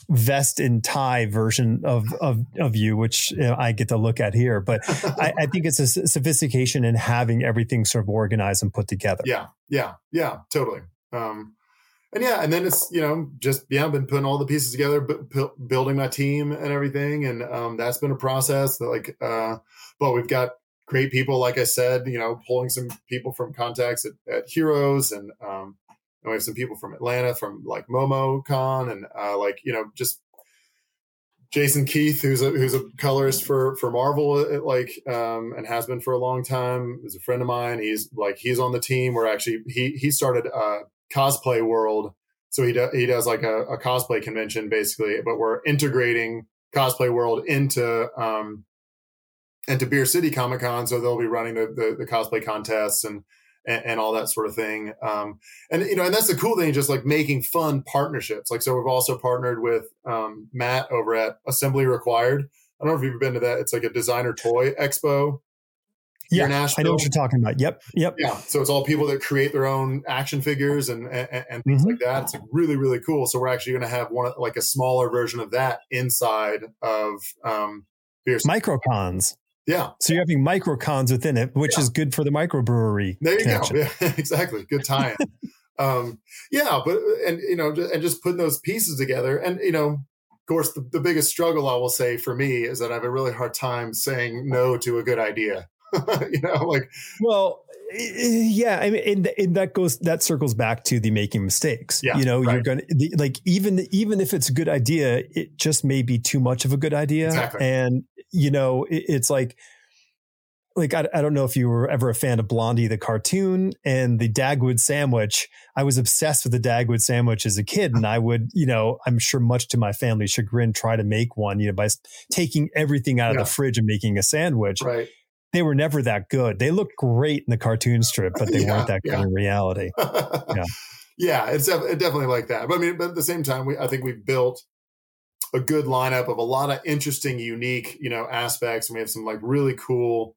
[SPEAKER 2] vest and tie version of of of you, which you know, I get to look at here. But I, I, think it's a sophistication in having everything sort of organized and put together.
[SPEAKER 1] Yeah, yeah, yeah, totally. Um, and yeah, and then it's you know just yeah, I've been putting all the pieces together, b- building my team and everything, and um, that's been a process. That, like, uh, but we've got great people, like I said, you know, pulling some people from contacts at, at Heroes, and um, and we have some people from Atlanta, from like MomoCon, and uh, like you know just Jason Keith, who's a who's a colorist for for Marvel, uh, like um, and has been for a long time, is a friend of mine. He's like he's on the team. We're actually he he started uh, cosplay world, so he do, he does like a, a, cosplay convention basically. But we're integrating cosplay world into um, into Beer City Comic Con, so they'll be running the, the, the cosplay contests and and, and, all that sort of thing. Um, and you know, and that's the cool thing, just like making fun partnerships. Like, so we've also partnered with um, Matt over at Assembly Required. I don't know if you've ever been to that. It's like a designer toy expo.
[SPEAKER 2] Yeah, I know what you're talking about. Yep, yep.
[SPEAKER 1] Yeah, so it's all people that create their own action figures and and, and things mm-hmm. like that. It's like really really cool. So we're actually going to have one like a smaller version of that inside of um,
[SPEAKER 2] beer. Microcons.
[SPEAKER 1] Yeah.
[SPEAKER 2] So you're having microcons within it, which yeah. is good for the microbrewery.
[SPEAKER 1] There you connection. go. Yeah, exactly. Good tie um, yeah, but and you know, and just putting those pieces together, and you know, of course, the, the biggest struggle I will say for me is that I have a really hard time saying no to a good idea. you know, like
[SPEAKER 2] well, yeah i mean and, and, that goes that circles back to the making mistakes
[SPEAKER 1] yeah,
[SPEAKER 2] you know
[SPEAKER 1] right.
[SPEAKER 2] you're gonna the, like even even if it's a good idea it just may be too much of a good idea
[SPEAKER 1] exactly.
[SPEAKER 2] and you know, it, it's like, like I, I don't know if you were ever a fan of Blondie the cartoon and the Dagwood sandwich. I was obsessed with the Dagwood sandwich as a kid, and I would, you know, I'm sure much to my family's chagrin, try to make one, you know, by taking everything out of the fridge and making a sandwich.
[SPEAKER 1] Right.
[SPEAKER 2] They were never that good. They looked great in the cartoon strip, but they yeah, weren't that yeah. good in reality.
[SPEAKER 1] yeah. Yeah, it's definitely like that. But I mean, but at the same time, we I think we've built a good lineup of a lot of interesting, unique, you know, aspects. And we have some like really cool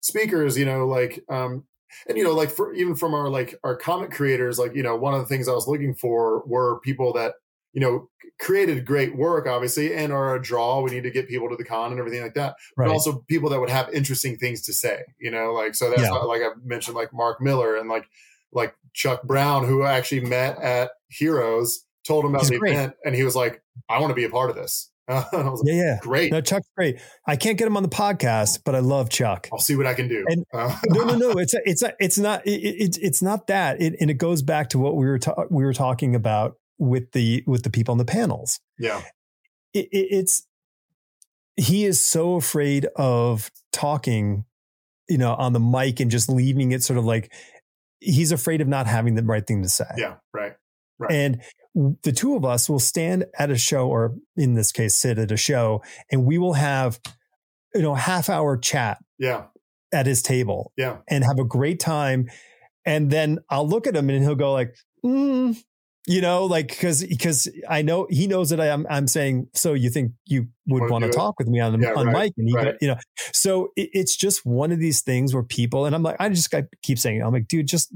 [SPEAKER 1] speakers, you know, like, um, and you know, like for even from our like our comic creators, like you know, one of the things I was looking for were people that you know created great work, obviously, and are a draw. We need to get people to the con and everything like that, right. but also people that would have interesting things to say. You know, like so that's yeah. like I mentioned, like Mark Miller and like like Chuck Brown, who actually met at Heroes, told him about He's the great. event, and he was like, I want to be a part of this.
[SPEAKER 2] Uh, like, yeah, yeah,
[SPEAKER 1] great.
[SPEAKER 2] No, Chuck's great. I can't get him on the podcast, but I love Chuck.
[SPEAKER 1] I'll see what I can do.
[SPEAKER 2] And, uh, no, no, no. It's it's it's not it, it, it's not that. It, and it goes back to what we were ta- we were talking about with the with the people on the panels.
[SPEAKER 1] Yeah,
[SPEAKER 2] it, it's he is so afraid of talking, you know, on the mic and just leaving it sort of like he's afraid of not having the right thing to say.
[SPEAKER 1] Yeah, right. Right.
[SPEAKER 2] And the two of us will stand at a show, or in this case, sit at a show, and we will have, you know, half hour chat.
[SPEAKER 1] Yeah.
[SPEAKER 2] At his table.
[SPEAKER 1] Yeah.
[SPEAKER 2] And have a great time. And then I'll look at him and he'll go like, mm, you know, like because because I know he knows that I'm I'm saying. So you think you would want to talk with me on
[SPEAKER 1] yeah,
[SPEAKER 2] on
[SPEAKER 1] right,
[SPEAKER 2] mic, and he,
[SPEAKER 1] right.
[SPEAKER 2] you know, so it, it's just one of these things where people and I'm like, I just I keep saying, I'm like, dude, just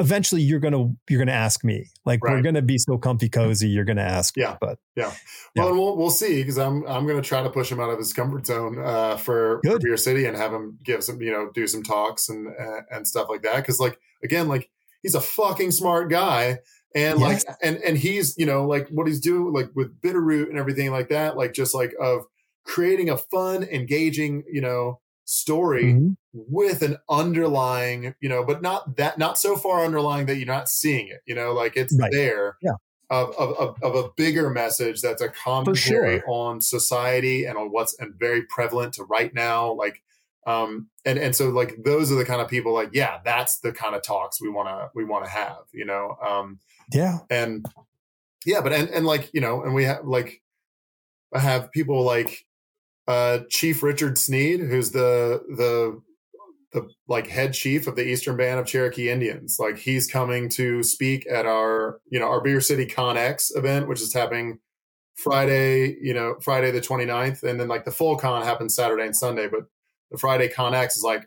[SPEAKER 2] eventually you're gonna you're gonna ask me like right. we're gonna be so comfy cozy you're gonna ask
[SPEAKER 1] yeah
[SPEAKER 2] me, but
[SPEAKER 1] yeah well yeah. we'll we'll see because i'm i'm gonna try to push him out of his comfort zone uh, for, for beer city and have him give some you know do some talks and uh, and stuff like that because like again like he's a fucking smart guy and yes. like and and he's you know like what he's doing like with Bitter Root and everything like that like just like of creating a fun engaging you know story mm-hmm. with an underlying, you know, but not that, not so far underlying that you're not seeing it, you know, like it's right. there.
[SPEAKER 2] Yeah.
[SPEAKER 1] Of, of, of, a bigger message that's a commentary sure. on society and on what's and very prevalent to right now. Like, um, and, and so like, those are the kind of people like, yeah, that's the kind of talks we want to, we want to have, you know? Um,
[SPEAKER 2] yeah.
[SPEAKER 1] And yeah, but, and, and like, you know, and we have like, I have people like, uh, Chief Richard Sneed, who's the the the like head chief of the Eastern Band of Cherokee Indians. Like he's coming to speak at our, you know, our Beer City Con X event, which is happening Friday, you know, Friday the 29th. And then like the full con happens Saturday and Sunday. But the Friday Con X is like,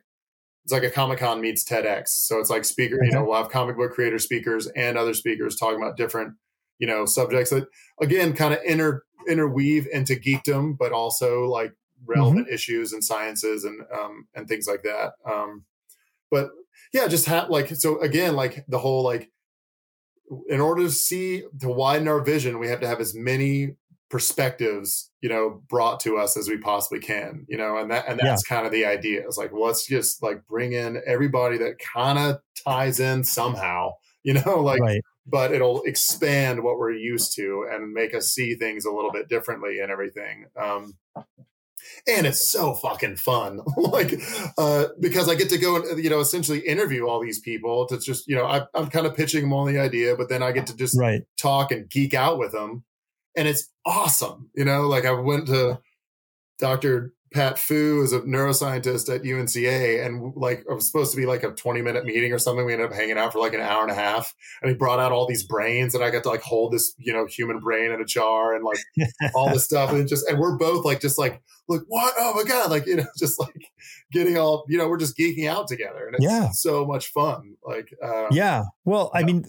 [SPEAKER 1] it's like a Comic Con meets TEDx. So it's like speaker, you know, we'll have comic book creator speakers and other speakers talking about different, you know, subjects that again kind of inter interweave into geekdom, but also like relevant mm-hmm. issues and sciences and um, and things like that. Um, but yeah, just have like so again, like the whole like in order to see to widen our vision, we have to have as many perspectives you know brought to us as we possibly can you know and that and that's yeah. kind of the idea it's like let's just like bring in everybody that kind of ties in somehow you know like right. But it'll expand what we're used to and make us see things a little bit differently and everything um and it's so fucking fun like uh because i get to go and you know essentially interview all these people to just you know I, i'm kind of pitching them on the idea but then i get to just
[SPEAKER 2] right.
[SPEAKER 1] talk and geek out with them and it's awesome you know like i went to dr Pat Fu is a neuroscientist at UNCA, and like it was supposed to be like a 20 minute meeting or something. We ended up hanging out for like an hour and a half, and he brought out all these brains, and I got to like hold this, you know, human brain in a jar and like all this stuff, and just and we're both like just like like what? Oh my god! Like you know, just like getting all you know, we're just geeking out together, and it's yeah. so much fun. Like
[SPEAKER 2] uh, yeah, well, I mean,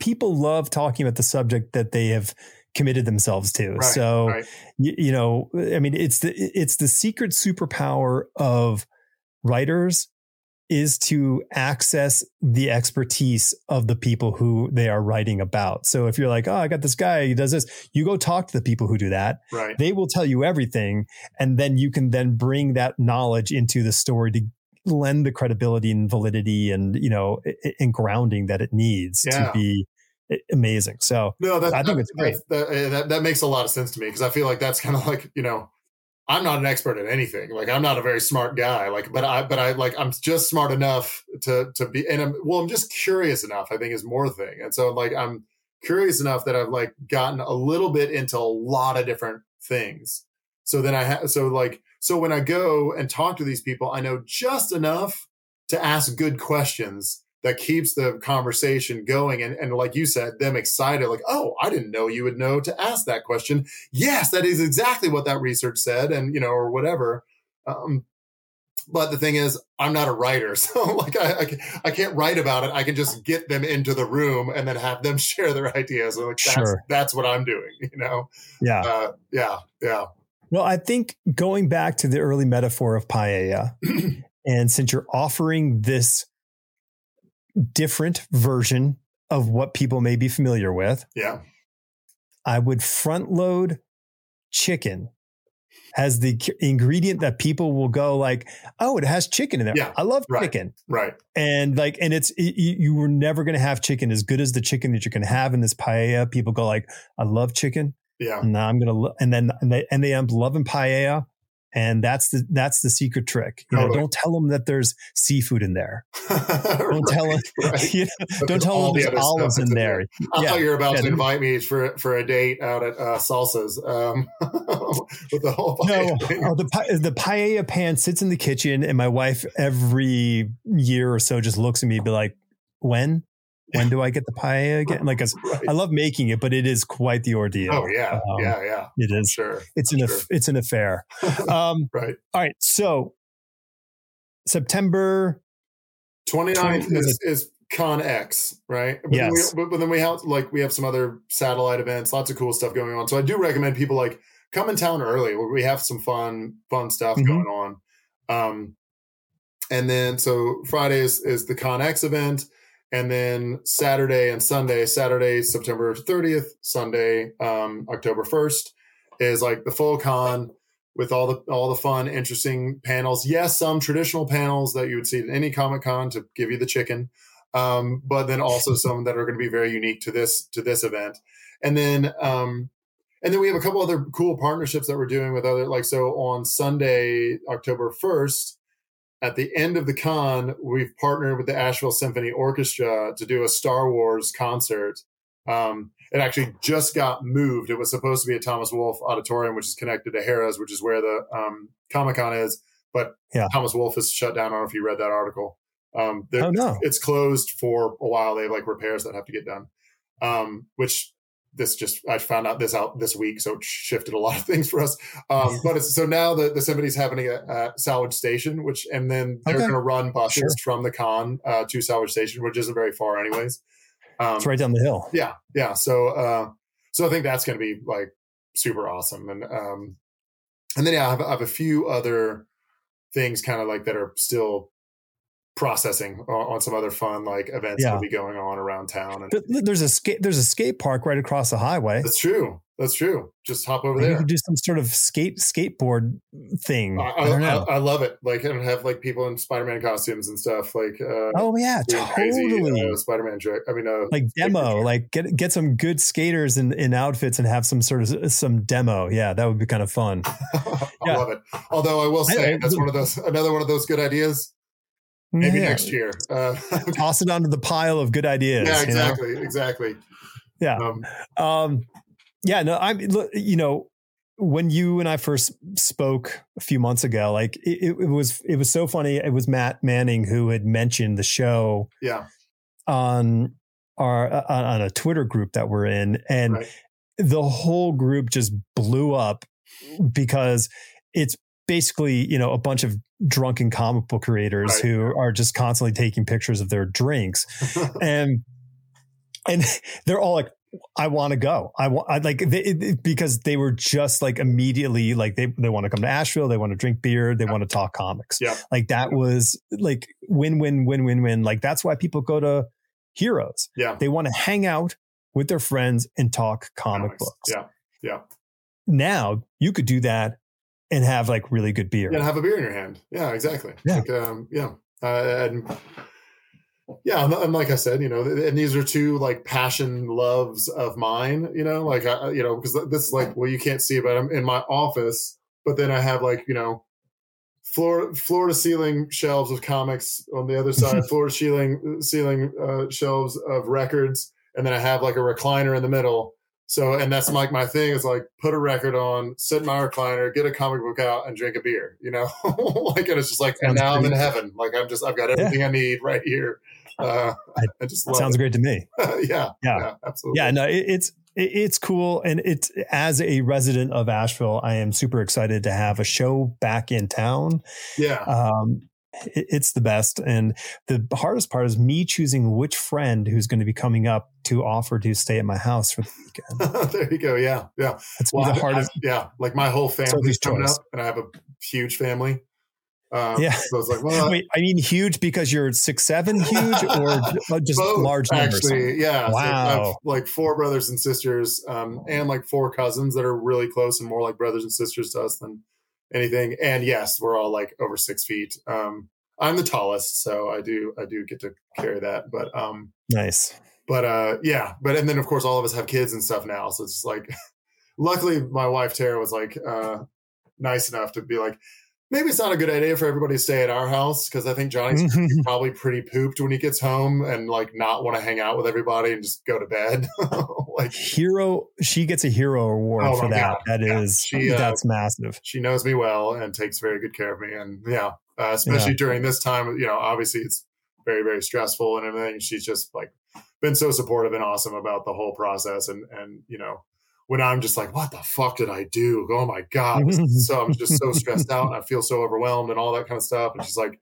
[SPEAKER 2] people love talking about the subject that they have committed themselves to. Right, so, right. You, you know, I mean, it's the it's the secret superpower of writers is to access the expertise of the people who they are writing about. So if you're like, oh, I got this guy, he does this, you go talk to the people who do that.
[SPEAKER 1] Right.
[SPEAKER 2] They will tell you everything. And then you can then bring that knowledge into the story to lend the credibility and validity and, you know, and grounding that it needs yeah. to be amazing. So
[SPEAKER 1] no, that, I think that, it's great. That, that, that makes a lot of sense to me because I feel like that's kind of like you know I'm not an expert at anything. Like I'm not a very smart guy. Like, but I, but I like I'm just smart enough to to be, and I'm well, I'm just curious enough. I think is more thing. And so like I'm curious enough that I've like gotten a little bit into a lot of different things. So then I have so like so when I go and talk to these people, I know just enough to ask good questions that keeps the conversation going and, and like you said them excited like oh i didn't know you would know to ask that question. Yes that is exactly what that research said and you know or whatever. Um, but the thing is i'm not a writer so like I, I, I, can't write about it. I can just get them into the room and then have them share their ideas like that's, sure. that's what i'm doing you know?
[SPEAKER 2] Yeah.
[SPEAKER 1] Uh, yeah yeah.
[SPEAKER 2] Well i think going back to the early metaphor of paella and since you're offering this different version of what people may be familiar with.
[SPEAKER 1] Yeah.
[SPEAKER 2] I would front load chicken as the ingredient that people will go like, oh, it has chicken in there. Yeah, I love
[SPEAKER 1] right,
[SPEAKER 2] chicken.
[SPEAKER 1] Right.
[SPEAKER 2] And like, and it's, you, you were never going to have chicken as good as the chicken that you can have in this paella. People go like, I love chicken.
[SPEAKER 1] Yeah.
[SPEAKER 2] And now I'm going to, and then, and they, and they end up loving paella and that's the that's the secret trick. You know, don't tell them that there's seafood in there. don't right, tell them. Right. You know, don't tell them there's olives in there. there.
[SPEAKER 1] I yeah. thought you were about yeah. to invite me for for a date out at uh, Salsas um, with the whole.
[SPEAKER 2] No, oh, the the paella pan sits in the kitchen, and my wife every year or so just looks at me, and be like, "When?" When do I get the paella again? Like, right. I love making it, but it is quite the ordeal.
[SPEAKER 1] Oh yeah, um, yeah, yeah.
[SPEAKER 2] It is.
[SPEAKER 1] Sure,
[SPEAKER 2] it's an
[SPEAKER 1] sure.
[SPEAKER 2] it's an affair. Um,
[SPEAKER 1] right.
[SPEAKER 2] All right. So September
[SPEAKER 1] 29th 20, is, is Con X, right? But
[SPEAKER 2] yes.
[SPEAKER 1] Then we, but then we have like we have some other satellite events, lots of cool stuff going on. So I do recommend people like come in town early. We have some fun fun stuff mm-hmm. going on. Um, and then so Friday is, is the Con X event and then Saturday and Sunday, Saturday September 30th, Sunday um, October 1st is like the full con with all the all the fun, interesting panels. Yes, some traditional panels that you would see at any Comic Con to give you the chicken, um, but then also some that are going to be very unique to this to this event. And then um, and then we have a couple other cool partnerships that we're doing with other like so on Sunday October 1st at the end of the con, we've partnered with the Asheville Symphony Orchestra to do a Star Wars concert. Um, it actually just got moved. It was supposed to be at Thomas Wolfe Auditorium, which is connected to Harrah's, which is where the um, Comic Con is. but
[SPEAKER 2] Yeah.
[SPEAKER 1] Thomas Wolfe is shut down. I don't know if you read that article. Um,
[SPEAKER 2] Oh no.
[SPEAKER 1] it's closed for a while. They have like repairs that have to get done. Um, which this just I found out this out this week, so it shifted a lot of things for us. Um, but it's so now the the Symphony's happening at, at Salvage Station, which and then they're
[SPEAKER 2] Okay.
[SPEAKER 1] going to run buses
[SPEAKER 2] Sure.
[SPEAKER 1] from the con uh, to Salvage Station, which isn't very far, anyways. Um,
[SPEAKER 2] It's right down the hill.
[SPEAKER 1] yeah, yeah. So uh, so I think that's going to be like super awesome, and um, and then yeah, I have, I have a few other things kind of like that are still processing on, on some other fun like events
[SPEAKER 2] Yeah.
[SPEAKER 1] that'll be going on around town. And
[SPEAKER 2] There's a skate. There's a skate park right across the highway.
[SPEAKER 1] that's true. That's true. Just hop over
[SPEAKER 2] Maybe You
[SPEAKER 1] there.
[SPEAKER 2] could do some sort of skate skateboard thing.
[SPEAKER 1] I,
[SPEAKER 2] I,
[SPEAKER 1] I,
[SPEAKER 2] don't know.
[SPEAKER 1] I, love it. Like and have like people in Spider-Man costumes and stuff. Like uh,
[SPEAKER 2] oh yeah,
[SPEAKER 1] crazy,
[SPEAKER 2] totally.
[SPEAKER 1] uh, Spider-Man trick. I mean, uh,
[SPEAKER 2] like demo, like get get some good skaters in, in outfits and have some sort of some demo. Yeah, that would be kind of fun.
[SPEAKER 1] I
[SPEAKER 2] Yeah.
[SPEAKER 1] love it. Although I will say that's one of those another one of those good ideas. Maybe
[SPEAKER 2] Yeah.
[SPEAKER 1] next year. Uh,
[SPEAKER 2] Toss it onto the pile of good ideas.
[SPEAKER 1] yeah,
[SPEAKER 2] you know?
[SPEAKER 1] exactly, exactly.
[SPEAKER 2] Yeah.
[SPEAKER 1] Um,
[SPEAKER 2] Um, yeah, no, I'm, you know, when you and I first spoke a few months ago, like it, it was, it was so funny. It was Matt Manning who had mentioned the show
[SPEAKER 1] yeah,
[SPEAKER 2] on our, uh, on on a Twitter group that we're in. And
[SPEAKER 1] Right.
[SPEAKER 2] the whole group just blew up because it's basically, you know, a bunch of drunken comic book creators
[SPEAKER 1] Right.
[SPEAKER 2] who are just constantly taking pictures of their drinks and and they're all like i want to go i want i like they, it- because they were just like immediately like they they want to come to asheville they want to drink beer they
[SPEAKER 1] Yeah.
[SPEAKER 2] want to talk comics
[SPEAKER 1] Yeah.
[SPEAKER 2] like that was like win win win win win like that's why people go to heroes
[SPEAKER 1] yeah.
[SPEAKER 2] they want to hang out with their friends and talk comic
[SPEAKER 1] Comics.
[SPEAKER 2] books
[SPEAKER 1] Yeah, yeah,
[SPEAKER 2] now you could do that and have like really good beer
[SPEAKER 1] yeah. and Have a beer in your hand. Yeah, exactly.
[SPEAKER 2] Yeah.
[SPEAKER 1] Like, um, yeah, uh, and yeah, and, and like I said, you know, and these are two like passion loves of mine. You know, like I, you know, because this is like well, you can't see, but I'm in my office, but then I have like you know. Floor, floor to ceiling shelves of comics on the other side, floor to ceiling ceiling uh, shelves of records, and then I have like a recliner in the middle. So, and that's like my thing is like put a record on, sit in my recliner, get a comic book out, and drink a beer. You know, like and it's just like, and now I'm in heaven. Like I'm just, I've got everything I need right here. Uh,
[SPEAKER 2] I-
[SPEAKER 1] I just love
[SPEAKER 2] sounds
[SPEAKER 1] it.
[SPEAKER 2] great to me
[SPEAKER 1] yeah,
[SPEAKER 2] Yeah.
[SPEAKER 1] absolutely.
[SPEAKER 2] Yeah, no, it, it's it's cool, and it's as a resident of Asheville, I am super excited to have a show back in town.
[SPEAKER 1] yeah,
[SPEAKER 2] Um, it's the best, and the hardest part is me choosing which friend who's going to be coming up to offer to stay at my house for the weekend.
[SPEAKER 1] there you go. Yeah, yeah.
[SPEAKER 2] That's
[SPEAKER 1] Well,
[SPEAKER 2] the hardest.
[SPEAKER 1] I- yeah, like my whole family's coming
[SPEAKER 2] choice.
[SPEAKER 1] up, and I have a huge family. Um,
[SPEAKER 2] Yeah.
[SPEAKER 1] so it's like, well,
[SPEAKER 2] Wait, I mean, huge because you're six seven, huge, or just
[SPEAKER 1] both,
[SPEAKER 2] large numbers.
[SPEAKER 1] Actually, yeah. So
[SPEAKER 2] Wow.
[SPEAKER 1] like four brothers and sisters, um, and like four cousins that are really close and more like brothers and sisters to us than anything. And yes, we're all like over six feet. Um, I'm the tallest, so I do I do get to carry that. But um,
[SPEAKER 2] Nice.
[SPEAKER 1] but uh, yeah. But and then of course all of us have kids and stuff now, so it's just like. luckily, my wife Tara was like uh, nice enough to be like. Maybe it's not a good idea for everybody to stay at our house because I think Johnny's probably pretty pooped when he gets home and like not want to hang out with everybody and just go to bed. like
[SPEAKER 2] hero, she gets a hero award
[SPEAKER 1] Oh
[SPEAKER 2] for that.
[SPEAKER 1] God.
[SPEAKER 2] That
[SPEAKER 1] Yeah.
[SPEAKER 2] is
[SPEAKER 1] She, uh,
[SPEAKER 2] that's massive.
[SPEAKER 1] she knows me well and takes very good care of me. And yeah, uh, especially during this time, you know, obviously it's very, very stressful and everything. She's just like been so supportive and awesome about the whole process. And, and, you know, when I'm just like, what the fuck did I do? Oh my God. So I'm just so stressed out and I feel so overwhelmed and all that kind of stuff. And she's like,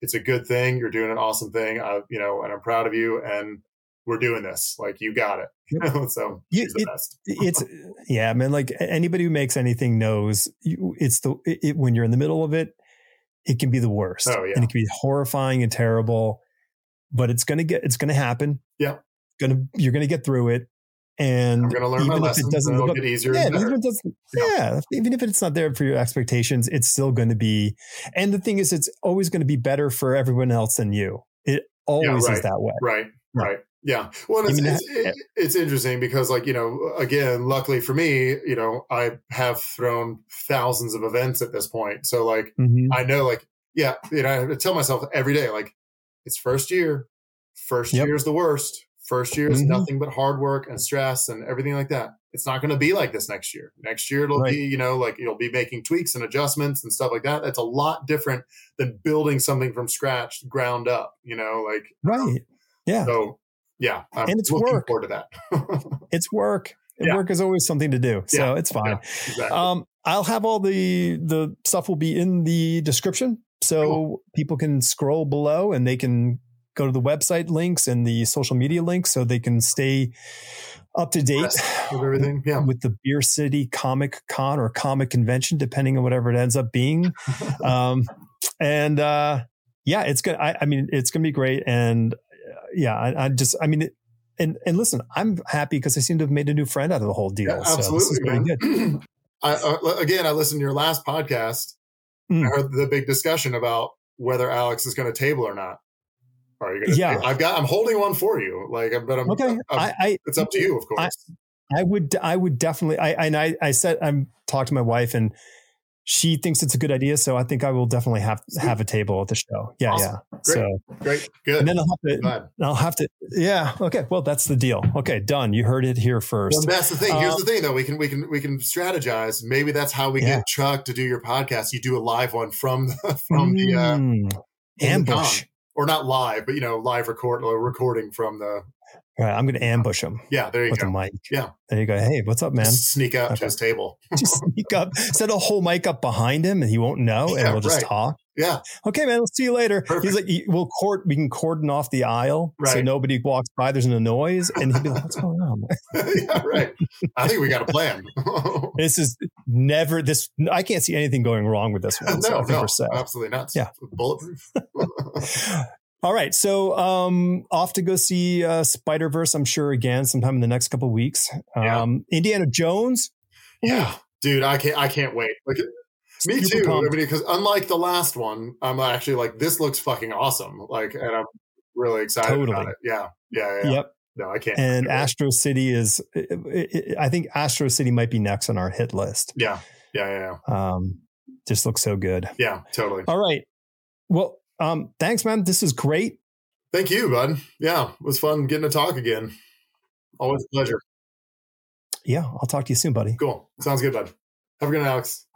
[SPEAKER 1] it's a good thing. You're doing an awesome thing. I, you know, and I'm proud of you. And we're doing this. Like you got it. so
[SPEAKER 2] You-
[SPEAKER 1] she's the
[SPEAKER 2] it-
[SPEAKER 1] best.
[SPEAKER 2] it's yeah, man. Like anybody who makes anything knows you, it's the it, it- when you're in the middle of it, it can be the worst.
[SPEAKER 1] Oh, yeah.
[SPEAKER 2] and it can be horrifying and terrible. But it's gonna get it's gonna happen.
[SPEAKER 1] Yeah.
[SPEAKER 2] gonna you're gonna get through it. And
[SPEAKER 1] I'm going to learn my
[SPEAKER 2] even if it doesn't
[SPEAKER 1] it'll
[SPEAKER 2] look
[SPEAKER 1] get easier.
[SPEAKER 2] yeah, even if it
[SPEAKER 1] Yeah.
[SPEAKER 2] yeah, even if it's not there for your expectations, it's still going to be. And the thing is, it's always going to be better for everyone else than you. It always is
[SPEAKER 1] right.
[SPEAKER 2] that way.
[SPEAKER 1] Right.
[SPEAKER 2] Yeah.
[SPEAKER 1] Right. Yeah. Well, it's, it's, it, it's interesting because, like, you know, again, luckily for me, you know, I have thrown thousands of events at this point. So, like,
[SPEAKER 2] Mhm.
[SPEAKER 1] I know, like, yeah, you know, I tell myself every day, like, it's first year. First
[SPEAKER 2] Yep.
[SPEAKER 1] year is the worst. First year is
[SPEAKER 2] Mhm.
[SPEAKER 1] nothing but hard work and stress and everything like that. It's not going to be like this next year. Next year it'll
[SPEAKER 2] Right.
[SPEAKER 1] be, you know, like you'll be making tweaks and adjustments and stuff like that. That's a lot different than building something from scratch, ground up, you know, like
[SPEAKER 2] Right. Yeah.
[SPEAKER 1] so yeah, I'm
[SPEAKER 2] And it's
[SPEAKER 1] looking
[SPEAKER 2] work.
[SPEAKER 1] forward to that.
[SPEAKER 2] It's work.
[SPEAKER 1] Yeah.
[SPEAKER 2] Work is always something to do. So
[SPEAKER 1] Yeah.
[SPEAKER 2] it's fine.
[SPEAKER 1] Yeah, exactly.
[SPEAKER 2] Um, I'll have all the the stuff will be in the description, so
[SPEAKER 1] Cool.
[SPEAKER 2] people can scroll below and they can go to the website links and the social media links, so they can stay up to date
[SPEAKER 1] with everything. Yeah.
[SPEAKER 2] with the Beer City Comic Con or Comic Convention, depending on whatever it ends up being. um, and uh, yeah, it's good. I, I mean, it's gonna be great. And uh, yeah, I, I just, I mean. It, and, and listen, I'm happy because I seem to have made a new friend out of the whole deal.
[SPEAKER 1] Yeah,
[SPEAKER 2] so
[SPEAKER 1] absolutely,
[SPEAKER 2] good.
[SPEAKER 1] I, uh, again, I listened to your last podcast.
[SPEAKER 2] Mm.
[SPEAKER 1] I heard the big discussion about whether Alex is going to table or not. Are you going to?
[SPEAKER 2] Yeah.
[SPEAKER 1] I've got. I'm holding one for you. Like, but I'm.
[SPEAKER 2] Okay,
[SPEAKER 1] I'm-
[SPEAKER 2] I, I
[SPEAKER 1] it's up to you, of course.
[SPEAKER 2] I would I would definitely I and I I said I'm talked to my wife and she thinks it's a good idea, so I think I will definitely have have a table at the show. Yeah,
[SPEAKER 1] Awesome.
[SPEAKER 2] yeah.
[SPEAKER 1] Great.
[SPEAKER 2] So
[SPEAKER 1] Great. Good.
[SPEAKER 2] and then I'll have to. I'll have to yeah. Okay, well that's the deal. Okay, done. You heard it here
[SPEAKER 1] Well,
[SPEAKER 2] first.
[SPEAKER 1] that's the thing. Here's
[SPEAKER 2] Um,
[SPEAKER 1] the thing, though. We can we can we can strategize. Maybe that's how we
[SPEAKER 2] Yeah.
[SPEAKER 1] get Chuck to do your podcast. You do a live one from the, from the uh,
[SPEAKER 2] Mm,
[SPEAKER 1] the
[SPEAKER 2] ambush.
[SPEAKER 1] con. Or not live, but you know, live record or recording from the.
[SPEAKER 2] All right, I'm going to ambush him
[SPEAKER 1] Yeah, there you
[SPEAKER 2] with
[SPEAKER 1] go.
[SPEAKER 2] a mic.
[SPEAKER 1] Yeah.
[SPEAKER 2] There you go. Hey, what's up, man?
[SPEAKER 1] Sneak up
[SPEAKER 2] Okay.
[SPEAKER 1] to his table.
[SPEAKER 2] Just sneak up, set a whole mic up behind him, and he won't know, and we'll just
[SPEAKER 1] right.
[SPEAKER 2] talk.
[SPEAKER 1] Yeah,
[SPEAKER 2] Okay, man. We'll see you later.
[SPEAKER 1] Perfect.
[SPEAKER 2] He's like, we'll cord, we can cordon off the aisle so nobody walks by. There's no noise, and he'd be like, "What's going on?"
[SPEAKER 1] yeah, right. I think we got a plan.
[SPEAKER 2] This is never this. I can't see anything going wrong with this one.
[SPEAKER 1] no,
[SPEAKER 2] think
[SPEAKER 1] no, absolutely not.
[SPEAKER 2] Yeah.
[SPEAKER 1] bulletproof.
[SPEAKER 2] All right, so um, off to go see uh, Spider Verse. I'm sure again sometime in the next couple of weeks.
[SPEAKER 1] Yeah.
[SPEAKER 2] Um, Indiana Jones.
[SPEAKER 1] yeah, dude, I can't. I can't wait. Like, me too. I mean, because unlike the last one, I'm actually like, this looks fucking awesome. Like, and I'm really excited
[SPEAKER 2] Totally.
[SPEAKER 1] about it. Yeah, yeah, yeah.
[SPEAKER 2] Yep.
[SPEAKER 1] No, I can't.
[SPEAKER 2] And
[SPEAKER 1] I can't wait.
[SPEAKER 2] Astro City is. I think Astro City might be next on our hit list.
[SPEAKER 1] yeah, yeah, yeah, yeah,
[SPEAKER 2] Um, just looks so good.
[SPEAKER 1] yeah, totally.
[SPEAKER 2] All right. Well, um, thanks, man. This is great.
[SPEAKER 1] Thank you, bud. Yeah, it was fun getting to talk again. Always a pleasure.
[SPEAKER 2] Yeah, I'll talk to you soon, buddy.
[SPEAKER 1] Cool. Sounds good, bud. Have a good night, Alex.